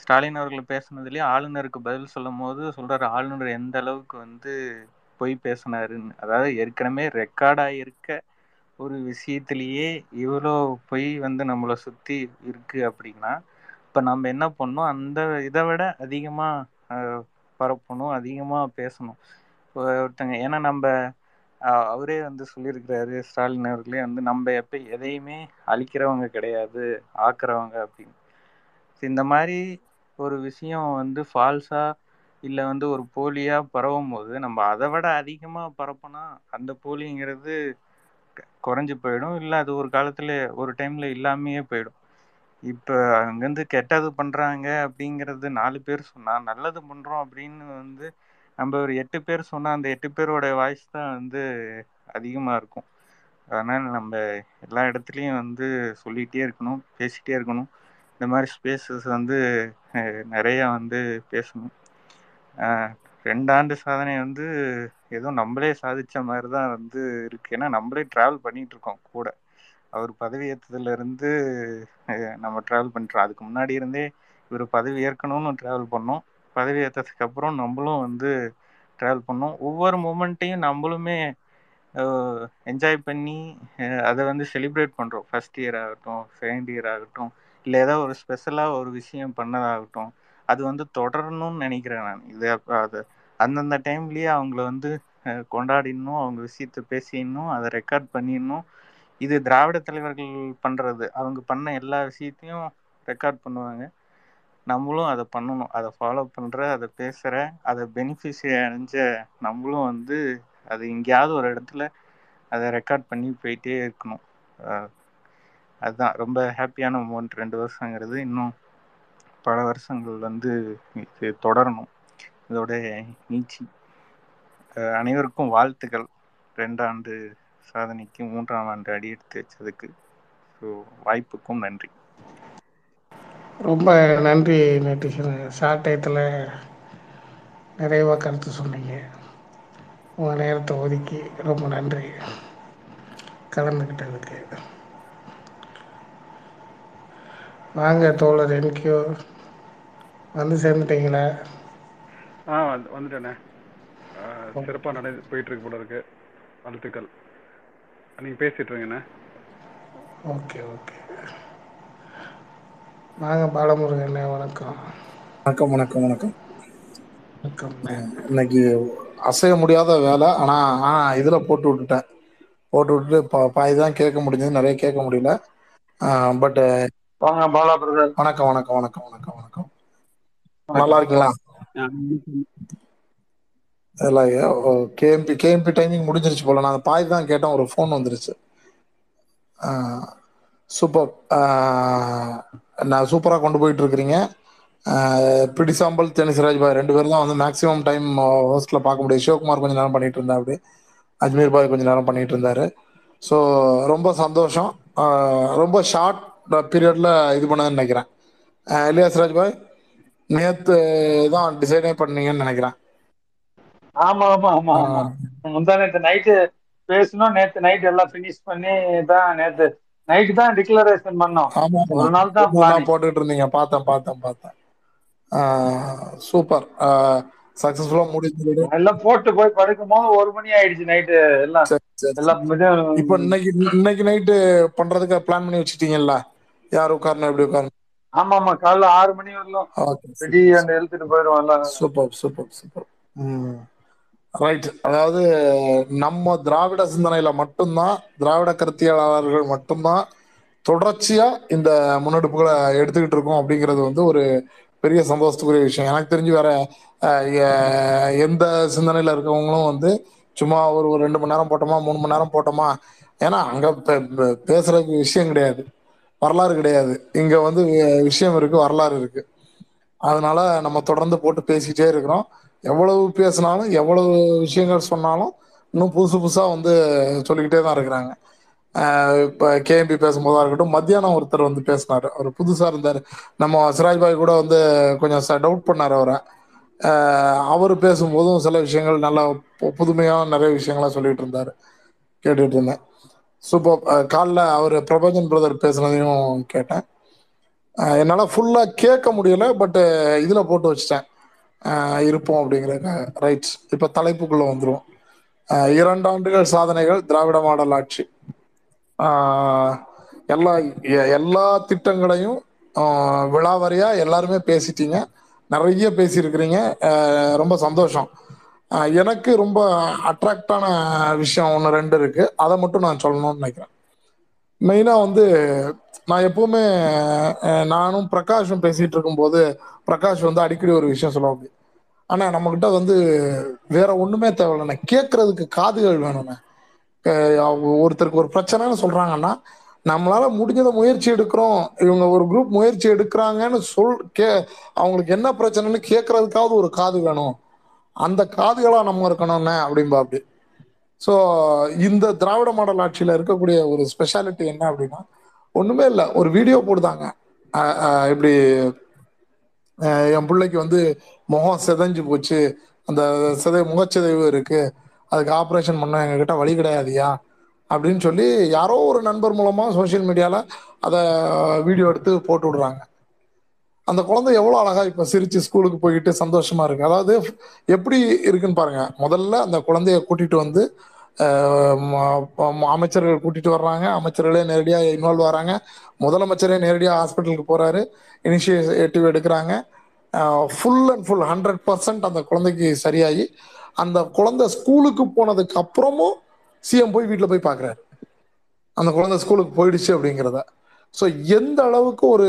ஸ்டாலின் அவர்கள் பேசுனதுலேயே ஆளுநருக்கு பதில் சொல்லும் போது சொல்கிறார் ஆளுநர் எந்த அளவுக்கு வந்து பொய் பேசினாருன்னு. அதாவது ஏற்கனவே ரெக்கார்ட் இருக்க ஒரு விஷயத்திலேயே இவ்வளோ பொய் வந்து நம்மளை சுற்றி இருக்கு அப்படின்னா இப்போ நம்ம என்ன பண்ணணும்? அந்த இதை விட அதிகமாக பரப்பணும் அதிகமாக பேசணும். ஒருத்தங்க ஏன்னா நம்ம அவரே வந்து சொல்லியிருக்கிறாரு ஸ்டாலின் அவர்களே வந்து நம்ம எப்போ எதையுமே அழிக்கிறவங்க கிடையாது ஆக்குறவங்க அப்படின்னு. இந்த மாதிரி ஒரு விஷயம் வந்து ஃபால்ஸாக இல்லை வந்து ஒரு போலியாக பரவும் போது நம்ம அதை விட அதிகமாக பரப்புனா அந்த போலிங்கிறது குறைஞ்சி குறைஞ்சு போயிடும். இல்லை அது ஒரு காலத்தில் ஒரு டைமில் இல்லாமையே போயிடும். இப்போ அங்கேருந்து கெட்டது பண்ணுறாங்க அப்படிங்கிறது நாலு பேர் சொன்னால் நல்லது பண்ணுறோம் அப்படின்னு வந்து நம்ம ஒரு எட்டு பேர் சொன்னால் அந்த எட்டு பேரோட வாய்ஸ் தான் வந்து அதிகமாக இருக்கும். அதனால் நம்ம எல்லா இடத்துலையும் வந்து சொல்லிகிட்டே இருக்கணும் பேசிகிட்டே இருக்கணும். இந்த மாதிரி ஸ்பேசஸ் வந்து நிறையா வந்து பேசணும். ரெண்டாண்டு சாதனை வந்து ஏதோ நம்மளே சாதித்த மாதிரி தான் வந்து இருக்குது ஏன்னா நம்மளே ட்ராவல் பண்ணிட்டு இருக்கோம் கூட. அவர் பதவி ஏற்றதுலேருந்து நம்ம ட்ராவல் பண்ணுறோம் அதுக்கு முன்னாடி இருந்தே இவர் பதவி ஏற்கணும்னு ட்ராவல் பண்ணோம். பதவி ஏற்றதுக்கு அப்புறம் நம்மளும் வந்து ட்ராவல் பண்ணோம். ஒவ்வொரு மூமெண்ட்டையும் நம்மளுமே என்ஜாய் பண்ணி அதை வந்து செலிப்ரேட் பண்ணுறோம் ஃபர்ஸ்ட் இயர் ஆகட்டும் செகண்ட் இயர் ஆகட்டும் இல்லை ஏதோ ஒரு ஸ்பெஷலாக ஒரு விஷயம் பண்ணதாகட்டும் அது வந்து தொடரணும்னு நினைக்கிறேன் நான். இது அது அந்தந்த டைம்லேயே அவங்கள வந்து கொண்டாடிடணும் அவங்க விஷயத்த பேசிடணும் அதை ரெக்கார்ட் பண்ணிடணும். இது திராவிட தலைவர்கள் பண்ணுறது அவங்க பண்ண எல்லா விஷயத்தையும் ரெக்கார்ட் பண்ணுவாங்க. நம்மளும் அதை பண்ணணும். அதை ஃபாலோ பண்ணுற அதை பேசுகிற அதை பெனிஃபிஷரி அடைஞ்ச நம்மளும் வந்து அது எங்கேயாவது ஒரு இடத்துல அதை ரெக்கார்ட் பண்ணி போயிட்டே இருக்கணும். அதுதான். ரொம்ப ஹாப்பியான மூமெண்ட் ரெண்டு வருஷங்கிறது. இன்னும் பல வருஷங்கள் வந்து இது தொடரணும். இதோட நீச்சி. அனைவருக்கும் வாழ்த்துக்கள். ரெண்டாண்டு சாதனைக்கு மூன்றாம் ஆண்டு அடி எடுத்து வச்சதுக்கு. ஸோ வாய்ப்புக்கும் நன்றி. ரொம்ப நன்றி நெட்டிஷன். ஷார்ட் டயத்தில் நிறைவாக கருத்து சொன்னீங்க. உங்கள் நேரத்தை ஒதுக்கி ரொம்ப நன்றி. கலந்துக்கிட்டதுக்கு வாங்க தோழர் என்கியூ வந்து சேர்ந்துட்டீங்களா? ஆ வந்து வந்துட்டேண்ணே சிறப்பாக நட போயிட்டு இருக்கு போல இருக்கு. வாழ்த்துக்கள். நீங்கள் பேசிட்டு இருங்கண்ணே. Okay okay. வாங்க பாலமுருகண்ணே வணக்கம். வணக்கம் வணக்கம் வணக்கம். வணக்கம்ண்ணே இன்னைக்கு அசைய முடியாத வேலை ஆனா ஆனா இதுல போட்டு விட்டுட்டேன். போட்டு விட்டுட்டு பா- பாதி தான் கேட்க முடிஞ்சது நிறைய கேட்க முடியல. பட் வாங்க பாலா பிரதர் வணக்கம் வணக்கம் வணக்கம் வணக்கம் வணக்கம். நல்லா இருக்கீங்களா? இல்லை கேஎம்பி கேஎம்பி டைமிங் முடிஞ்சிருச்சு போல. நான் பாதி தான் கேட்டேன் ஒரு ஃபோன் வந்துருச்சு. சூப்பர். நான் சூப்பராக கொண்டு போயிட்டு இருக்கிறீங்க. பிடி சாம்பல் தெனிசிராஜ் பாய் ரெண்டு பேரும் தான் வந்து மேக்ஸிமம் டைம் ஹோஸ்ட்ல பார்க்க முடியும். சிவகுமார் கொஞ்ச நேரம் பண்ணிட்டு இருந்தா அப்படி அஜ்மீர் பாய் கொஞ்ச நேரம் பண்ணிட்டு இருந்தாரு. ஸோ ரொம்ப சந்தோஷம். ரொம்ப ஷார்ட் பீரியட்ல இது பண்ணதுன்னு நினைக்கிறேன். ஆஹ் இல்லையா சிராஜ் பாய் நேத்து தான் டிசைனே பண்ணீங்கன்னு நினைக்கிறேன். ஆமா ஆமா ஆமா முந்தா நேத்து நைட்டு பேசணும். நேத்து நைட் எல்லாம் ஃபினிஷ் பண்ணி தான் நேத்து நைட்டு தான் டிக்ளரேஷன் பண்ணோம். ஒரு நாள் தான் போட்டுட்டு இருந்தீங்க பார்த்தேன் பார்த்தேன் பார்த்தேன். சூப்பர். சக்சஸ்ஃபுல்லா முடிஞ்சது எல்லாம் போட்டு போய் படுக்கும் போது ஒரு மணி ஆயிடுச்சு நைட்டு எல்லாம் எல்லாம் இப்போ இன்னைக்கு இன்னைக்கு நைட்டு பண்றதுக்கு பிளான் பண்ணி வச்சுட்டீங்கல்ல? யார் உட்காரணும் எப்படி உட்காரணும்? ஆமா ஆமா. காலைல ஆறு மணி வரலாம். ரெடி அந்த எழுத்துட்டு போயிடுவோம் சூப்பர் சூப்பர் சூப்பர். ம். ரைட் அதாவது நம்ம திராவிட சிந்தனையில மட்டும்தான் திராவிட கருத்தியலாளர்கள் மட்டும்தான் தொடர்ச்சியா இந்த முன்னெடுப்புகளை எடுத்துக்கிட்டு இருக்கோம் அப்படிங்கிறது வந்து ஒரு பெரிய சந்தோஷத்துக்குரிய விஷயம். எனக்கு தெரிஞ்சு வேற எந்த சிந்தனையில இருக்கவங்களும் வந்து சும்மா ஒரு ஒரு ரெண்டு மணி நேரம் போட்டோமா மூணு மணி நேரம் போட்டோமா? ஏன்னா அங்க பே- பேசுறதுக்கு விஷயம் கிடையாது. வரலாறு கிடையாது. இங்க வந்து விஷயம் இருக்கு வரலாறு இருக்கு. அதனால நம்ம தொடர்ந்து போட்டு பேசிக்கிட்டே இருக்கிறோம். எவ்வளவு பேசினாலும் எவ்வளவு விஷயங்கள் சொன்னாலும் இன்னும் புதுசு புதுசாக வந்து சொல்லிக்கிட்டே தான் இருக்கிறாங்க. இப்போ கேஎம்பி பேசும்போதா இருக்கட்டும் மத்தியானம் ஒருத்தர் வந்து பேசினார். அவர் புதுசாக இருந்தார். நம்ம சிராஜ் பாய் கூட வந்து கொஞ்சம் டவுட் பண்ணார் அவரை. அவர் பேசும்போதும் சில விஷயங்கள் நல்லா புதுமையாக நிறைய விஷயங்களா சொல்லிகிட்டு இருந்தார். கேட்டுட்டு இருந்தேன். சூப்பர். காலைல அவர் பிரபஞ்சன் பிரதர் பேசுனதையும் கேட்டேன். என்னால் ஃபுல்லாக கேட்க முடியல பட்டு இதில் போட்டு வச்சிட்டேன். இருப்போம் அப்படிங்கிறாங்க ரைட் இப்ப தலைப்புக்குள்ள வந்துருவோம் இரண்டு ஆண்டுகள் சாதனைகள் திராவிட மாடல் ஆட்சி. எல்லா எ- எல்லா திட்டங்களையும் ஆஹ் எல்லாருமே பேசிட்டீங்க. நிறைய பேசியிருக்கிறீங்க. ரொம்ப சந்தோஷம். எனக்கு ரொம்ப அட்ராக்டான விஷயம் ஒன்று ரெண்டு இருக்கு. அதை மட்டும் நான் சொல்லணும்னு நினைக்கிறேன். மெயினாக வந்து நான் எப்பவுமே நானும் பிரகாஷும் பேசிட்டு இருக்கும்போது பிரகாஷ் வந்து அடிக்கடி ஒரு விஷயம் சொல்லுவாங்க. ஆனா நம்ம கிட்ட வந்து வேற ஒண்ணுமே தேவையில்லைண்ணே கேட்கறதுக்கு காதுகள் வேணும்ண்ணே ஒருத்தருக்கு ஒரு பிரச்சனைன்னு சொல்றாங்கன்னா நம்மளால முடிஞ்சத முயற்சி எடுக்கிறோம். இவங்க ஒரு குரூப் முயற்சி எடுக்கிறாங்கன்னு சொல் கே அவங்களுக்கு என்ன பிரச்சனைன்னு கேட்கறதுக்காவது ஒரு காது வேணும். அந்த காதுகளா நம்ம இருக்கணும்னே அப்படின்பா அப்படி. ஸோ இந்த திராவிட மாடல் ஆட்சியில் இருக்கக்கூடிய ஒரு ஸ்பெஷாலிட்டி என்ன அப்படின்னா ஒண்ணுமே இல்லை. ஒரு வீடியோ போடுதாங்க. இப்படி என் பிள்ளைக்கு வந்து முகம் சிதைஞ்சு போச்சு. அந்த சிதை முகச்சிதைவு இருக்கு. அதுக்கு ஆப்ரேஷன் பண்ண எங்ககிட்ட வழி கிடையாதுயா அப்படின்னு சொல்லி யாரோ ஒரு நண்பர் மூலமா சோஷியல் மீடியால அதை வீடியோ எடுத்து போட்டு விடுறாங்க. அந்த குழந்தை எவ்வளோ அழகா இப்போ சிரிச்சு ஸ்கூலுக்கு போயிட்டு சந்தோஷமா இருக்கு. அதாவது எப்படி இருக்குன்னு பாருங்க. முதல்ல அந்த குழந்தைய கூட்டிட்டு வந்து அமைச்சர்கள் கூட்டிட்டு வர்றாங்க. அமைச்சர்களே நேரடியா இன்வால்வ் வராங்க. முதலமைச்சரே நேரடியா ஹாஸ்பிட்டலுக்கு போறாரு. இனிஷியேட்டிவ் எடுக்கிறாங்க. Full and full hundred percent அந்த குழந்தைக்கு சரியாகி அந்த குழந்தை ஸ்கூலுக்கு போனதுக்கு அப்புறமும் சிஎம் போய் வீட்டில் போய் பார்க்குறாரு அந்த குழந்தை ஸ்கூலுக்கு போயிடுச்சு அப்படிங்கிறத. ஸோ எந்த அளவுக்கு ஒரு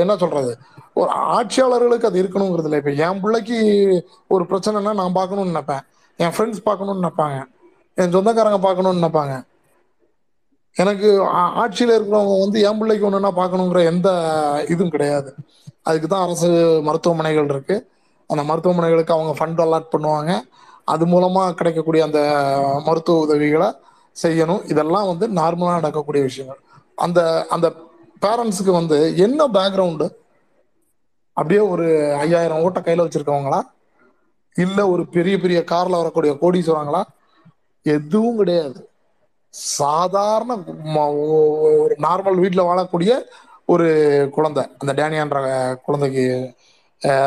என்ன சொல்றது? ஒரு ஆட்சியாளர்களுக்கு அது இருக்கணுங்கிறது இல்லை இப்போ என் பிள்ளைக்கு ஒரு பிரச்சனைனா நான் பார்க்கணும்னு நினைப்பேன். என் ஃப்ரெண்ட்ஸ் பார்க்கணும்னு நினைப்பாங்க. என் சொந்தக்காரங்க பார்க்கணும்னு நினைப்பாங்க. எனக்கு ஆட்சியில் இருக்கிறவங்க வந்து என் பிள்ளைக்கு ஒன்றுனா பார்க்கணுங்கிற எந்த இதுவும் கிடையாது. அதுக்கு தான் அரசு மருத்துவமனைகள் இருக்கு. அந்த மருத்துவமனைகளுக்கு அவங்க ஃபண்ட் அலாட் பண்ணுவாங்க. அது மூலமாக கிடைக்கக்கூடிய அந்த மருத்துவ உதவிகளை செய்யணும். இதெல்லாம் வந்து நார்மலாக நடக்கக்கூடிய விஷயங்கள். அந்த அந்த பேரண்ட்ஸுக்கு வந்து என்ன பேக்ரவுண்டு அப்படியே ஒரு ஐயாயிரம் ஓட்ட கையில் வச்சுருக்கவங்களா? இல்ல ஒரு பெரிய பெரிய கார்ல வரக்கூடிய கோடீஸ்வரங்களா எதுவும் கிடையாது. சாதாரண ம- ஒ- ஒரு நார்மல் வீட்டில் வாழக்கூடிய ஒரு குழந்தை. அந்த டேனியான்ற குழந்தைக்கு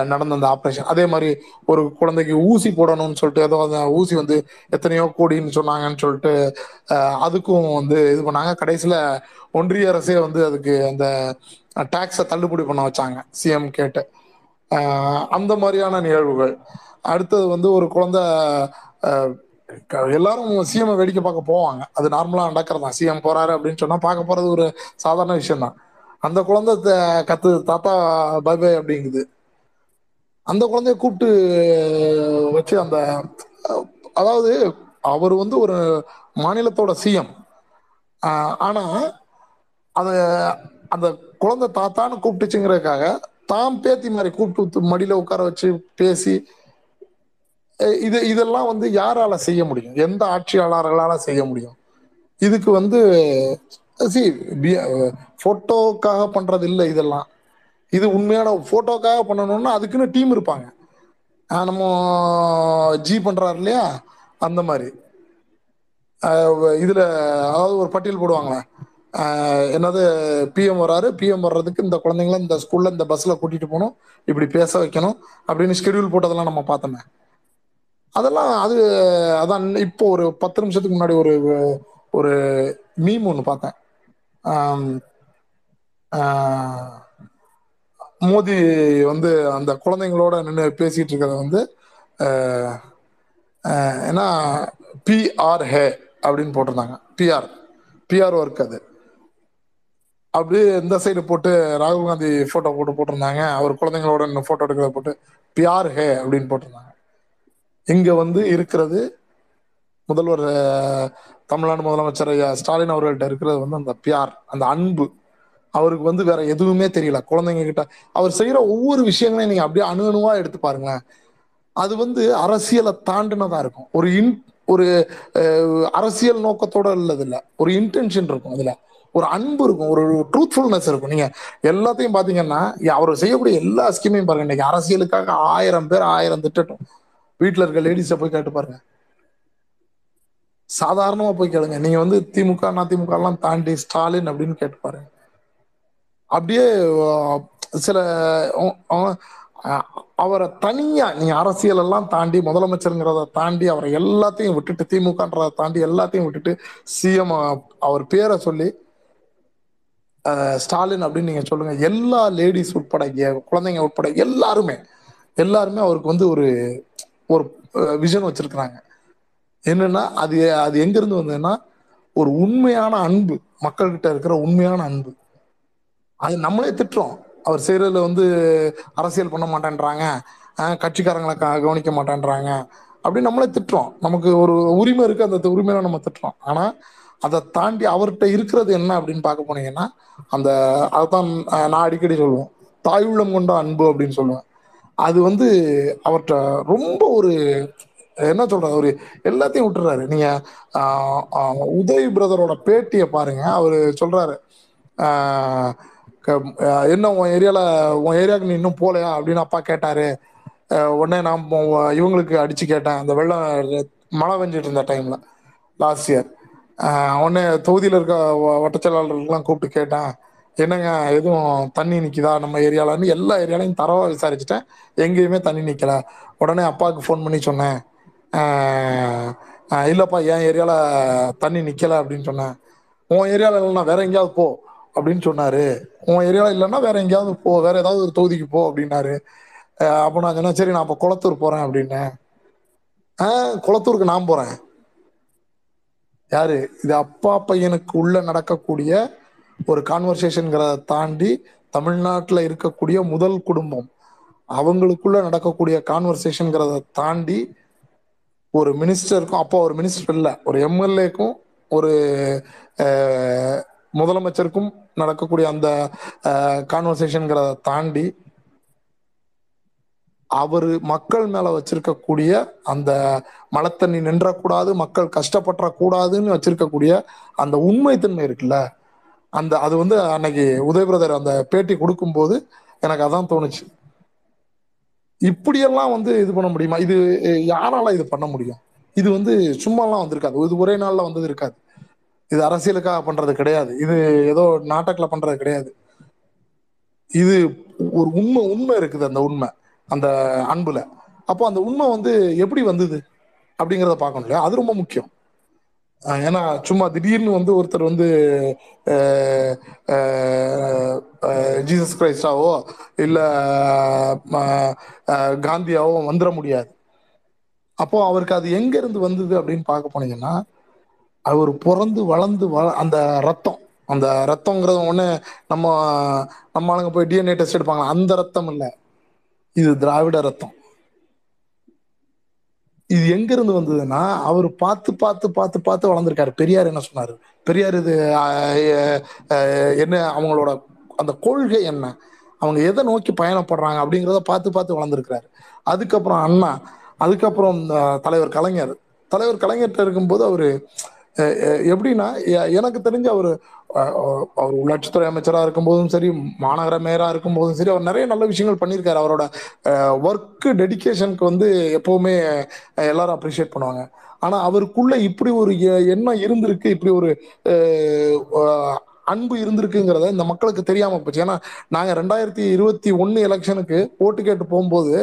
நடந்த அந்த ஆப்ரேஷன் அதே மாதிரி ஒரு குழந்தைக்கு ஊசி போடணும்னு சொல்லிட்டு ஏதோ அந்த ஊசி வந்து எத்தனையோ கோடின்னு சொன்னாங்கன்னு சொல்லிட்டு அஹ், அதுக்கும் வந்து இது பண்ணாங்க. கடைசியில் ஒன்றிய அரசே வந்து அதுக்கு அந்த டாக்ஸை தள்ளுபடி பண்ண வச்சாங்க. சிஎம் கேட்டு. அந்த மாதிரியான நிகழ்வுகள். அடுத்தது வந்து ஒரு குழந்தை க- எல்லாரும் சிஎம் வேடிக்கை பார்க்க போவாங்க. அது நார்மலா நடக்கிறது தான். சிஎம் போறாரு அப்படின்னு சொன்னா பார்க்க போறது ஒரு சாதாரண விஷயம் தான். அந்த குழந்தை த- கத்து தாத்தா பை அப்படிங்குது. அந்த குழந்தைய கூப்பிட்டு வச்சு அந்த அதாவது அவர் வந்து ஒரு மாநிலத்தோட சிஎம் ஆனா அத அந்த குழந்தை தாத்தான்னு கூப்பிட்டுச்சுங்கிறதுக்காக தான் பேத்தி மாதிரி கூப்பிட்டு மடியில உட்கார வச்சு பேசி இது இதெல்லாம் வந்து யாரால செய்ய முடியும்? எந்த ஆட்சியாளர்களால செய்ய முடியும்? இதுக்கு வந்து சி போட்டோக்காக பண்றது இல்லை இதெல்லாம். இது உண்மையான போட்டோக்காக பண்ணணும்னா அதுக்குன்னு டீம் இருப்பாங்க. நம்ம ஜி பண்றாரு இல்லையா? அந்த மாதிரி. இதுல அதாவது ஒரு பட்டியல் போடுவாங்களே. என்னது பிஎம் வராரு பிஎம் வர்றதுக்கு இந்த குழந்தைங்கள இந்த ஸ்கூல்ல இந்த பஸ்ல கூட்டிட்டு போகணும் இப்படி பேச வைக்கணும் அப்படின்னு ஷெடியூல் போட்டதெல்லாம் நம்ம பார்த்தோமே. அதெல்லாம் அது அதான் இப்போ ஒரு பத்து நிமிஷத்துக்கு முன்னாடி ஒரு ஒரு மீம் ஒன்று பார்த்தேன். மோதி வந்து அந்த குழந்தைங்களோட நின்று பேசிட்டு இருக்கிறத வந்து ஏன்னா பிஆர் ஹே அப்படின்னு போட்டிருந்தாங்க. பிஆர் பிஆர் ஒர்க் அது. அப்படியே இந்த சைடு போட்டு ராகுல் காந்தி போட்டோ போட்டு போட்டிருந்தாங்க. அவர் குழந்தைங்களோட போட்டோ எடுக்கிறத போட்டு பிஆர் ஹே அப்படின்னு போட்டிருந்தாங்க. இங்க வந்து இருக்கிறது முதல்வர் தமிழ்நாடு முதலமைச்சர் ஐயா ஸ்டாலின் அவர்கள்ட்ட இருக்கிறது வந்து அந்த பியார் அந்த அன்பு. அவருக்கு வந்து வேற எதுவுமே தெரியல. குழந்தைங்க கிட்ட அவர் செய்யற ஒவ்வொரு விஷயங்களையும் நீங்க அப்படியே அணு அணுவா எடுத்து பாருங்களேன். அது வந்து அரசியலை தாண்டினதா இருக்கும். ஒரு இன் ஒரு அரசியல் நோக்கத்தோட உள்ளது இல்லை ஒரு இன்டென்ஷன் இருக்கும் அதுல. ஒரு அன்பு இருக்கும். ஒரு ட்ரூத்ஃபுல்னஸ் இருக்கும். நீங்க எல்லாத்தையும் பாத்தீங்கன்னா அவர் செய்யக்கூடிய எல்லா ஸ்கீமையும் பாருங்க. இன்னைக்கு அரசியலுக்காக ஆயிரம் பேர் ஆயிரம் திட்டட்டும். வீட்டில் இருக்க லேடிஸை போய் கேட்டு பாருங்க. சாதாரணமா போய் கேளுங்க. நீங்க வந்து திமுக அதிமுக எல்லாம் தாண்டி ஸ்டாலின் அப்படின்னு கேட்டு பாருங்க. அப்படியே சில அவரை தனியா நீங்க அரசியல் எல்லாம் தாண்டி முதலமைச்சருங்கிறத தாண்டி அவரை எல்லாத்தையும் விட்டுட்டு திமுகன்றதை தாண்டி எல்லாத்தையும் விட்டுட்டு சிஎம் அவர் பேரை சொல்லி ஸ்டாலின் அப்படின்னு நீங்க சொல்லுங்க. எல்லா லேடிஸ் உட்பட குழந்தைங்க உட்பட எல்லாருமே எல்லாருமே அவருக்கு வந்து ஒரு ஒரு விஷன் வச்சிருக்கிறாங்க. என்னன்னா அது அது எங்கிருந்து வந்ததுன்னா ஒரு உண்மையான அன்பு மக்கள்கிட்ட இருக்கிற உண்மையான அன்பு. அது நம்மளே திட்டுறோம். அவர் செய்யறதுல வந்து அரசியல் பண்ண மாட்டேன்றாங்க. கட்சிக்காரங்களை கவனிக்க மாட்டேன்றாங்க. அப்படின்னு நம்மளே திட்டுறோம். நமக்கு ஒரு உரிமை இருக்கு அந்த உரிமையில நம்ம திட்டுறோம். ஆனா அதை தாண்டி அவர்கிட்ட இருக்கிறது என்ன அப்படின்னு பார்க்க போனீங்கன்னா அந்த அதுதான் நான் அடிக்கடி சொல்லுவோம் தாயுள்ளம் கொண்ட அன்பு அப்படின்னு சொல்லுவேன். அது வந்து அவர்கிட்ட ரொம்ப ஒரு என்ன சொல்றது ஒரு எல்லாத்தையும் விட்டுறாரு. நீங்க ஆஹ், உதய் பிரதரோட பேட்டியை பாருங்க. அவரு சொல்றாரு ஆஹ், க- என்ன உன் ஏரியால உன் ஏரியாவுக்கு நீ இன்னும் போலையா அப்படின்னு அப்பா கேட்டாரு. உடனே நான் இவங்களுக்கு அடிச்சு கேட்டேன். அந்த வெள்ளம் மழை வெஞ்சிட்டு இருந்த டைம்ல லாஸ்ட் இயர் உடனே தொகுதியில் இருக்க வ- கூப்பிட்டு கேட்டேன். என்னங்க எதுவும் தண்ணி நிற்கிதா நம்ம ஏரியாலன்னு எல்லா ஏரியாலையும் தரவாக விசாரிச்சுட்டேன். எங்கேயுமே தண்ணி நிற்கல உடனே அப்பாவுக்கு ஃபோன் பண்ணி சொன்னேன். இல்லைப்பா என் ஏரியாவில் தண்ணி நிற்கலை அப்படின்னு சொன்னேன். உன் ஏரியாவில் இல்லைன்னா வேற எங்கேயாவது போ அப்படின்னு சொன்னாரு. உன் ஏரியாவில் இல்லைன்னா வேற எங்கேயாவது போ வேற ஏதாவது ஒரு தொகுதிக்கு போ அப்படின்னாரு. அப்போ நான் சொன்னேன் சரி நான் அப்போ குளத்தூர் போகிறேன் அப்படின்னேன். ஆ குளத்தூருக்கு நான் போகிறேன் யாரு? இது அப்பா பையனுக்கு உள்ள நடக்கக்கூடிய ஒரு கான்வர்சேஷன்ங்கிறத தாண்டி தமிழ்நாட்டில் இருக்கக்கூடிய முதல் குடும்பம் அவங்களுக்குள்ள நடக்கக்கூடிய கான்வர்சேஷன்கிறத தாண்டி ஒரு மினிஸ்டருக்கும் அப்போ ஒரு மினிஸ்டர் இல்லை ஒரு எம்எல்ஏக்கும் ஒரு முதலமைச்சருக்கும் நடக்கக்கூடிய அந்த கான்வர்சேஷன்கிறத தாண்டி அவர் மக்கள் மேல வச்சிருக்கக்கூடிய அந்த மலத்தண்ணி நின்றக்கூடாது மக்கள் கஷ்டப்படக்கூடாதுன்னு வச்சிருக்கக்கூடிய அந்த உண்மைத்தன்மை இருக்குல்ல? அந்த அது வந்து அன்னைக்கு உதய பிரதர் அந்த பேட்டி கொடுக்கும்போது எனக்கு அதான் தோணுச்சு. இப்படியெல்லாம் வந்து இது பண்ண முடியுமா? இது யாரால இது பண்ண முடியும்? இது வந்து சும்மாலாம் வந்திருக்காது. இது ஒரே நாள்ல வந்தது இருக்காது. இது அரசியலுக்காக பண்றது கிடையாது. இது ஏதோ நாட்டக்கில் பண்றது கிடையாது. இது ஒரு உண்மை உண்மை இருக்குது அந்த உண்மை அந்த அன்புல. அப்போ அந்த உண்மை வந்து எப்படி வந்தது அப்படிங்கிறத பார்க்கணும் இல்லையா? அது ரொம்ப முக்கியம். ஏன்னா சும்மா திடீர்னு வந்து ஒருத்தர் வந்து ஜீசஸ் கிரைஸ்டாவோ இல்ல காந்தியாவோ வந்துட முடியாது. அப்போ அவருக்கு அது எங்க இருந்து வந்தது அப்படின்னு பார்க்க போனீங்கன்னா அவர் பிறந்து வளர்ந்து வள அந்த ரத்தம் அந்த ரத்தங்கிறது ஒண்ணு நம்ம நம்ம ஆளுங்க போய் டிஎன்ஏ டெஸ்ட் எடுப்பாங்க அந்த ரத்தம் இல்ல. இது திராவிட ரத்தம். இது எங்க இருந்து வந்ததுன்னா அவர் பார்த்து பார்த்து பார்த்து பார்த்து வளர்ந்துருக்காரு. பெரியார் என்ன சொன்னாரு? பெரியார் இது என்ன அவங்களோட அந்த கொள்கை என்ன? அவங்க எதை நோக்கி பயணப்படுறாங்க அப்படிங்கிறத பார்த்து பார்த்து வளர்ந்துருக்கிறாரு. அதுக்கப்புறம் அண்ணா அதுக்கப்புறம் தலைவர் கலைஞர். தலைவர் கலைஞர்கிட்ட இருக்கும்போது அவரு எப்படின்னா எனக்கு தெரிஞ்ச அவர் அவர் உள்ளாட்சித்துறை அமைச்சராக இருக்கும்போதும் சரி மாநகர மேயராக இருக்கும்போதும் சரி அவர் நிறைய நல்ல விஷயங்கள் பண்ணியிருக்காரு. அவரோட ஒர்க் டெடிகேஷனுக்கு வந்து எப்பவுமே எல்லாரும் அப்ரிஷியேட் பண்ணுவாங்க. ஆனால் அவருக்குள்ள இப்படி ஒரு எ- எண்ணம் இருந்திருக்கு இப்படி ஒரு அன்பு இருந்திருக்குங்கிறத இந்த மக்களுக்கு தெரியாம போச்சு. ஏன்னா நாங்க ரெண்டாயிரத்தி இருபத்தி ஒன்னு எலெக்ஷனுக்கு ஓட்டு கேட்டு போகும்போது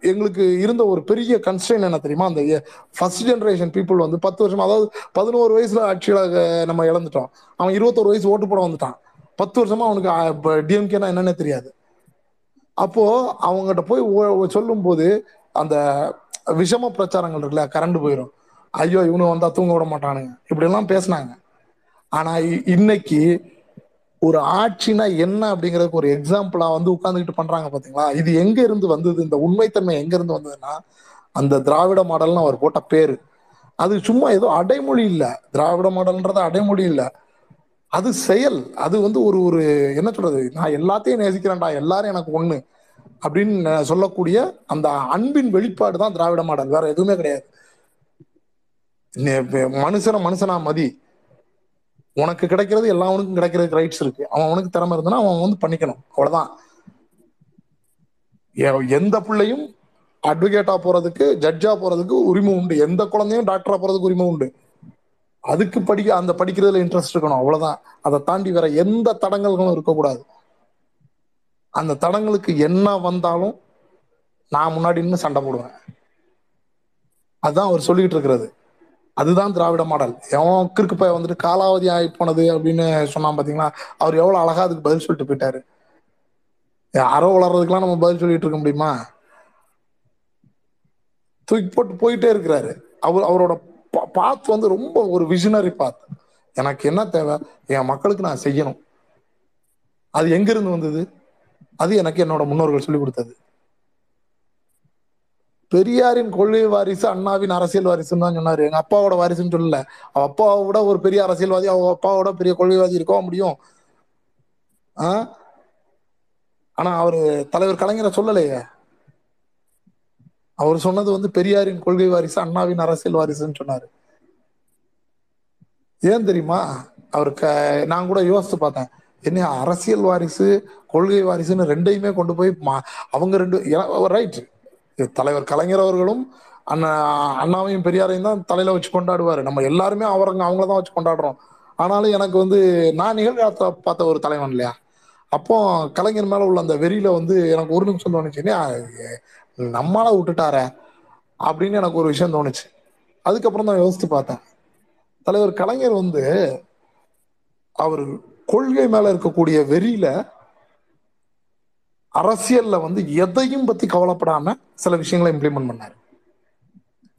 எங்களுக்கு இருந்த ஒரு பெரிய கன்ஸ்ட்ரெயின் என்ன தெரியுமா? அந்த ஃபர்ஸ்ட் ஜென்ரேஷன் பீப்புள் வந்து பத்து வருஷம் அதாவது பதினோரு வயசுல ஆட்சியாக நம்ம இழந்துட்டோம். அவன் இருபத்தோரு வயசு ஓட்டு போட வந்துட்டான். பத்து வருஷமா அவனுக்கு டிஎம்கேனா என்னன்னே தெரியாது. அப்போ அவங்ககிட்ட போய் சொல்லும் போது அந்த விஷம பிரச்சாரங்கள் இருக்குல்ல கரண்ட் போயிடும் ஐயோ இவனு வந்தா தூங்க விட மாட்டானுங்க. இப்படி எல்லாம் பேசினாங்க. ஆனா இ- இன்னைக்கு ஒரு ஆட்சினா என்ன அப்படிங்கறதுக்கு ஒரு எக்ஸாம்பிளா வந்து உட்காந்துக்கிட்டு பண்றாங்க பாத்தீங்களா? இது எங்க இருந்து வந்தது? இந்த உண்மைத்தன்மை எங்க இருந்து வந்ததுன்னா அந்த திராவிட மாடல்னு அவர் போட்ட பேரு. அது சும்மா ஏதோ அடைமொழி இல்ல. திராவிட மாடல்ன்றது அடைமொழி இல்ல. அது செயல். அது வந்து ஒரு ஒரு என்ன சொல்றது? நான் எல்லாத்தையும் நேசிக்கிறேன்டா எல்லாரும் எனக்கு ஒண்ணு அப்படின்னு சொல்லக்கூடிய அந்த அன்பின் வெளிப்பாடு தான் திராவிட மாடல். வேற எதுவுமே கிடையாது. மனுஷனை மனுஷனா மதி. உனக்கு கிடைக்கிறது எல்லாவனுக்கும் கிடைக்கிறதுக்கு ரைட்ஸ் இருக்கு. அவன் அவனுக்கு திறமை இருந்தானா அவன் வந்து பண்ணிக்கணும். அவ்வளவுதான். எ- எந்த பிள்ளையும் அட்வொகேட்டா போறதுக்கு ஜட்ஜா போறதுக்கு உரிமை உண்டு. எந்த குழந்தையும் டாக்டரா போறதுக்கு உரிமை உண்டு. அதுக்கு படிக்க அந்த படிக்கிறதுல இன்ட்ரெஸ்ட் இருக்கணும். அவ்வளவுதான். அதை தாண்டி வேற எந்த தடங்கல்களும் இருக்கக்கூடாது. அந்த தடங்களுக்கு என்ன வந்தாலும் நான் முன்னாடி நின்று சண்டை போடுவேன். அதுதான் அவர் சொல்லிக்கிட்டு இருக்கிறது. அதுதான் திராவிட மாடல். எவன் கிறுக்கு பையன் வந்துட்டு காலாவதி ஆகி போனது அப்படின்னு சொன்னான் பாத்தீங்களா? அவர் எவ்வளவு அழகா அதுக்கு பதில் சொல்லிட்டு போயிட்டாரு. யாரோ வளர்றதுக்கெல்லாம் நம்ம பதில் சொல்லிட்டு இருக்க முடியுமா? தூக்கி போட்டு போயிட்டே இருக்கிறாரு. அவர் அவரோட பாத் வந்து ரொம்ப ஒரு விஷனரி பாத் எனக்கு என்ன தேவை? என் மக்களுக்கு நான் செய்யணும். அது எங்கிருந்து வந்தது? அது எனக்கு என்னோட முன்னோர்கள் சொல்லி கொடுத்தது. பெரியாரின் கொள்கை வாரிசு அண்ணாவின் அரசியல் வாரிசுன்னு தான் சொன்னாரு. எங்க அப்பாவோட வாரிசுன்னு சொல்லல. அவ அப்பாவை விட ஒரு பெரிய அரசியல்வாதி அவங்க அப்பாவோட பெரிய கொள்கைவாதி இருக்கவா முடியும்? ஆ? ஆனா அவரு தலைவர் கலைஞரை சொல்லலையே. அவர் சொன்னது வந்து பெரியாரின் கொள்கை வாரிசு அண்ணாவின் அரசியல் வாரிசுன்னு சொன்னாரு. ஏன் தெரியுமா? அவருக்கு நான் கூட யோசித்து பார்த்தேன். என்ன அரசியல் வாரிசு கொள்கை வாரிசுன்னு ரெண்டையுமே கொண்டு போய் மா- அவங்க ரெண்டு ரைட் தலைவர் கலைஞர் அவர்களும் அண்ணா அண்ணாவையும் பெரியாரையும் தான் தலையில வச்சு கொண்டாடுவாரு. நம்ம எல்லாருமே அவருங்க அவங்கள தான் வச்சு கொண்டாடுறோம். ஆனாலும் எனக்கு வந்து நான் நிகழ்காலத்தை பார்த்த ஒரு தலைவன் இல்லையா? அப்போ கலைஞர் மேல உள்ள அந்த வெறியில வந்து எனக்கு ஒரு நிமிஷம் தோணுச்சுன்னா நம்மளால விட்டுட்டார விட்டுட்டாரே அப்படின்னு எனக்கு ஒரு விஷயம் தோணுச்சு. அதுக்கப்புறம் தான் யோசித்து பார்த்தேன். தலைவர் கலைஞர் வந்து அவர் கொள்கை மேல இருக்கக்கூடிய வெறியில அரசியல்ல வந்து எதையும் பத்தி கவலைப்படாம சில விஷயங்களை இம்ப்ளிமெண்ட் பண்ணாரு.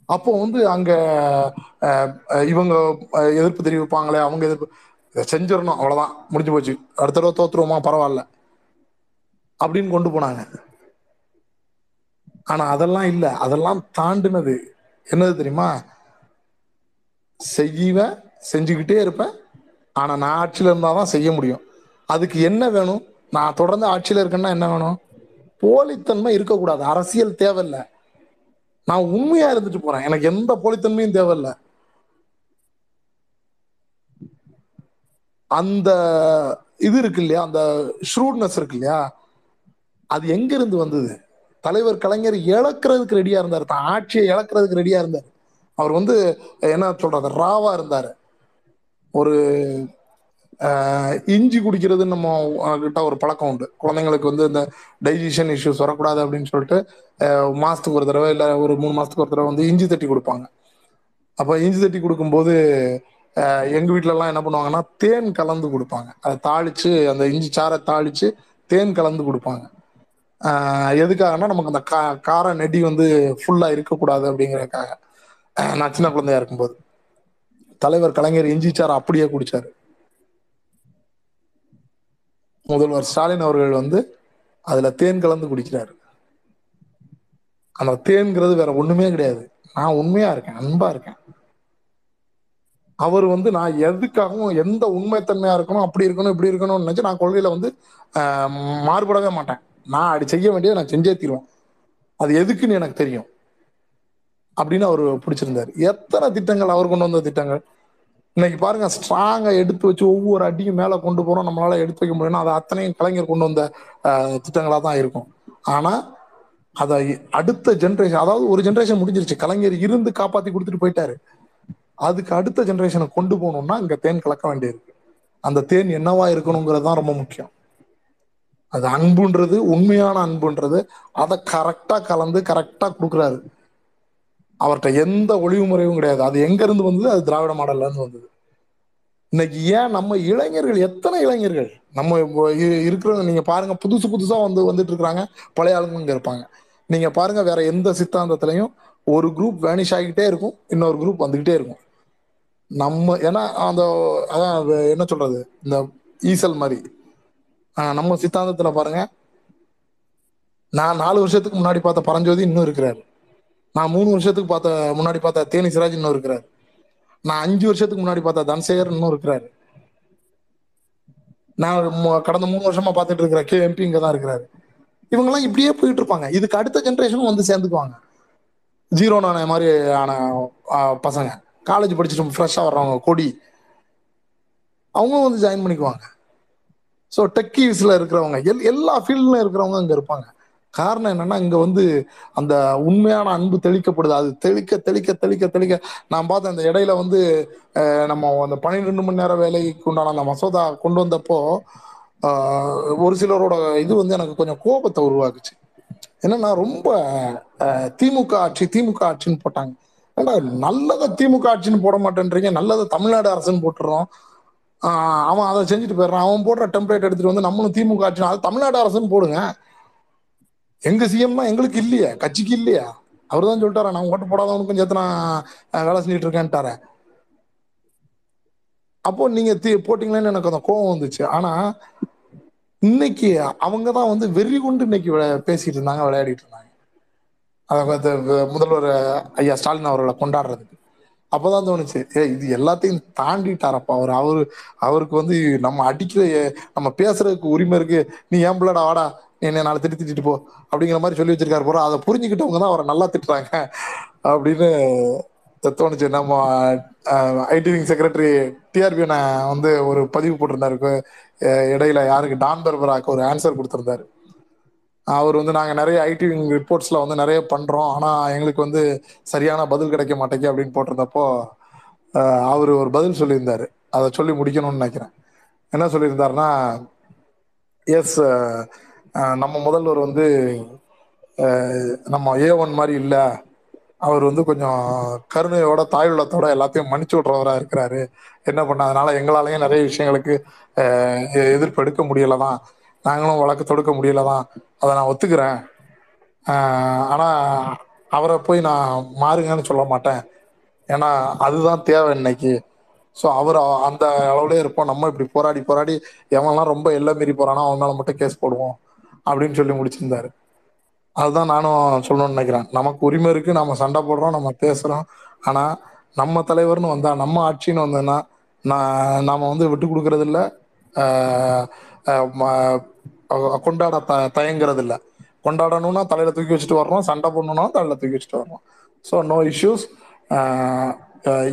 அப்போ வந்து அங்க இவங்க எதிர்ப்பு தெரிவிப்பாங்களே அவங்க எதிர்ப்பு இதை செஞ்சிடணும் அவ்வளவுதான் முடிஞ்சு போச்சு. அடுத்த தடவை தோத்துருவோமா பரவாயில்ல அப்படின்னு கொண்டு போனாங்க. ஆனா அதெல்லாம் இல்ல. அதெல்லாம் தாண்டினது. என்னது தெரியுமா? செய்வேன் செஞ்சுக்கிட்டே இருப்பேன் ஆனா நான் ஆட்சியில இருந்தாதான் செய்ய முடியும். அதுக்கு என்ன வேணும்? நான் தொடர்ந்து ஆட்சியில் இருக்கேன்னா என்ன வேணும்? போலித்தன்மை இருக்கக்கூடாது. அரசியல் தேவையில்ல. நான் உண்மையா இருந்துட்டு போறேன். எனக்கு எந்த போலித்தன்மையும் தேவையில்லை. அந்த இது இருக்கு இல்லையா? அந்த ஷ்ரூட்னஸ் இருக்கு இல்லையா? அது எங்க இருந்து வந்தது? தலைவர் கலைஞர் இழக்கிறதுக்கு ரெடியா இருந்தார். தான் ஆட்சியை இழக்கிறதுக்கு ரெடியா இருந்தார். அவர் வந்து என்ன சொல்றது ராவா இருந்தாரு. ஒரு இஞ்சி குடிக்கிறது நம்ம கிட்ட ஒரு பழக்கம் உண்டு. குழந்தைங்களுக்கு வந்து இந்த டைஜஷன் இஷ்யூஸ் வரக்கூடாது அப்படின்னு சொல்லிட்டு மாசத்துக்கு ஒரு தடவை இல்லை ஒரு மூணு மாசத்துக்கு ஒரு தடவை வந்து இஞ்சி தட்டி கொடுப்பாங்க. அப்போ இஞ்சி தட்டி கொடுக்கும்போது எங்க வீட்ல எல்லாம் என்ன பண்ணுவாங்கன்னா தேன் கலந்து கொடுப்பாங்க. அதை தாளிச்சு அந்த இஞ்சி சாரை தாளிச்சு தேன் கலந்து கொடுப்பாங்க. எதுக்காகனா எதுக்காகன்னா நமக்கு அந்த கா கார நெடி வந்து ஃபுல்லா இருக்கக்கூடாது அப்படிங்கிறதுக்காக. நான் சின்ன குழந்தையா இருக்கும்போது. தலைவர் கலைஞர் இஞ்சி சாரை அப்படியே குடிச்சாரு. முதல்வர் ஸ்டாலின் அவர்கள் வந்து அதுல தேன் கலந்து குடிக்கிறாரு. அந்த தேன்கிறது வேற ஒண்ணுமே கிடையாது. நான் உண்மையா இருக்கேன் அன்பா இருக்கேன். அவர் வந்து நான் எதுக்காகவும் எந்த உண்மைத்தன்மையா இருக்கணும் அப்படி இருக்கணும் இப்படி இருக்கணும்னு நினைச்சு நான் கொள்கையில வந்து மாறுபடவே மாட்டேன். நான் அப்படி செய்ய வேண்டியதை நான் செஞ்சே தீருவேன். அது எதுக்குன்னு எனக்கு தெரியும். அப்படின்னு அவர் பிடிச்சிருந்தாரு. எத்தனை திட்டங்கள் அவர் கொண்டு வந்த திட்டங்கள்? இன்னைக்கு பாருங்க ஸ்ட்ராங்கா எடுத்து வச்சு ஒவ்வொரு அடியும் மேல கொண்டு போறோம். நம்மளால எடுத்து வைக்க முடியும்னா அது அத்தனையும் கலைஞர் கொண்டு வந்த திட்டங்களா தான் இருக்கும். ஆனா அதை அடுத்த ஜென்ரேஷன் அதாவது ஒரு ஜென்ரேஷன் முடிஞ்சிருச்சு. கலைஞர் இருந்து காப்பாத்தி கொடுத்துட்டு போயிட்டாரு. அதுக்கு அடுத்த ஜென்ரேஷனை கொண்டு போகணும்னா இங்க தேன் கலக்க வேண்டியிருக்கு. அந்த தேன் என்னவா இருக்கணுங்கிறது தான் ரொம்ப முக்கியம். அது அன்புன்றது உண்மையான அன்புன்றது அதை கரெக்டா கலந்து கரெக்டா கொடுக்குறாரு. அவர்கிட்ட எந்த ஒளிவு முறையும் கிடையாது. அது எங்கேருந்து வந்தது? அது திராவிட மாடல்லேருந்து வந்தது. இன்னைக்கு ஏன் நம்ம இளைஞர்கள் எத்தனை இளைஞர்கள் நம்ம இ- இருக்கிறவங்க நீங்கள் பாருங்கள் புதுசு புதுசாக வந்து வந்துட்டு இருக்கிறாங்க பழைய ஆளுங்க இருப்பாங்க. நீங்கள் பாருங்கள் வேற எந்த சித்தாந்தத்திலையும் ஒரு குரூப் வேனிஷ் ஆகிக்கிட்டே இருக்கும். இன்னொரு குரூப் வந்துக்கிட்டே இருக்கும். நம்ம ஏன்னா அந்த அதான் என்ன சொல்றது? இந்த ஈசல் மாதிரி. நம்ம சித்தாந்தத்துல பாருங்க நான் நாலு வருஷத்துக்கு முன்னாடி பார்த்த பரஞ்சோதி இன்னும் இருக்கிறாரு. நான் மூணு வருஷத்துக்கு பார்த்த முன்னாடி பார்த்தா தேனி சிராஜ் இன்னும் இருக்கிறாரு. நான் அஞ்சு வருஷத்துக்கு முன்னாடி பார்த்தா தனசேகர் இன்னும் இருக்கிறாரு. நான் கடந்த மூணு வருஷமா பார்த்துட்டு இருக்கிற கே எம்பி இங்க தான் இருக்கிறாரு. இவங்கெல்லாம் இப்படியே போயிட்டு இருப்பாங்க. இதுக்கு அடுத்த ஜென்ரேஷனும் வந்து சேர்ந்துக்குவாங்க. ஜீரோ நானே மாதிரி ஆன பசங்க. காலேஜ் படிச்சுட்டு ஃப்ரெஷ்ஷாக வர்றவங்க கொடி. அவங்களும் வந்து ஜாயின் பண்ணிக்குவாங்க. ஸோ டெக்கீஸில் இருக்கிறவங்க எல் எல்லா ஃபீல்ட்ல இருக்கிறவங்க அங்கே இருப்பாங்க. காரணம் என்னன்னா இங்க வந்து அந்த உண்மையான அன்பு தெளிக்கப்படுது. அது தெளிக்க தெளிக்க தெளிக்க தெளிக்க. நான் பார்த்தேன் அந்த இடையில வந்து நம்ம அந்த பன்னிரெண்டு மணி நேர வேலைக்கு உண்டான அந்த மசோதா கொண்டு வந்தப்போ ஒரு சிலரோட இது வந்து எனக்கு கொஞ்சம் கோபத்தை உருவாக்குச்சு. என்னன்னா ரொம்ப திமுக ஆட்சி திமுக ஆட்சின்னு போட்டாங்க. ஏன்டா நல்லதை திமுக ஆட்சின்னு போட மாட்டேன்றீங்க நல்லதை தமிழ்நாடு அரசுன்னு போட்டுறோம். அவன் அதை செஞ்சுட்டு போயிடுறான். அவன் போடுற டெம்ப்ளேட் எடுத்துட்டு வந்து நம்மளும் திமுக ஆட்சி அது தமிழ்நாடு அரசுன்னு போடுங்க. எங்க சிஎம்னா எங்களுக்கு இல்லையா கட்சிக்கு இல்லையா. அவர் தான் சொல்லிட்டாரா நான் ஓட்டு போடாதவனுக்கும் சேர்த்து நான் வேலை செஞ்சுட்டு இருக்கேன்ட்டார. அப்போ நீங்க போட்டிங்களேன்னு போட்டீங்களேன்னு எனக்கு அந்த கோவம் வந்துச்சு. ஆனா இன்னைக்கு அவங்க தான் வந்து வெறி கொண்டு இன்னைக்கு பேசிட்டு இருந்தாங்க விளையாடிட்டு இருந்தாங்க. அதை முதல்வர் ஐயா ஸ்டாலின் அவர்களை கொண்டாடுறதுக்கு. அப்பதான் தோணுச்சு ஏ இது எல்லாத்தையும் தாண்டிட்டாரப்பா அவர். அவரு அவருக்கு வந்து நம்ம அடிக்கிற நம்ம பேசுறதுக்கு உரிமை இருக்கு. நீ ஏன் பிள்ளடா வாடா? என்ன நாளை திட்டி திட்டிட்டு போ அப்படிங்கிற மாதிரி சொல்லி வச்சிருக்காரு போற அதை புரிஞ்சுக்கிட்டவங்க தான் அவரை நல்லா திட்டுறாங்க அப்படின்னு தோணுச்சு. நம்ம ஐடிவிங் செக்ரட்டரி டிஆர்பி வந்து ஒரு பதிவு போட்டிருந்தாரு. இடையில யாருக்கு? டான் பர்பராக்கு ஒரு ஆன்சர் கொடுத்திருந்தாரு. அவர் வந்து நாங்கள் நிறைய ஐடி ரிப்போர்ட்ஸில் வந்து நிறைய பண்ணுறோம் ஆனால் எங்களுக்கு வந்து சரியான பதில் கிடைக்க மாட்டேங்க அப்படின்னு போட்டிருந்தப்போ அவர் ஒரு பதில் சொல்லியிருந்தாரு. அதை சொல்லி முடிக்கணும்னு நினைக்கிறேன். என்ன சொல்லியிருந்தாருன்னா எஸ் நம்ம முதல்வர் வந்து நம்ம ஏ ஒன் மாதிரி இல்லை. அவர் வந்து கொஞ்சம் கருணையோட தாயுள்ளத்தோட எல்லாத்தையும் மன்னிச்சு விட்றவராக இருக்கிறாரு. என்ன பண்ண அதனால எங்களாலையும் நிறைய விஷயங்களுக்கு எ- எதிர்ப்பு எடுக்க முடியல தான் நாங்களும் வழக்கு தொடுக்க முடியல தான் அதை நான் ஒத்துக்கிறேன். ஆனால் அவரை போய் நான் மாறுங்கன்னு சொல்ல மாட்டேன். ஏன்னா அதுதான் தேவை இன்னைக்கு. ஸோ அவர் அந்த அளவுலேயே இருப்போம். நம்ம இப்படி போராடி போராடி எவன்லாம் ரொம்ப எல்லை மீறி போகிறானோ அவன் மட்டும் கேஸ் போடுவோம். அப்படின்னு சொல்லி முடிச்சிருந்தாரு. அதுதான் நானும் சொல்லணும்னு நினைக்கிறேன். நமக்கு உரிமை இருக்கு நம்ம சண்டை போடுறோம் நம்ம பேசுறோம். ஆனா நம்ம தலைவர்னு வந்தா நம்ம ஆட்சின்னு வந்ததுன்னா நான் நாம வந்து விட்டு கொடுக்கறது இல்லை கொண்டாட த தயங்குறது இல்லை கொண்டாடணும்னா தலையில தூக்கி வச்சுட்டு வர்றோம் சண்டை பண்ணணும்னா தலையில தூக்கி வச்சுட்டு வர்றோம். ஸோ நோ இஷ்யூஸ்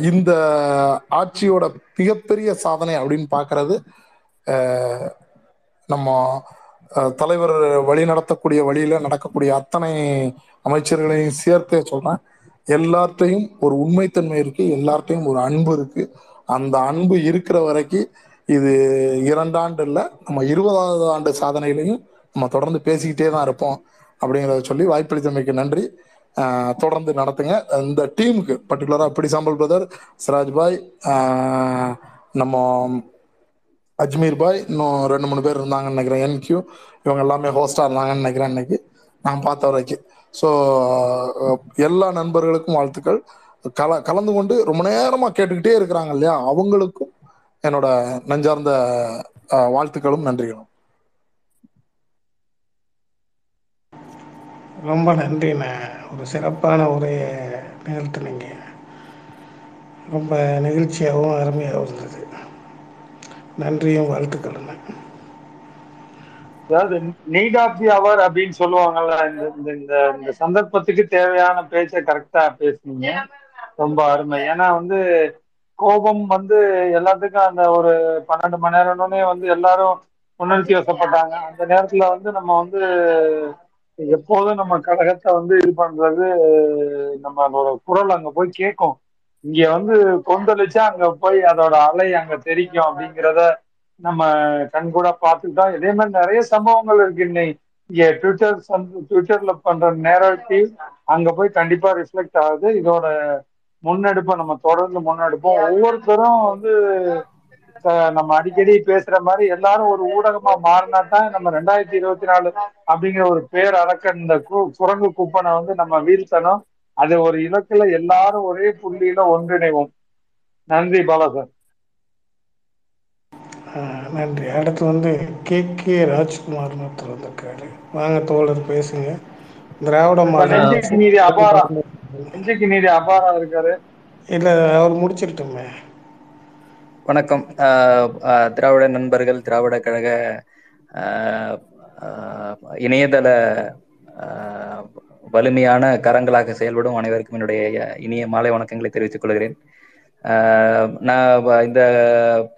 இந்த ஆட்சியோட மிகப்பெரிய சாதனை அப்படின்னு பார்க்கிறது நம்ம தலைவர் வழி நடத்தக்கூடிய வழியில நடக்கக்கூடிய அத்தனை அமைச்சர்களையும் சேர்த்தே சொல்றேன். எல்லார்ட்டையும் ஒரு உண்மைத்தன்மை இருக்கு எல்லார்ட்டையும் ஒரு அன்பு இருக்கு. அந்த அன்பு இருக்கிற வரைக்கும் இது இரண்டாண்டு இல்லை நம்ம இருபதாவது ஆண்டு சாதனையிலையும் நம்ம தொடர்ந்து பேசிக்கிட்டே தான் இருப்போம் அப்படிங்கிறத சொல்லி வாய்ப்பளித்தமைக்கு நன்றி. தொடர்ந்து நடத்துங்க. இந்த டீமுக்கு பர்டிகுலராக பிடி சாம்பல் பிரதர் சிராஜ் பாய் நம்ம அஜ்மீர் பாய் இன்னும் ரெண்டு மூணு பேர் இருந்தாங்கன்னு நினைக்கிறேன். என்கியூ இவங்க எல்லாமே ஹோஸ்டாக இருந்தாங்கன்னு நினைக்கிறேன் இன்னைக்கு. நான் பார்த்த வரைக்கும் ஸோ எல்லா நண்பர்களுக்கும் வாழ்த்துக்கள். கல கலந்து கொண்டு ரொம்ப நேரமாக கேட்டுக்கிட்டே இருக்கிறாங்க இல்லையா? அவங்களுக்கும் என்னோட நெஞ்சார்ந்த வாழ்த்துக்களும் நன்றிகளும். ரொம்ப நன்றிண்ண. ஒரு சிறப்பான உரையை நிகழ்த்தினீங்க. ரொம்ப நிகழ்ச்சியாகவும் அருமையாகவும் இருந்தது. நன்றியும் வாழ்த்துக்களுண்ணே அதாவது நீட் ஆஃப் தி அவர் அப்படின்னு சொல்லுவாங்கல்ல இந்த இந்த இந்த இந்த சந்தர்ப்பத்துக்கு தேவையான பேச்சை கரெக்டா பேசுனீங்க. ரொம்ப அருமை. ஏன்னா வந்து கோபம் வந்து எல்லாத்துக்கும் அந்த ஒரு பன்னெண்டு மணி நேரம்னே வந்து எல்லாரும் உணர்ச்சி வசப்பட்டாங்க. அந்த நேரத்துல வந்து நம்ம வந்து எப்போதும் நம்ம கழகத்தை வந்து இது பண்றது நம்மளோட குரல் அங்க போய் கேட்கும். இங்க வந்து கொந்தளிச்சா அங்க போய் அதோட அலை அங்க தெரிக்கும் அப்படிங்கிறத நம்ம கண்கூட பார்த்துக்கிட்டோம். இதே மாதிரி நிறைய சம்பவங்கள் இருக்கு இன்னைக்கு. இங்க ட்விட்டர் ட்விட்டர்ல பண்ற நேரட்டிவ் அங்க போய் கண்டிப்பா ரிஃப்ளெக்ட் ஆகுது. இதோட முன்னெடுப்பை நம்ம தொடர்ந்து முன்னெடுப்போம். ஒவ்வொருத்தரும் வந்து நம்ம அடிக்கடி பேசுற மாதிரி எல்லாரும் ஒரு ஊடகமா மாறினா தான் நம்ம ரெண்டாயிரத்தி இருபத்தி நாலு அப்படிங்கிற ஒரு பேர் அடக்க இந்த குரங்கு குப்பனை வந்து நம்ம வீழ்த்தணும். அது ஒரு இலக்குல எல்லாரும் ஒரே புள்ளியில ஒன்றிணைவோம். நன்றி பாலா சார் ஆஹ் நன்றி. அடுத்து வந்து கே கே ராஜ்குமார்னு ஒருத்தர் வந்திருக்காரு. வாங்க தோழர் பேசுங்க. திராவிட நீதி அபாரா? நெஞ்சுக்கு நீதி அபாரா இருக்காரு? இல்லை அவர் முடிச்சிருட்டுமே. வணக்கம். திராவிட நண்பர்கள் திராவிட கழக இணையதள ஆஹ் வலிமையான கரங்களாக செயல்படும் அனைவருக்கும் என்னுடைய இனிய மாலை வணக்கங்களை தெரிவித்துக் கொள்கிறேன். நான் இந்த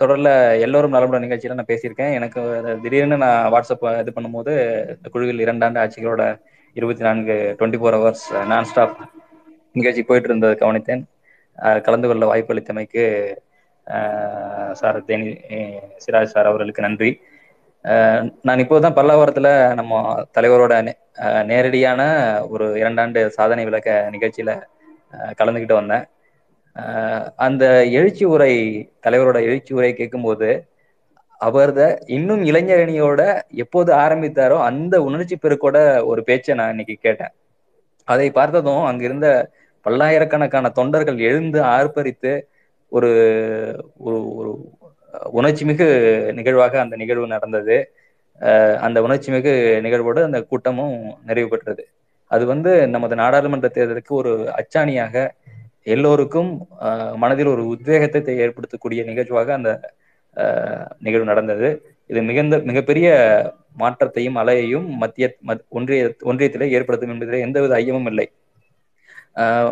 தொடர்ல எல்லோரும் நலமுடன் நிகழ்ச்சியில நான் பேசியிருக்கேன். எனக்கு திடீர்னு நான் வாட்ஸ்அப் இது பண்ணும்போது இந்த குழுவில் இரண்டாண்டு ஆட்சிகளோட இருபத்தி நான்கு twenty four hours non stop நிகழ்ச்சி போயிட்டு இருந்ததை கவனித்தேன் கலந்து கொள்ள வாய்ப்பு அளித்தமைக்கு சார் தேனி சிராஜ் சார் அவர்களுக்கு நன்றி. நான் இப்போதான் பல்லாவரத்துல நம்ம தலைவரோட நே- நேரடியான ஒரு இரண்டாண்டு சாதனை விளக்க நிகழ்ச்சியில கலந்துகிட்டு கலந்துக்கிட்டு வந்தேன் அந்த எழுச்சி உரை தலைவரோட எழுச்சி உரை கேட்கும்போது அவர்த இன்னும் இளைஞரணியோட எப்போது ஆரம்பித்தாரோ அந்த உணர்ச்சி பெருக்கோட ஒரு பேச்சை நான் இன்னைக்கு கேட்டேன். அதை பார்த்ததும் அங்கிருந்த பல்லாயிரக்கணக்கான தொண்டர்கள் எழுந்து ஆர்ப்பரித்து ஒரு ஒரு ஒரு உணர்ச்சி மிகு நிகழ்வாக அந்த நிகழ்வு நடந்தது. அஹ் அந்த உணர்ச்சி மிகு நிகழ்வோடு அந்த கூட்டமும் நிறைவு பெற்றது. அது வந்து நமது நாடாளுமன்ற தேர்தலுக்கு ஒரு அச்சாணியாக எல்லோருக்கும் மனதில் ஒரு உத்வேகத்தை ஏற்படுத்தக்கூடிய நிகழ்வாக அந்த அஹ், நிகழ்வு நடந்தது. இது மிகுந்த மிகப்பெரிய மாற்றத்தையும் அலையையும் மத்திய மத்- ஒன்றிய ஒன்றியத்திலே ஏற்படுத்தும் என்பதில் எந்தவித ஐயமும் இல்லை. ஆஹ்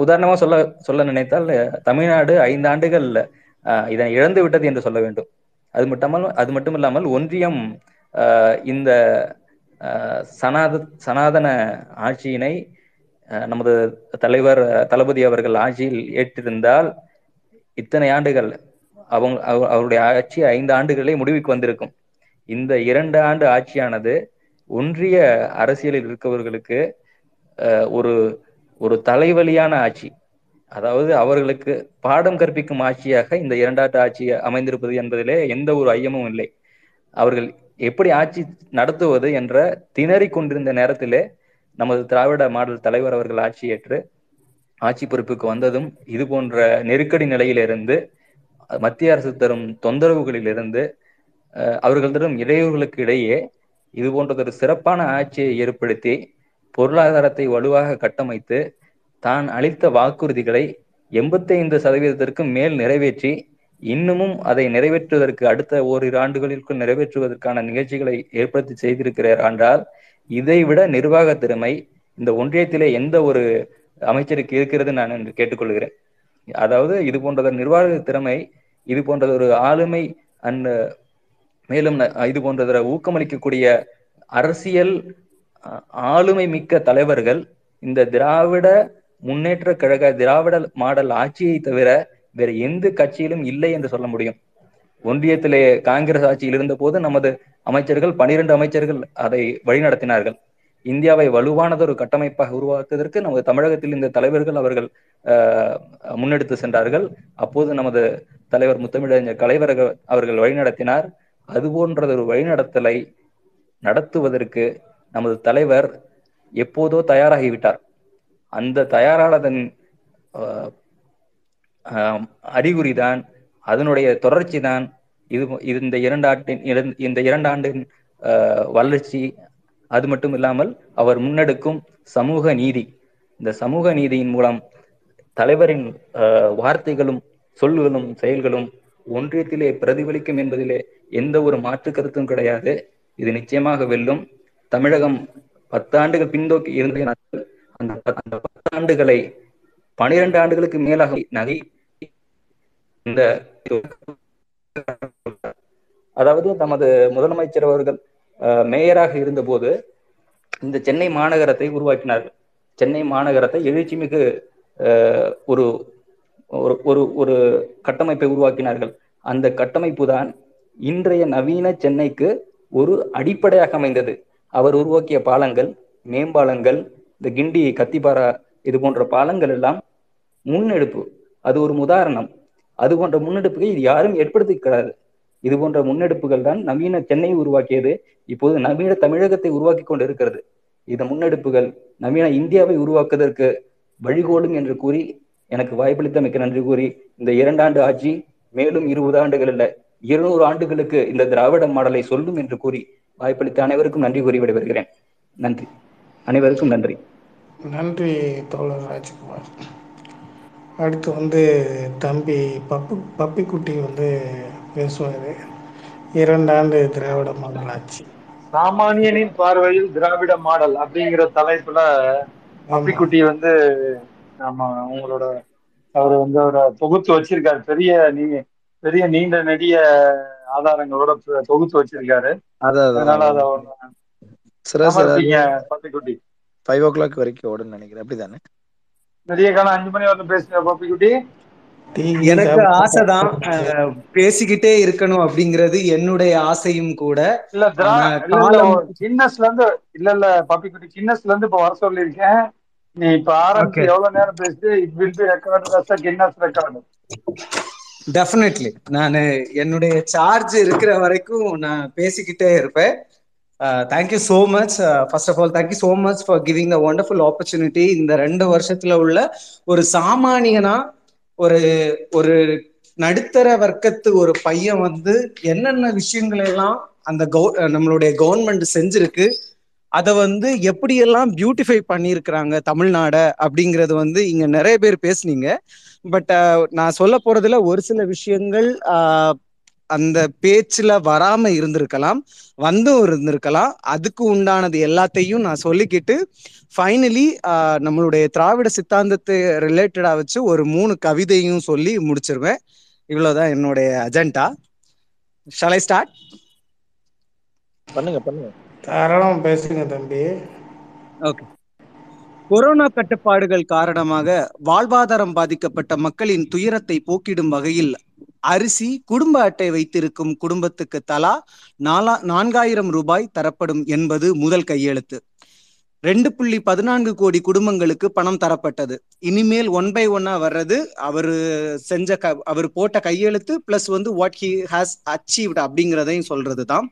உதாரணமா சொல்ல சொல்ல நினைத்தால் தமிழ்நாடு ஐந்து ஆண்டுகள் இதனை இழந்து விட்டது என்று சொல்ல வேண்டும். அது மட்டுமல் அது மட்டும் இல்லாமல் ஒன்றியம் ஆஹ், இந்த ஆஹ், சனாத சனாதன ஆட்சியினை நமது தலைவர் தளபதி அவர்கள் ஆட்சியில் ஏற்றிருந்தால் இத்தனை ஆண்டுகள் அவங்க அவ- அவருடைய ஆட்சி ஐந்து ஆண்டுகளே முடிவுக்கு வந்திருக்கும். இந்த இரண்டு ஆண்டு ஆட்சியானது ஒன்றிய அரசியலில் இருக்கவர்களுக்கு ஒரு ஒரு தலைவலியான ஆட்சி. அதாவது அவர்களுக்கு பாடம் கற்பிக்கும் ஆட்சியாக இந்த இரண்டாட்டு ஆட்சி அமைந்திருப்பது என்பதிலே எந்த ஒரு ஐயமும் இல்லை. அவர்கள் எப்படி ஆட்சி நடத்துவது என்ற திணறி கொண்டிருந்த நேரத்திலே நமது திராவிட மாடல் தலைவர் அவர்கள் ஆட்சி ஏற்று ஆட்சி பொறுப்புக்கு வந்ததும் இது போன்ற நெருக்கடி நிலையிலிருந்து மத்திய அரசு தரும் தொந்தரவுகளிலிருந்து அவர்கள் தரும் இடையூறுகளுக்கு இடையே இது போன்றதொரு சிறப்பான ஆட்சியை ஏற்படுத்தி பொருளாதாரத்தை வலுவாக கட்டமைத்து தான் அளித்த வாக்குறுதிகளை எண்பத்தைந்து சதவீதத்திற்கு மேல் நிறைவேற்றி இன்னமும் அதை நிறைவேற்றுவதற்கு அடுத்த ஓரிரு ஆண்டுகளிற்குள் நிறைவேற்றுவதற்கான நிகழ்ச்சிகளை ஏற்படுத்தி செய்திருக்கிறார் என்றால் இதைவிட நிர்வாக திறமை இந்த ஒன்றியத்திலே எந்த ஒரு அமைச்சருக்கு இருக்கிறது நான் என்று கேட்டுக்கொள்கிறேன். அதாவது இது போன்றதொரு நிர்வாக திறமை இது போன்றது ஒரு ஆளுமை அந்த மேலும் இது போன்றத ஊக்கமளிக்கக்கூடிய அரசியல் ஆளுமை மிக்க தலைவர்கள் இந்த திராவிட முன்னேற்ற கழக திராவிட மாடல் ஆட்சியை தவிர வேற எந்த கட்சியிலும் இல்லை என்று சொல்ல முடியும். ஒன்றியத்திலே காங்கிரஸ் ஆட்சியில் இருந்த போது நமது அமைச்சர்கள் பனிரெண்டு அமைச்சர்கள் அதை வழிநடத்தினார்கள். இந்தியாவை வலுவானதொரு கட்டமைப்பாக உருவாக்குவதற்கு நமது தமிழகத்தில் இந்த தலைவர்கள் அவர்கள் அஹ், முன்னெடுத்து சென்றார்கள். அப்போது நமது தலைவர் முத்தமிழறிஞர் கலைவர்கள் அவர்கள் வழிநடத்தினார். அது போன்றதொரு வழிநடத்தலை நடத்துவதற்கு நமது தலைவர் எப்போதோ தயாராகிவிட்டார். அந்த தயாரானதன் அறிகுறி தான் அதனுடைய தொடர்ச்சி தான் இது இந்த இரண்டு இந்த இரண்டு ஆண்டின் வளர்ச்சி. அது மட்டும் இல்லாமல் அவர் முன்னெடுக்கும் சமூக நீதி. இந்த சமூக நீதியின் மூலம் தலைவரின் வார்த்தைகளும் சொல்களும் செயல்களும் ஒன்றியத்திலே பிரதிபலிக்கும் என்பதிலே எந்த ஒரு மாற்று கருத்தும் கிடையாது. இது நிச்சயமாக வெல்லும். தமிழகம் பத்தாண்டுகள் பின்னோக்கி இருந்த அந்த அந்த பத்தாண்டுகளை பனிரெண்டு ஆண்டுகளுக்கு மேலாக நகை இந்த அதாவது நமது முதலமைச்சர் அவர்கள் மேயராக இருந்தபோது இந்த சென்னை மாநகரத்தை உருவாக்கினார்கள். சென்னை மாநகரத்தை எழுச்சி மிகு ஒரு ஒரு ஒரு கட்டமைப்பை உருவாக்கினார்கள். அந்த கட்டமைப்பு தான் இன்றைய நவீன சென்னைக்கு ஒரு அடிப்படையாக அமைந்தது. அவர் உருவாக்கிய பாலங்கள் மேம்பாலங்கள் இந்த கிண்டி கத்திப்பாரா இது போன்ற பாலங்கள் எல்லாம் முன்னெடுப்பு. அது ஒரு உதாரணம் அது போன்ற முன்னெடுப்புகளை இது யாரும் ஏற்படுத்திக்கிறாரு இது போன்ற முன்னெடுப்புகள் தான் நவீன சென்னையை உருவாக்கியது. இப்போது நவீன தமிழகத்தை உருவாக்கி கொண்டு இருக்கிறது இந்த முன்னெடுப்புகள் நவீன இந்தியாவை உருவாக்குவதற்கு வழிகோலும் என்று கூறி எனக்கு வாய்ப்பளித்த மிக்க நன்றி கூறி இந்த இரண்டாண்டு ஆட்சி மேலும் இருபது ஆண்டுகள் இல்ல இருநூறு ஆண்டுகளுக்கு இந்த திராவிட மாடலை சொல்லும் என்று கூறி வாய்ப்பளித்த அனைவருக்கும் நன்றி கூறி விடைபெறுகிறேன். நன்றி. அனைவருக்கும் நன்றி. நன்றி தோழர் ராஜ்குமார். அடுத்து வந்து தம்பி பப்பு பப்பிக்குட்டி வந்து பேசுவார். இரண்டாண்டு திராவிட மாடல் ஆட்சி. சாமானியனின் பார்வையில் திராவிட மாடல் அப்படிங்கிற தலைப்புல பப்பிக்குட்டி வந்து ஆமா உங்களோட அவர் வந்து அவரை தொகுத்து வச்சிருக்காரு. பெரிய நீ பெரிய நீண்ட நெடிய ஆதாரங்களோட தொகுத்து வச்சிருக்காரு. அதான் அதனால அதை பப்பிக்குட்டி. ஃபைவ் ஓ கிளாக் வரைக்கும் ஓடுன்னு நினைக்கிறேன். அப்படிதானே? பெரிய காலம் அஞ்சு மணி வரலும் பேசுங்க பப்பிக்குட்டி எனக்கு ஆசைதான் பேசிக்கிட்டே இருக்கணும் அப்படிங்கிறது என்னுடைய ஆசையும் கூட. இல்ல கின்னஸ்ல இருந்து இல்ல இல்ல பப்பிக்குட்டி கின்னஸ்ல இருந்து இப்ப வர சொல்லியிருக்கேன். நீ இப்ப ஆரம்பிச்சு. எவ்வளவு நேரம் பேசிட்டு it will be record Guinness record definitely நான் என்னுடைய சார்ஜ் இருக்கிற வரைக்கும் நான் பேசிக்கிட்டே இருப்பேன். Thank you so much first of all thank you so much for giving the wonderful opportunity இந்த ரெண்டு வருஷத்துல உள்ள ஒரு சாமானியனா ஒரு ஒரு நடுத்தர வர்க்கத்து ஒரு பையன் வந்து என்னென்ன விஷயங்கள் எல்லாம் அந்த கவு நம்மளுடைய கவர்மெண்ட் செஞ்சிருக்கு அதை வந்து எப்படியெல்லாம் பியூட்டிஃபை பண்ணியிருக்கிறாங்க தமிழ்நாடை அப்படிங்கிறது வந்து இங்க நிறைய பேர் பேசுனீங்க. பட் நான் சொல்ல போறதுல ஒரு சில விஷயங்கள் அந்த பேச்சுல வராம இருந்திருக்கலாம் வந்தும் இருந்திருக்கலாம். அதுக்கு உண்டானது எல்லாத்தையும் நான் சொல்லிக்கிட்டு ஃபைனலி நம்மளுடைய திராவிட சித்தாந்தத்தை ரிலேட்டடா வச்சு ஒரு மூணு கவிதையும் சொல்லி முடிச்சிருவேன். இவ்வளவுதான் என்னுடைய அஜெண்டா ஷால் ஐ ஸ்டார்ட் பண்ணுங்க பண்ணுங்க. தாராளம் பேசுங்க தம்பி. ஓகே கொரோனா கட்டுப்பாடுகள் காரணமாக வாழ்வாதாரம் பாதிக்கப்பட்ட மக்களின் துயரத்தை போக்கிடும் வகையில் அரிசி குடும்ப அட்டை வைத்திருக்கும் குடும்பத்துக்கு தலா நாலா நான்காயிரம் ரூபாய் தரப்படும் என்பது முதல் கையெழுத்து. ரெண்டு புள்ளி பதினான்கு கோடி குடும்பங்களுக்கு பணம் தரப்பட்டது. இனிமேல் ஒன் பை ஒன்னா வர்றது அவர் செஞ்ச க அவர் போட்ட கையெழுத்து பிளஸ் வந்து வாட் ஹி ஹாஸ் அச்சீவ்ட் அப்படிங்கிறதையும் சொல்றது தான்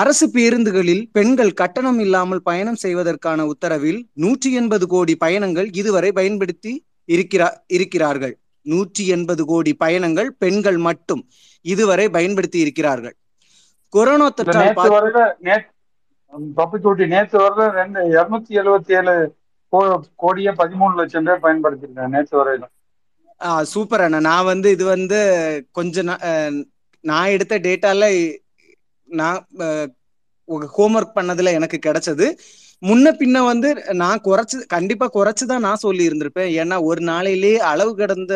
அரசு பேருந்துகளில் பெண்கள் கட்டணம் இல்லாமல் பயணம் செய்வதற்கான உத்தரவில் நூற்றி எண்பது கோடி பயணங்கள் இதுவரை பயன்படுத்தி இருக்கிறா இருக்கிறார்கள். நூற்றி எண்பது கோடி பயணங்கள் பெண்கள் மட்டும் இதுவரை பயன்படுத்தி இருக்கிறார்கள். கொரோனா தொற்றால் பா- வரல ரெண்டு இருநூத்தி எழுபத்தி ஏழு கோடியே பதிமூணு லட்சம் பேர் பயன்படுத்திருக்காங்க நேத்து வரையில ஆ, சூப்பர் அண்ணா. நான் வந்து இது வந்து கொஞ்ச நான் எடுத்த டேட்டால நான் ஹோம்ஒர்க் பண்ணதுல எனக்கு கிடைச்சது. முன்ன பின்ன வந்து நான் குறைச்சு கண்டிப்பா குறைச்சு தான் நான் சொல்லி இருந்திருப்பேன் ஏன்னா ஒரு நாளையிலேயே அளவு கடந்த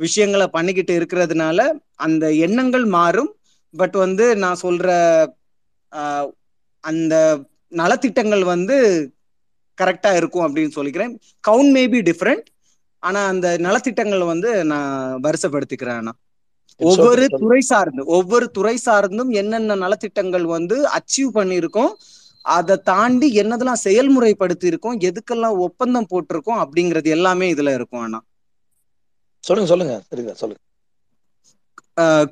விஷயங்களை பண்ணிக்கிட்டு இருக்கிறதுனால அந்த எண்ணங்கள் மாறும். பட் வந்து நான் சொல்ற அந்த நலத்திட்டங்கள் வந்து கரெக்டா இருக்கும் அப்படின்னு சொல்லிக்கிறேன். Count may be different. ஆனா அந்த நலத்திட்டங்கள் வந்து நான் வருஷப்படுத்திக்கிறேன் அண்ணா. It's ஒவ்வொரு. துறை சார்ந்து ஒவ்வொரு துறை சார்ந்தும் என்னென்ன நலத்திட்டங்கள் வந்து அச்சீவ் பண்ணியிருக்கோம் அதை தாண்டி என்னதெல்லாம் செயல்முறைப்படுத்தி இருக்கோம் எதுக்கெல்லாம் ஒப்பந்தம் போட்டிருக்கோம் அப்படிங்கிறது எல்லாமே இதுல இருக்கும் அண்ணா. சொல்லுங்க சொல்லுங்க சரிதான் சொல்லுங்க.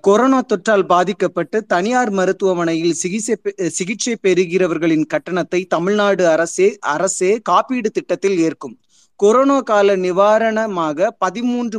கொரோனா தொற்றால் பாதிக்கப்பட்டு தனியார் மருத்துவமனையில் சிகிச்சை சிகிச்சை பெறுகிறவர்களின் கட்டணத்தை தமிழ்நாடு அரசே அரசே காப்பீடு திட்டத்தில் ஏற்கும். கொரோனா கால நிவாரணமாக பதிமூன்று